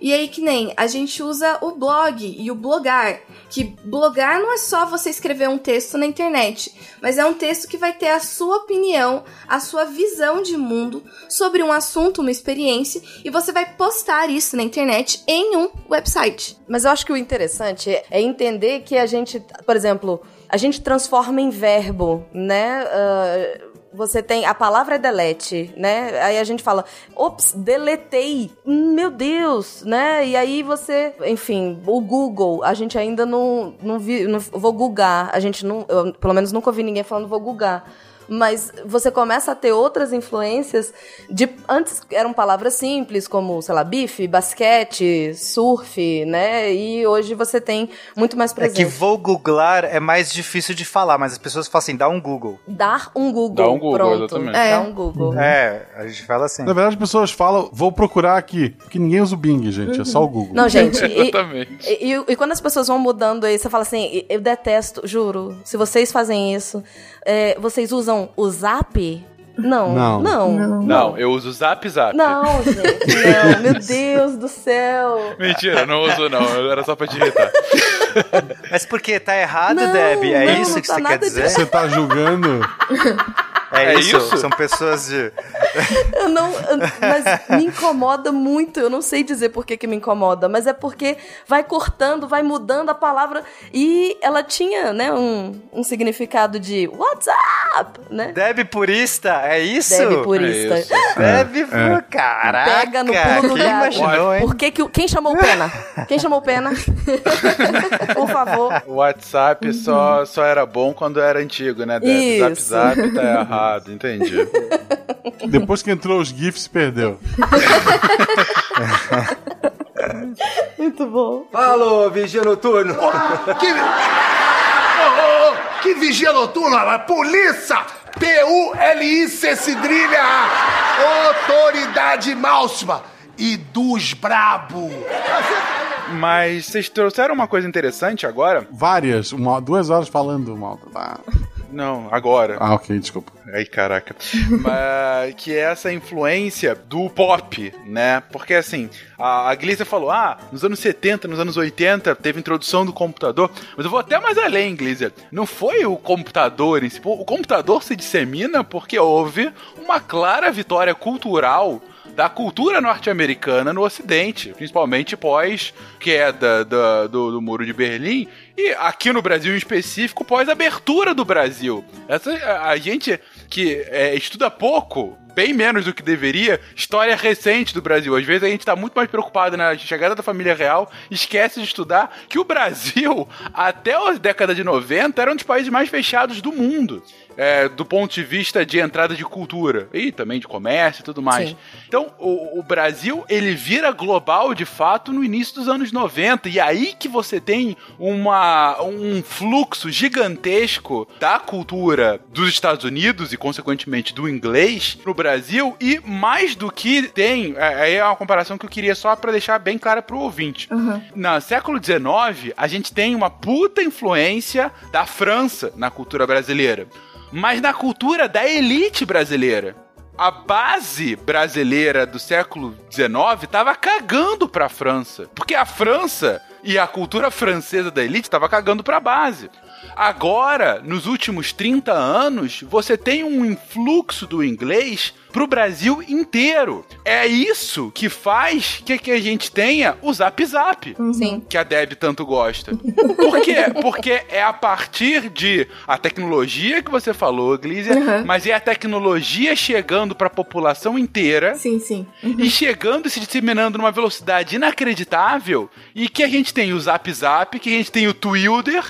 E aí, que nem a gente usa o blog e o blogar. Que blogar não é só você escrever um texto na internet, mas é um texto que vai ter a sua opinião, a sua visão de mundo sobre um assunto, uma experiência, e você vai postar isso na internet em um website. Mas eu acho que o interessante é- entender que a gente, por exemplo, a gente transforma em verbo, né? Ah, você tem a palavra é delete, né? Aí a gente fala, ops, deletei, meu Deus, né? E aí você, enfim, o Google, a gente ainda não, não vi, não, vou googar, a gente não, eu, pelo menos nunca ouvi ninguém falando vou googar. Mas você começa a ter outras influências de antes eram palavras simples como, sei lá, bife, basquete, surf, né? E hoje você tem muito mais É presença. que vou googlar é mais difícil de falar, mas as pessoas falam assim, dá um Google. Dar um Google. Dá um Google, pronto. exatamente. É. É. Dá um Google. É, a gente fala assim. Na verdade, as pessoas falam, vou procurar aqui. Porque ninguém usa o Bing, gente. É só o Google. Não, gente, e, Exatamente. e, e- e quando as pessoas vão mudando aí, você fala assim, eu detesto, juro, se vocês fazem isso, é, vocês usam o zap? Não, Não. não, não. Não, eu uso o Zap Zap. Não, gente, não, meu Deus do céu. Mentira, não uso não. Era só pra te irritar. Mas porque tá errado, Não, Deb? É não, isso não que tá você quer dizer? Você tá julgando. É, É isso? isso? São pessoas de. Eu não, eu- mas me incomoda muito. Eu não sei dizer por que, que me incomoda, mas é porque vai cortando, vai mudando a palavra e ela tinha, né, um, um significado de WhatsApp, né? Deb purista, é isso? Deve purista. É isso. Deb, É. caraca. Pega no pulo do gato. imaginou, hein? Por que que quem chamou o Pena? Quem chamou o Pena? Por favor. O WhatsApp só, só era bom quando era antigo, né, Deb? Zap. Zap tá errado, entendi. Depois que entrou os GIFs, perdeu. Muito bom. Alô, vigia noturno. Que... Que vigia noturna? Polícia! P-U-L-I-C cedrilha A. Autoridade máxima. E dos brabo. Mas vocês trouxeram uma coisa interessante agora? Várias, uma, duas horas falando, malta. Tá. Não, agora. Ah, ok, desculpa. Ai, caraca. Mas que é essa influência do pop, né? Porque assim, a, a Glícia falou: ah, nos anos 70, nos anos 80, teve introdução do computador. Mas eu vou até mais além, Glícia. Não foi o computador em si. O computador se dissemina porque houve uma clara vitória cultural da cultura norte-americana no Ocidente, principalmente pós queda da- do, do Muro de Berlim e aqui no Brasil em específico pós abertura do Brasil. Essa a, a gente que é, estuda pouco bem menos do que deveria, história recente do Brasil. Às vezes a gente está muito mais preocupado na chegada da família real, esquece de estudar que o Brasil, até a década de 90, era um dos países mais fechados do mundo. é, do ponto de vista de entrada de cultura e também de comércio e tudo mais. Sim. Então, o, o Brasil, ele vira global de fato no início dos anos 90. E aí que você tem uma, um fluxo gigantesco da cultura dos Estados Unidos e, consequentemente, do inglês no Brasil. E mais do que tem, é, aí é uma comparação que eu queria só para deixar bem clara pro ouvinte. No século XIX, a gente tem uma puta influência da França na cultura brasileira. Mas na cultura da elite brasileira. A base brasileira do século XIX tava cagando pra França. Porque a França e a cultura francesa da elite tava cagando pra base. Agora, nos últimos 30 anos, você tem um influxo do inglês pro Brasil inteiro. É isso que faz que, que a gente tenha o Zap Zap Sim. que a Deb tanto gosta. Por quê? Porque é a partir de a tecnologia que você falou, Glízia, Uhum. mas é a tecnologia chegando para a população inteira Sim, sim. e chegando e se disseminando numa velocidade inacreditável e que a gente tem o Zap Zap, que a gente tem o Twitter,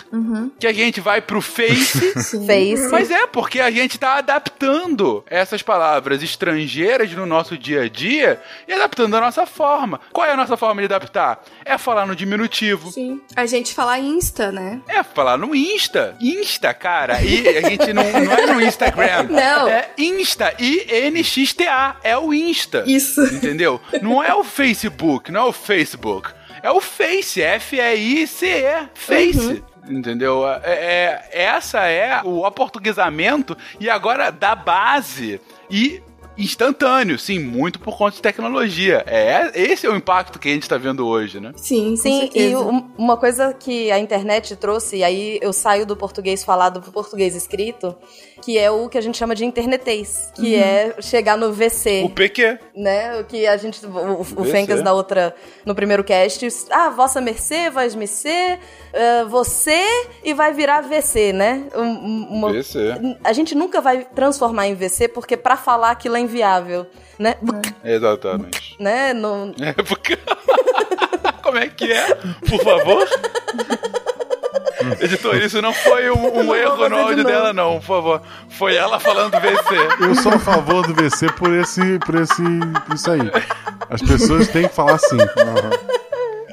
que a gente vai pro Face. Face. Mas é, porque a gente tá adaptando essas palavras estrangeiras no nosso dia a dia e adaptando a nossa forma. Qual é a nossa forma de adaptar? É falar no diminutivo. Sim. A gente fala Insta, né? É falar no Insta. Insta, cara. E a gente não, não é no Instagram. Não. É Insta. I-N-X-T-A. É o Insta. Isso. Entendeu? Não é o Facebook, não é o Facebook. É o Face. F-E-I-C-E. Face. Entendeu? É, é- essa é o aportuguesamento e agora da base e instantâneo, sim, muito por conta de tecnologia. É, esse é o impacto que a gente tá vendo hoje, né? Sim, Sim, e um- uma coisa que a internet trouxe, e aí eu saio do português falado pro português escrito, que é o que a gente chama de internetês, que é chegar no VC. O PQ. né? O que a gente. O, o. Fencas da outra. No primeiro cast. Ah, vossa mercê, vais mercê, eh, você e vai virar VC, né? Um- um- uma- VC. A gente nunca vai transformar em VC, porque pra falar aquilo é inviável, né? Exatamente. né? Não, É porque... Como é que é? Por favor? Editor, isso não foi um, um erro no áudio dela, não, por favor. Foi ela falando do VC. Eu sou a favor do VC por esse, por esse, por isso aí. As pessoas têm que falar assim.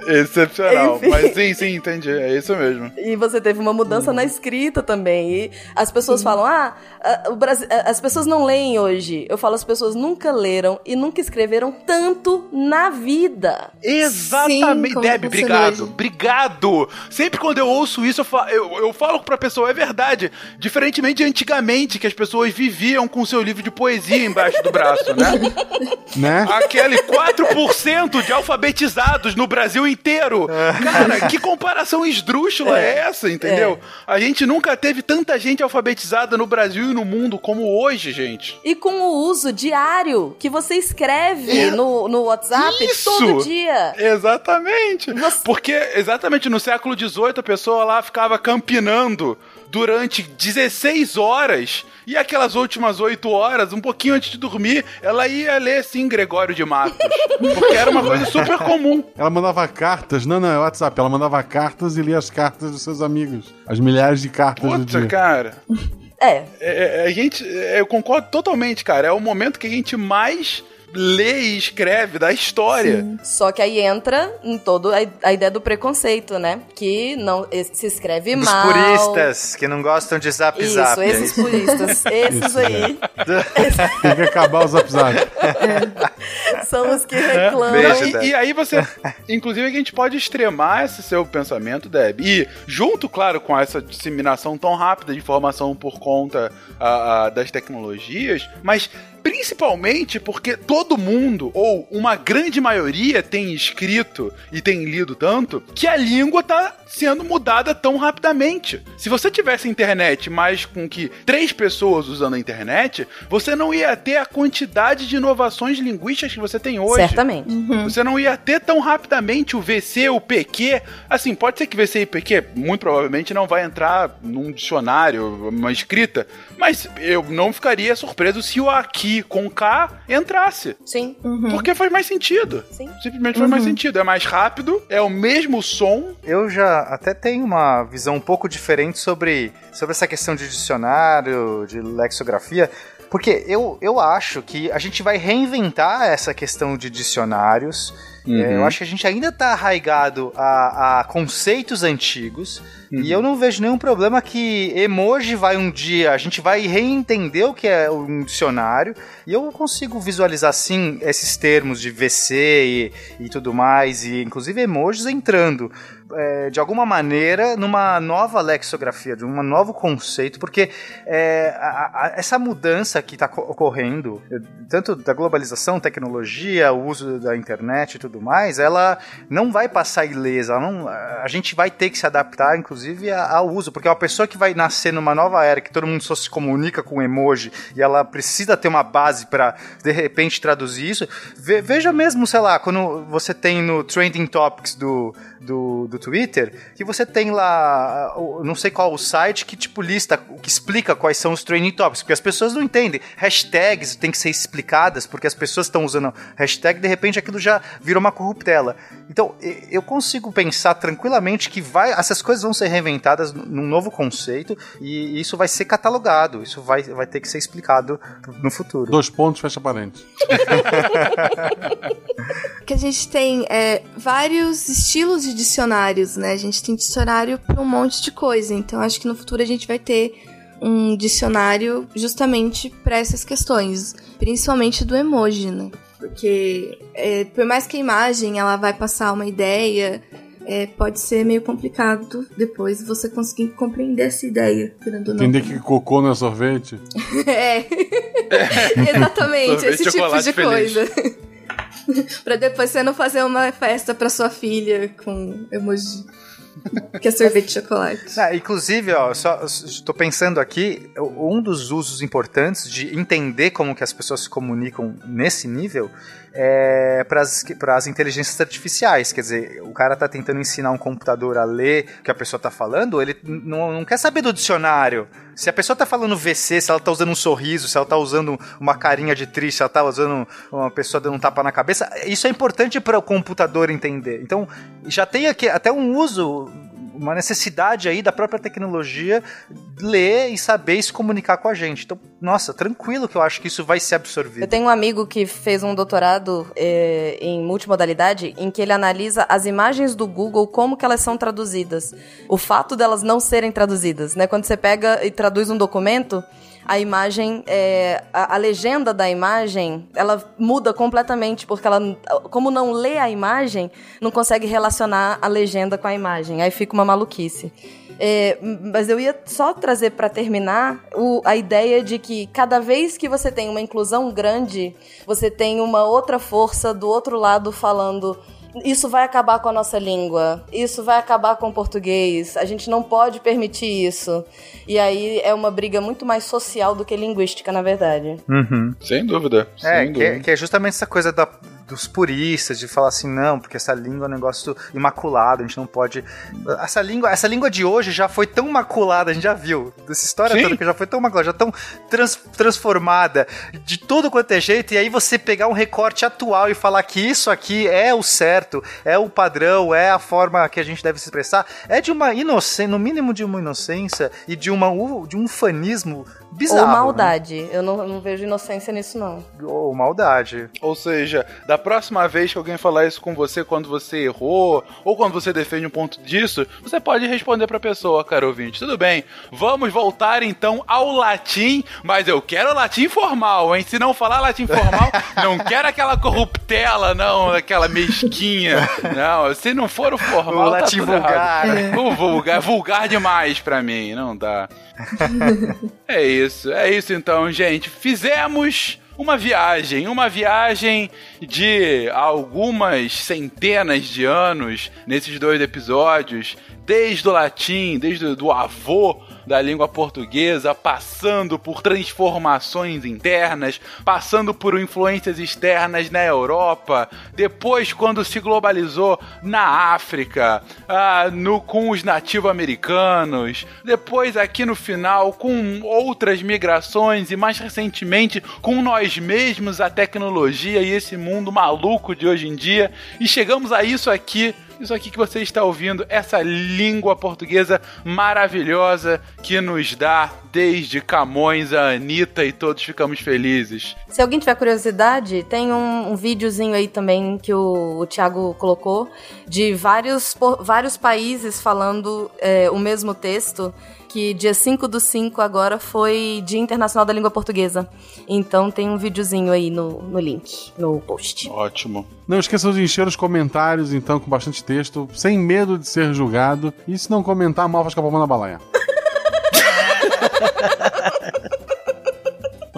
Excepcional. Enfim. Mas sim, sim, entendi. É isso mesmo. E você teve uma mudança na escrita também. E as pessoas falam: ah, o Brasil, as pessoas não leem hoje. Eu falo: as pessoas nunca leram e nunca escreveram tanto na vida. Exatamente, Sim, Deb, funciona obrigado, hoje. obrigado. Sempre quando eu ouço isso, eu falo, eu, eu falo pra pessoa, é verdade. Diferentemente de antigamente, que as pessoas viviam com seu livro de poesia embaixo do braço, né? Né? Aquele 4% de alfabetizados no Brasil inteiro. Cara, que comparação esdrúxula é, essa, entendeu? A gente nunca teve tanta gente alfabetizada no Brasil e no mundo como hoje, gente. E com o uso diário que você escreve É. no, no WhatsApp Isso! todo dia. Exatamente. Porque exatamente no século XVIII a pessoa lá ficava campinando durante 16 horas e aquelas últimas 8 horas, um pouquinho antes de dormir, ela ia ler sim Gregório de Matos. Porque era uma coisa super comum. Ela mandava cartas, não, não, é WhatsApp. Ela mandava cartas e lia as cartas dos seus amigos. As milhares de cartas do Puta, dia. cara. É. É, é, a gente, é, eu concordo totalmente, cara. É o momento que a gente mais lê e escreve da história. Só que aí entra em todo a, a ideia do preconceito, né? Que não se escreve Dos mal. puristas que não gostam de zap Isso, zap. é esses puristas. Esses Isso, aí Tem que acabar o zap zap. são os que reclamam. Não, e, e aí você. Inclusive, a gente pode extremar esse seu pensamento, Deb. E, junto, claro, com essa disseminação tão rápida de informação por conta das tecnologias, mas principalmente porque todo mundo, ou uma grande maioria, tem escrito e tem lido tanto, que a língua tá sendo mudada tão rapidamente. Se você tivesse internet mais com que três pessoas usando a internet, você não ia ter a quantidade de inovações linguísticas que você tem hoje. Certamente. Você não ia ter tão rapidamente o VC, o PQ. Assim, pode ser que VC e PQ, muito provavelmente, não vai entrar num dicionário, uma escrita. Mas eu não ficaria surpreso se o aqui com K entrasse. Sim. Porque faz mais sentido. Sim. Simplesmente faz mais sentido. É mais rápido, é o mesmo som. Eu já até tenho uma visão um pouco diferente sobre, sobre essa questão de dicionário, de lexicografia, porque eu, eu acho que a gente vai reinventar essa questão de dicionários. Uhum. É, eu acho que a gente ainda está arraigado a, a conceitos antigos. Uhum. E eu não vejo nenhum problema que emoji vai um dia, a gente vai reentender o que é um dicionário. E eu consigo visualizar sim esses termos de VC e, e tudo mais, e inclusive emojis entrando é, de alguma maneira numa nova lexicografia, de um novo conceito, porque é, a- a- essa mudança que está ocorrendo, tanto da globalização, tecnologia, o uso da internet e tudo mais, ela não vai passar ilesa, não, a gente vai ter que se adaptar, inclusive, ao uso, porque uma pessoa que vai nascer numa nova era, que todo mundo só se comunica com emoji, e ela precisa ter uma base para, de repente, traduzir isso, ve- veja mesmo, sei lá, quando você tem no Trending Topics do, do, do Twitter, que você tem lá, não sei qual o site, que tipo lista, que explica quais são os trending topics, porque as pessoas não entendem. Hashtags têm que ser explicadas, porque as pessoas estão usando hashtag, de repente aquilo já virou uma corruptela. Então, eu consigo pensar tranquilamente que vai, essas coisas vão ser reinventadas num novo conceito e isso vai ser catalogado, isso vai, vai ter que ser explicado no futuro. Dois pontos, fecha parênteses. que a gente tem é, vários estilos de dicionários, né? A gente tem dicionário para um monte de coisa. Então, acho que no futuro a gente vai ter um dicionário justamente para essas questões, principalmente do emoji, né? Porque é, por mais que a imagem ela vai passar uma ideia, é, pode ser meio complicado depois você conseguir compreender essa ideia. Entender que cocô não é sorvete? É. Exatamente, Sorvete esse de tipo de feliz. coisa. pra depois você não fazer uma festa pra sua filha com emoji. que é sorvete de chocolate. Ah, inclusive, ó, só estou pensando aqui, um dos usos importantes de entender como que as pessoas se comunicam nesse nível é para as inteligências artificiais. Quer dizer, o cara tá tentando ensinar um computador a ler o que a pessoa tá falando, ele não quer saber do dicionário. Se a pessoa tá falando VC, se ela tá usando um sorriso, se ela tá usando uma carinha de triste, se ela tá usando uma pessoa dando um tapa na cabeça, isso é importante para o computador entender. Então, já tem aqui até um uso uma necessidade aí da própria tecnologia ler e saber se comunicar com a gente. Então, nossa, tranquilo que eu acho que isso vai ser absorvido. Eu tenho um amigo que fez um doutorado é, em multimodalidade em que ele analisa as imagens do Google, como que elas são traduzidas. O fato delas não serem traduzidas, né? Quando você pega e traduz um documento, a imagem, é, a, a, legenda da imagem, ela muda completamente, porque ela, como não lê a imagem, não consegue relacionar a legenda com a imagem. Aí fica uma maluquice. É, mas eu ia só trazer para terminar o, a ideia de que cada vez que você tem uma inclusão grande, você tem uma outra força do outro lado falando isso vai acabar com a nossa língua, isso vai acabar com o português, a gente não pode permitir isso. E aí é uma briga muito mais social do que linguística, na verdade. Uhum. Sem dúvida. É, sem que, é dúvida. que é justamente essa coisa da, dos puristas, de falar assim, não, porque essa língua é um negócio imaculado, a gente não pode. Essa língua, essa língua de hoje já foi tão maculada, a gente já viu. Dessa história Sim. toda que já foi tão maculada, já tão trans, transformada de todo quanto é jeito, e aí você pegar um recorte atual e falar que isso aqui é o certo, é o padrão, é a forma que a gente deve se expressar, é de uma inocência, no mínimo de uma inocência e de, uma, de um fanismo bizarro. Ou né? maldade. Eu não, não vejo inocência nisso, não. Ou maldade. Ou seja, da próxima vez que alguém falar isso com você quando você errou, ou quando você defende um ponto disso, você pode responder pra pessoa, caro ouvinte. Tudo bem, vamos voltar então ao latim, mas eu quero latim formal, hein? Se não falar latim formal, não quero aquela corruptela, não, aquela mesquinha. Não, se não for o formal, O tá latim vulgar. O vulgar, vulgar demais pra mim, não dá. É isso, é isso então, gente. Fizemos uma viagem, uma viagem de algumas centenas de anos nesses dois episódios, desde o latim, desde o avô da língua portuguesa, passando por transformações internas, passando por influências externas na Europa, depois quando se globalizou na África, ah, no, com os nativo-americanos, depois aqui no final com outras migrações e mais recentemente com nós mesmos, a tecnologia e esse mundo maluco de hoje em dia, e chegamos a isso aqui isso aqui que você está ouvindo, essa língua portuguesa maravilhosa que nos dá desde Camões a Anitta e todos ficamos felizes. Se alguém tiver curiosidade, tem um, um videozinho aí também que o, o Thiago colocou de vários, por, vários países falando é, o mesmo texto. Que dia 5 do 5 agora foi Dia Internacional da Língua Portuguesa. Então tem um videozinho aí no, no link, no post. Ótimo. Não esqueçam de encher os comentários, então, com bastante texto, sem medo de ser julgado. E se não comentar, mal faz capão na balaia.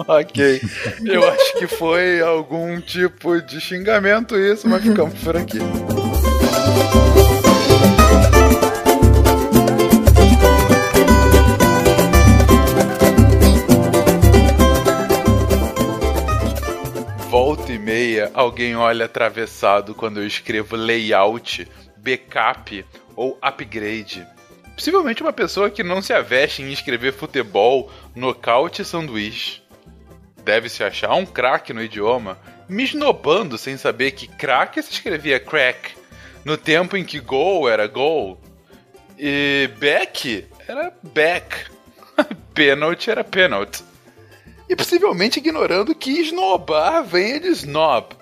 ok. Eu acho que foi algum tipo de xingamento isso, mas ficamos por aqui. E meia, alguém olha atravessado quando eu escrevo layout, backup ou upgrade. Possivelmente uma pessoa que não se aveste em escrever futebol, nocaute e sanduíche. Deve se achar um craque no idioma, me esnobando sem saber que craque se escrevia crack, no tempo em que goal era goal. E back era back. Penalty era penalty. E possivelmente ignorando que esnobar venha de snob.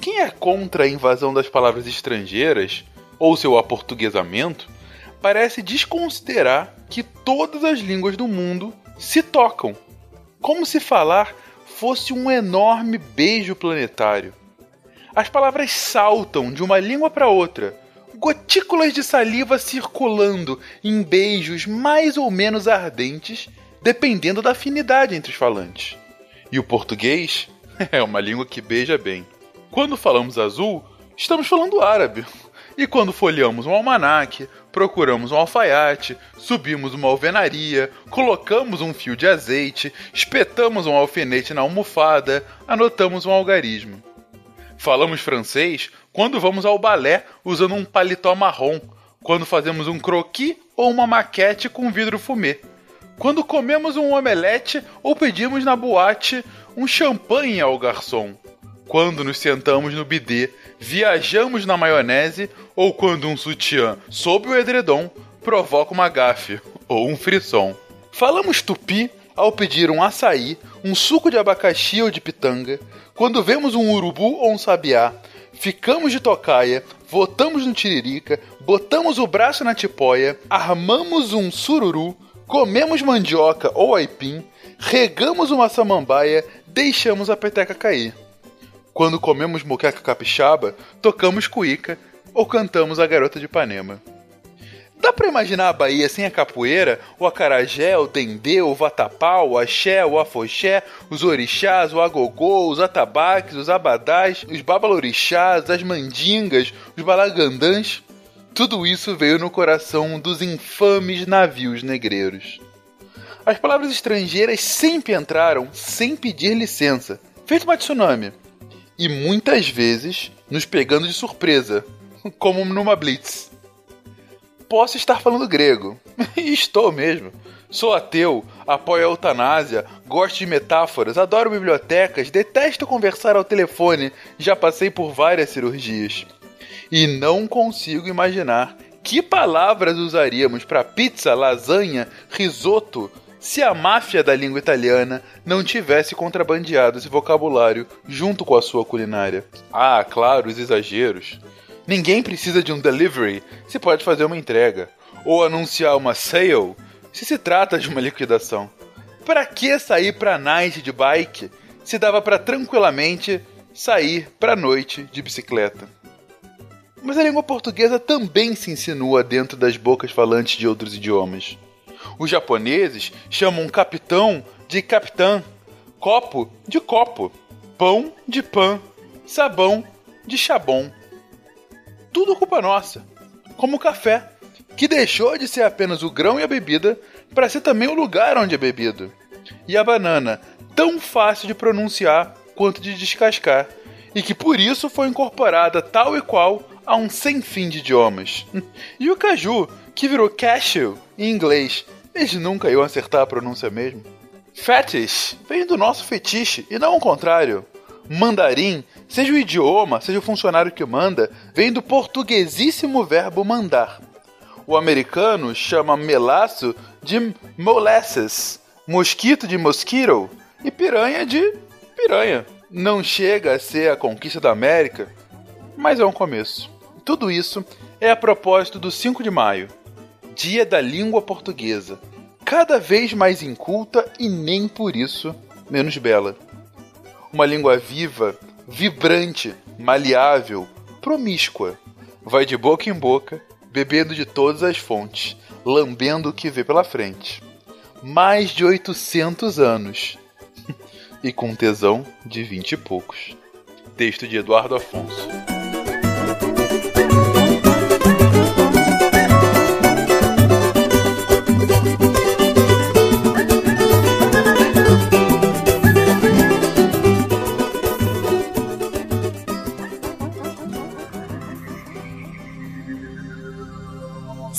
Quem é contra a invasão das palavras estrangeiras, ou seu aportuguesamento, parece desconsiderar que todas as línguas do mundo se tocam, como se falar fosse um enorme beijo planetário. As palavras saltam de uma língua para outra, gotículas de saliva circulando em beijos mais ou menos ardentes, dependendo da afinidade entre os falantes. E o português é uma língua que beija bem. Quando falamos azul, estamos falando árabe. E quando folheamos um almanaque, procuramos um alfaiate, subimos uma alvenaria, colocamos um fio de azeite, espetamos um alfinete na almofada, anotamos um algarismo. Falamos francês quando vamos ao balé usando um paletó marrom, quando fazemos um croquis ou uma maquete com vidro fumê, quando comemos um omelete ou pedimos na boate um champanhe ao garçom, quando nos sentamos no bidê, viajamos na maionese ou quando um sutiã sob o edredom provoca uma gafe ou um frisson. Falamos tupi ao pedir um açaí, um suco de abacaxi ou de pitanga, quando vemos um urubu ou um sabiá, ficamos de tocaia, votamos no tiririca, botamos o braço na tipóia, armamos um sururu, comemos mandioca ou aipim, regamos uma samambaia, deixamos a peteca cair. Quando comemos moqueca capixaba, tocamos cuíca ou cantamos a garota de Ipanema. Dá pra imaginar a Bahia sem a capoeira, o acarajé, o dendê, o vatapá, o axé, o afoxé, os orixás, o agogô, os atabaques, os abadás, os babalorixás, as mandingas, os balagandãs? Tudo isso veio no coração dos infames navios negreiros. As palavras estrangeiras sempre entraram sem pedir licença, feito uma tsunami e muitas vezes nos pegando de surpresa, como numa blitz. Posso estar falando grego, estou mesmo. Sou ateu, apoio a eutanásia, gosto de metáforas, adoro bibliotecas, detesto conversar ao telefone, já passei por várias cirurgias. E não consigo imaginar que palavras usaríamos para pizza, lasanha, risoto, se a máfia da língua italiana não tivesse contrabandeado esse vocabulário junto com a sua culinária. Ah, claro, os exageros. Ninguém precisa de um delivery se pode fazer uma entrega, ou anunciar uma sale se se trata de uma liquidação. Para que sair para night de bike se dava para tranquilamente sair para noite de bicicleta? Mas a língua portuguesa também se insinua dentro das bocas falantes de outros idiomas. Os japoneses chamam capitão de capitã, copo de copo, pão de pão, sabão de chabon. Tudo culpa nossa. Como o café, que deixou de ser apenas o grão e a bebida para ser também o lugar onde é bebido. E a banana, tão fácil de pronunciar quanto de descascar, e que por isso foi incorporada tal e qual a um sem fim de idiomas. E o caju, que virou cashew em inglês, eles nunca iam acertar a pronúncia mesmo. Fetish vem do nosso fetiche e não o contrário. Mandarim, seja o idioma, seja o funcionário que manda, vem do portuguesíssimo verbo mandar. O americano chama melaço de molasses, mosquito de mosquito e piranha de piranha. Não chega a ser a conquista da América, mas é um começo. Tudo isso é a propósito do 5 de maio, Dia da Língua Portuguesa, cada vez mais inculta e nem por isso menos bela. Uma língua viva, vibrante, maleável, promíscua. Vai de boca em boca, bebendo de todas as fontes, lambendo o que vê pela frente. Mais de 800 anos. e com tesão de vinte e poucos. Texto de Eduardo Afonso.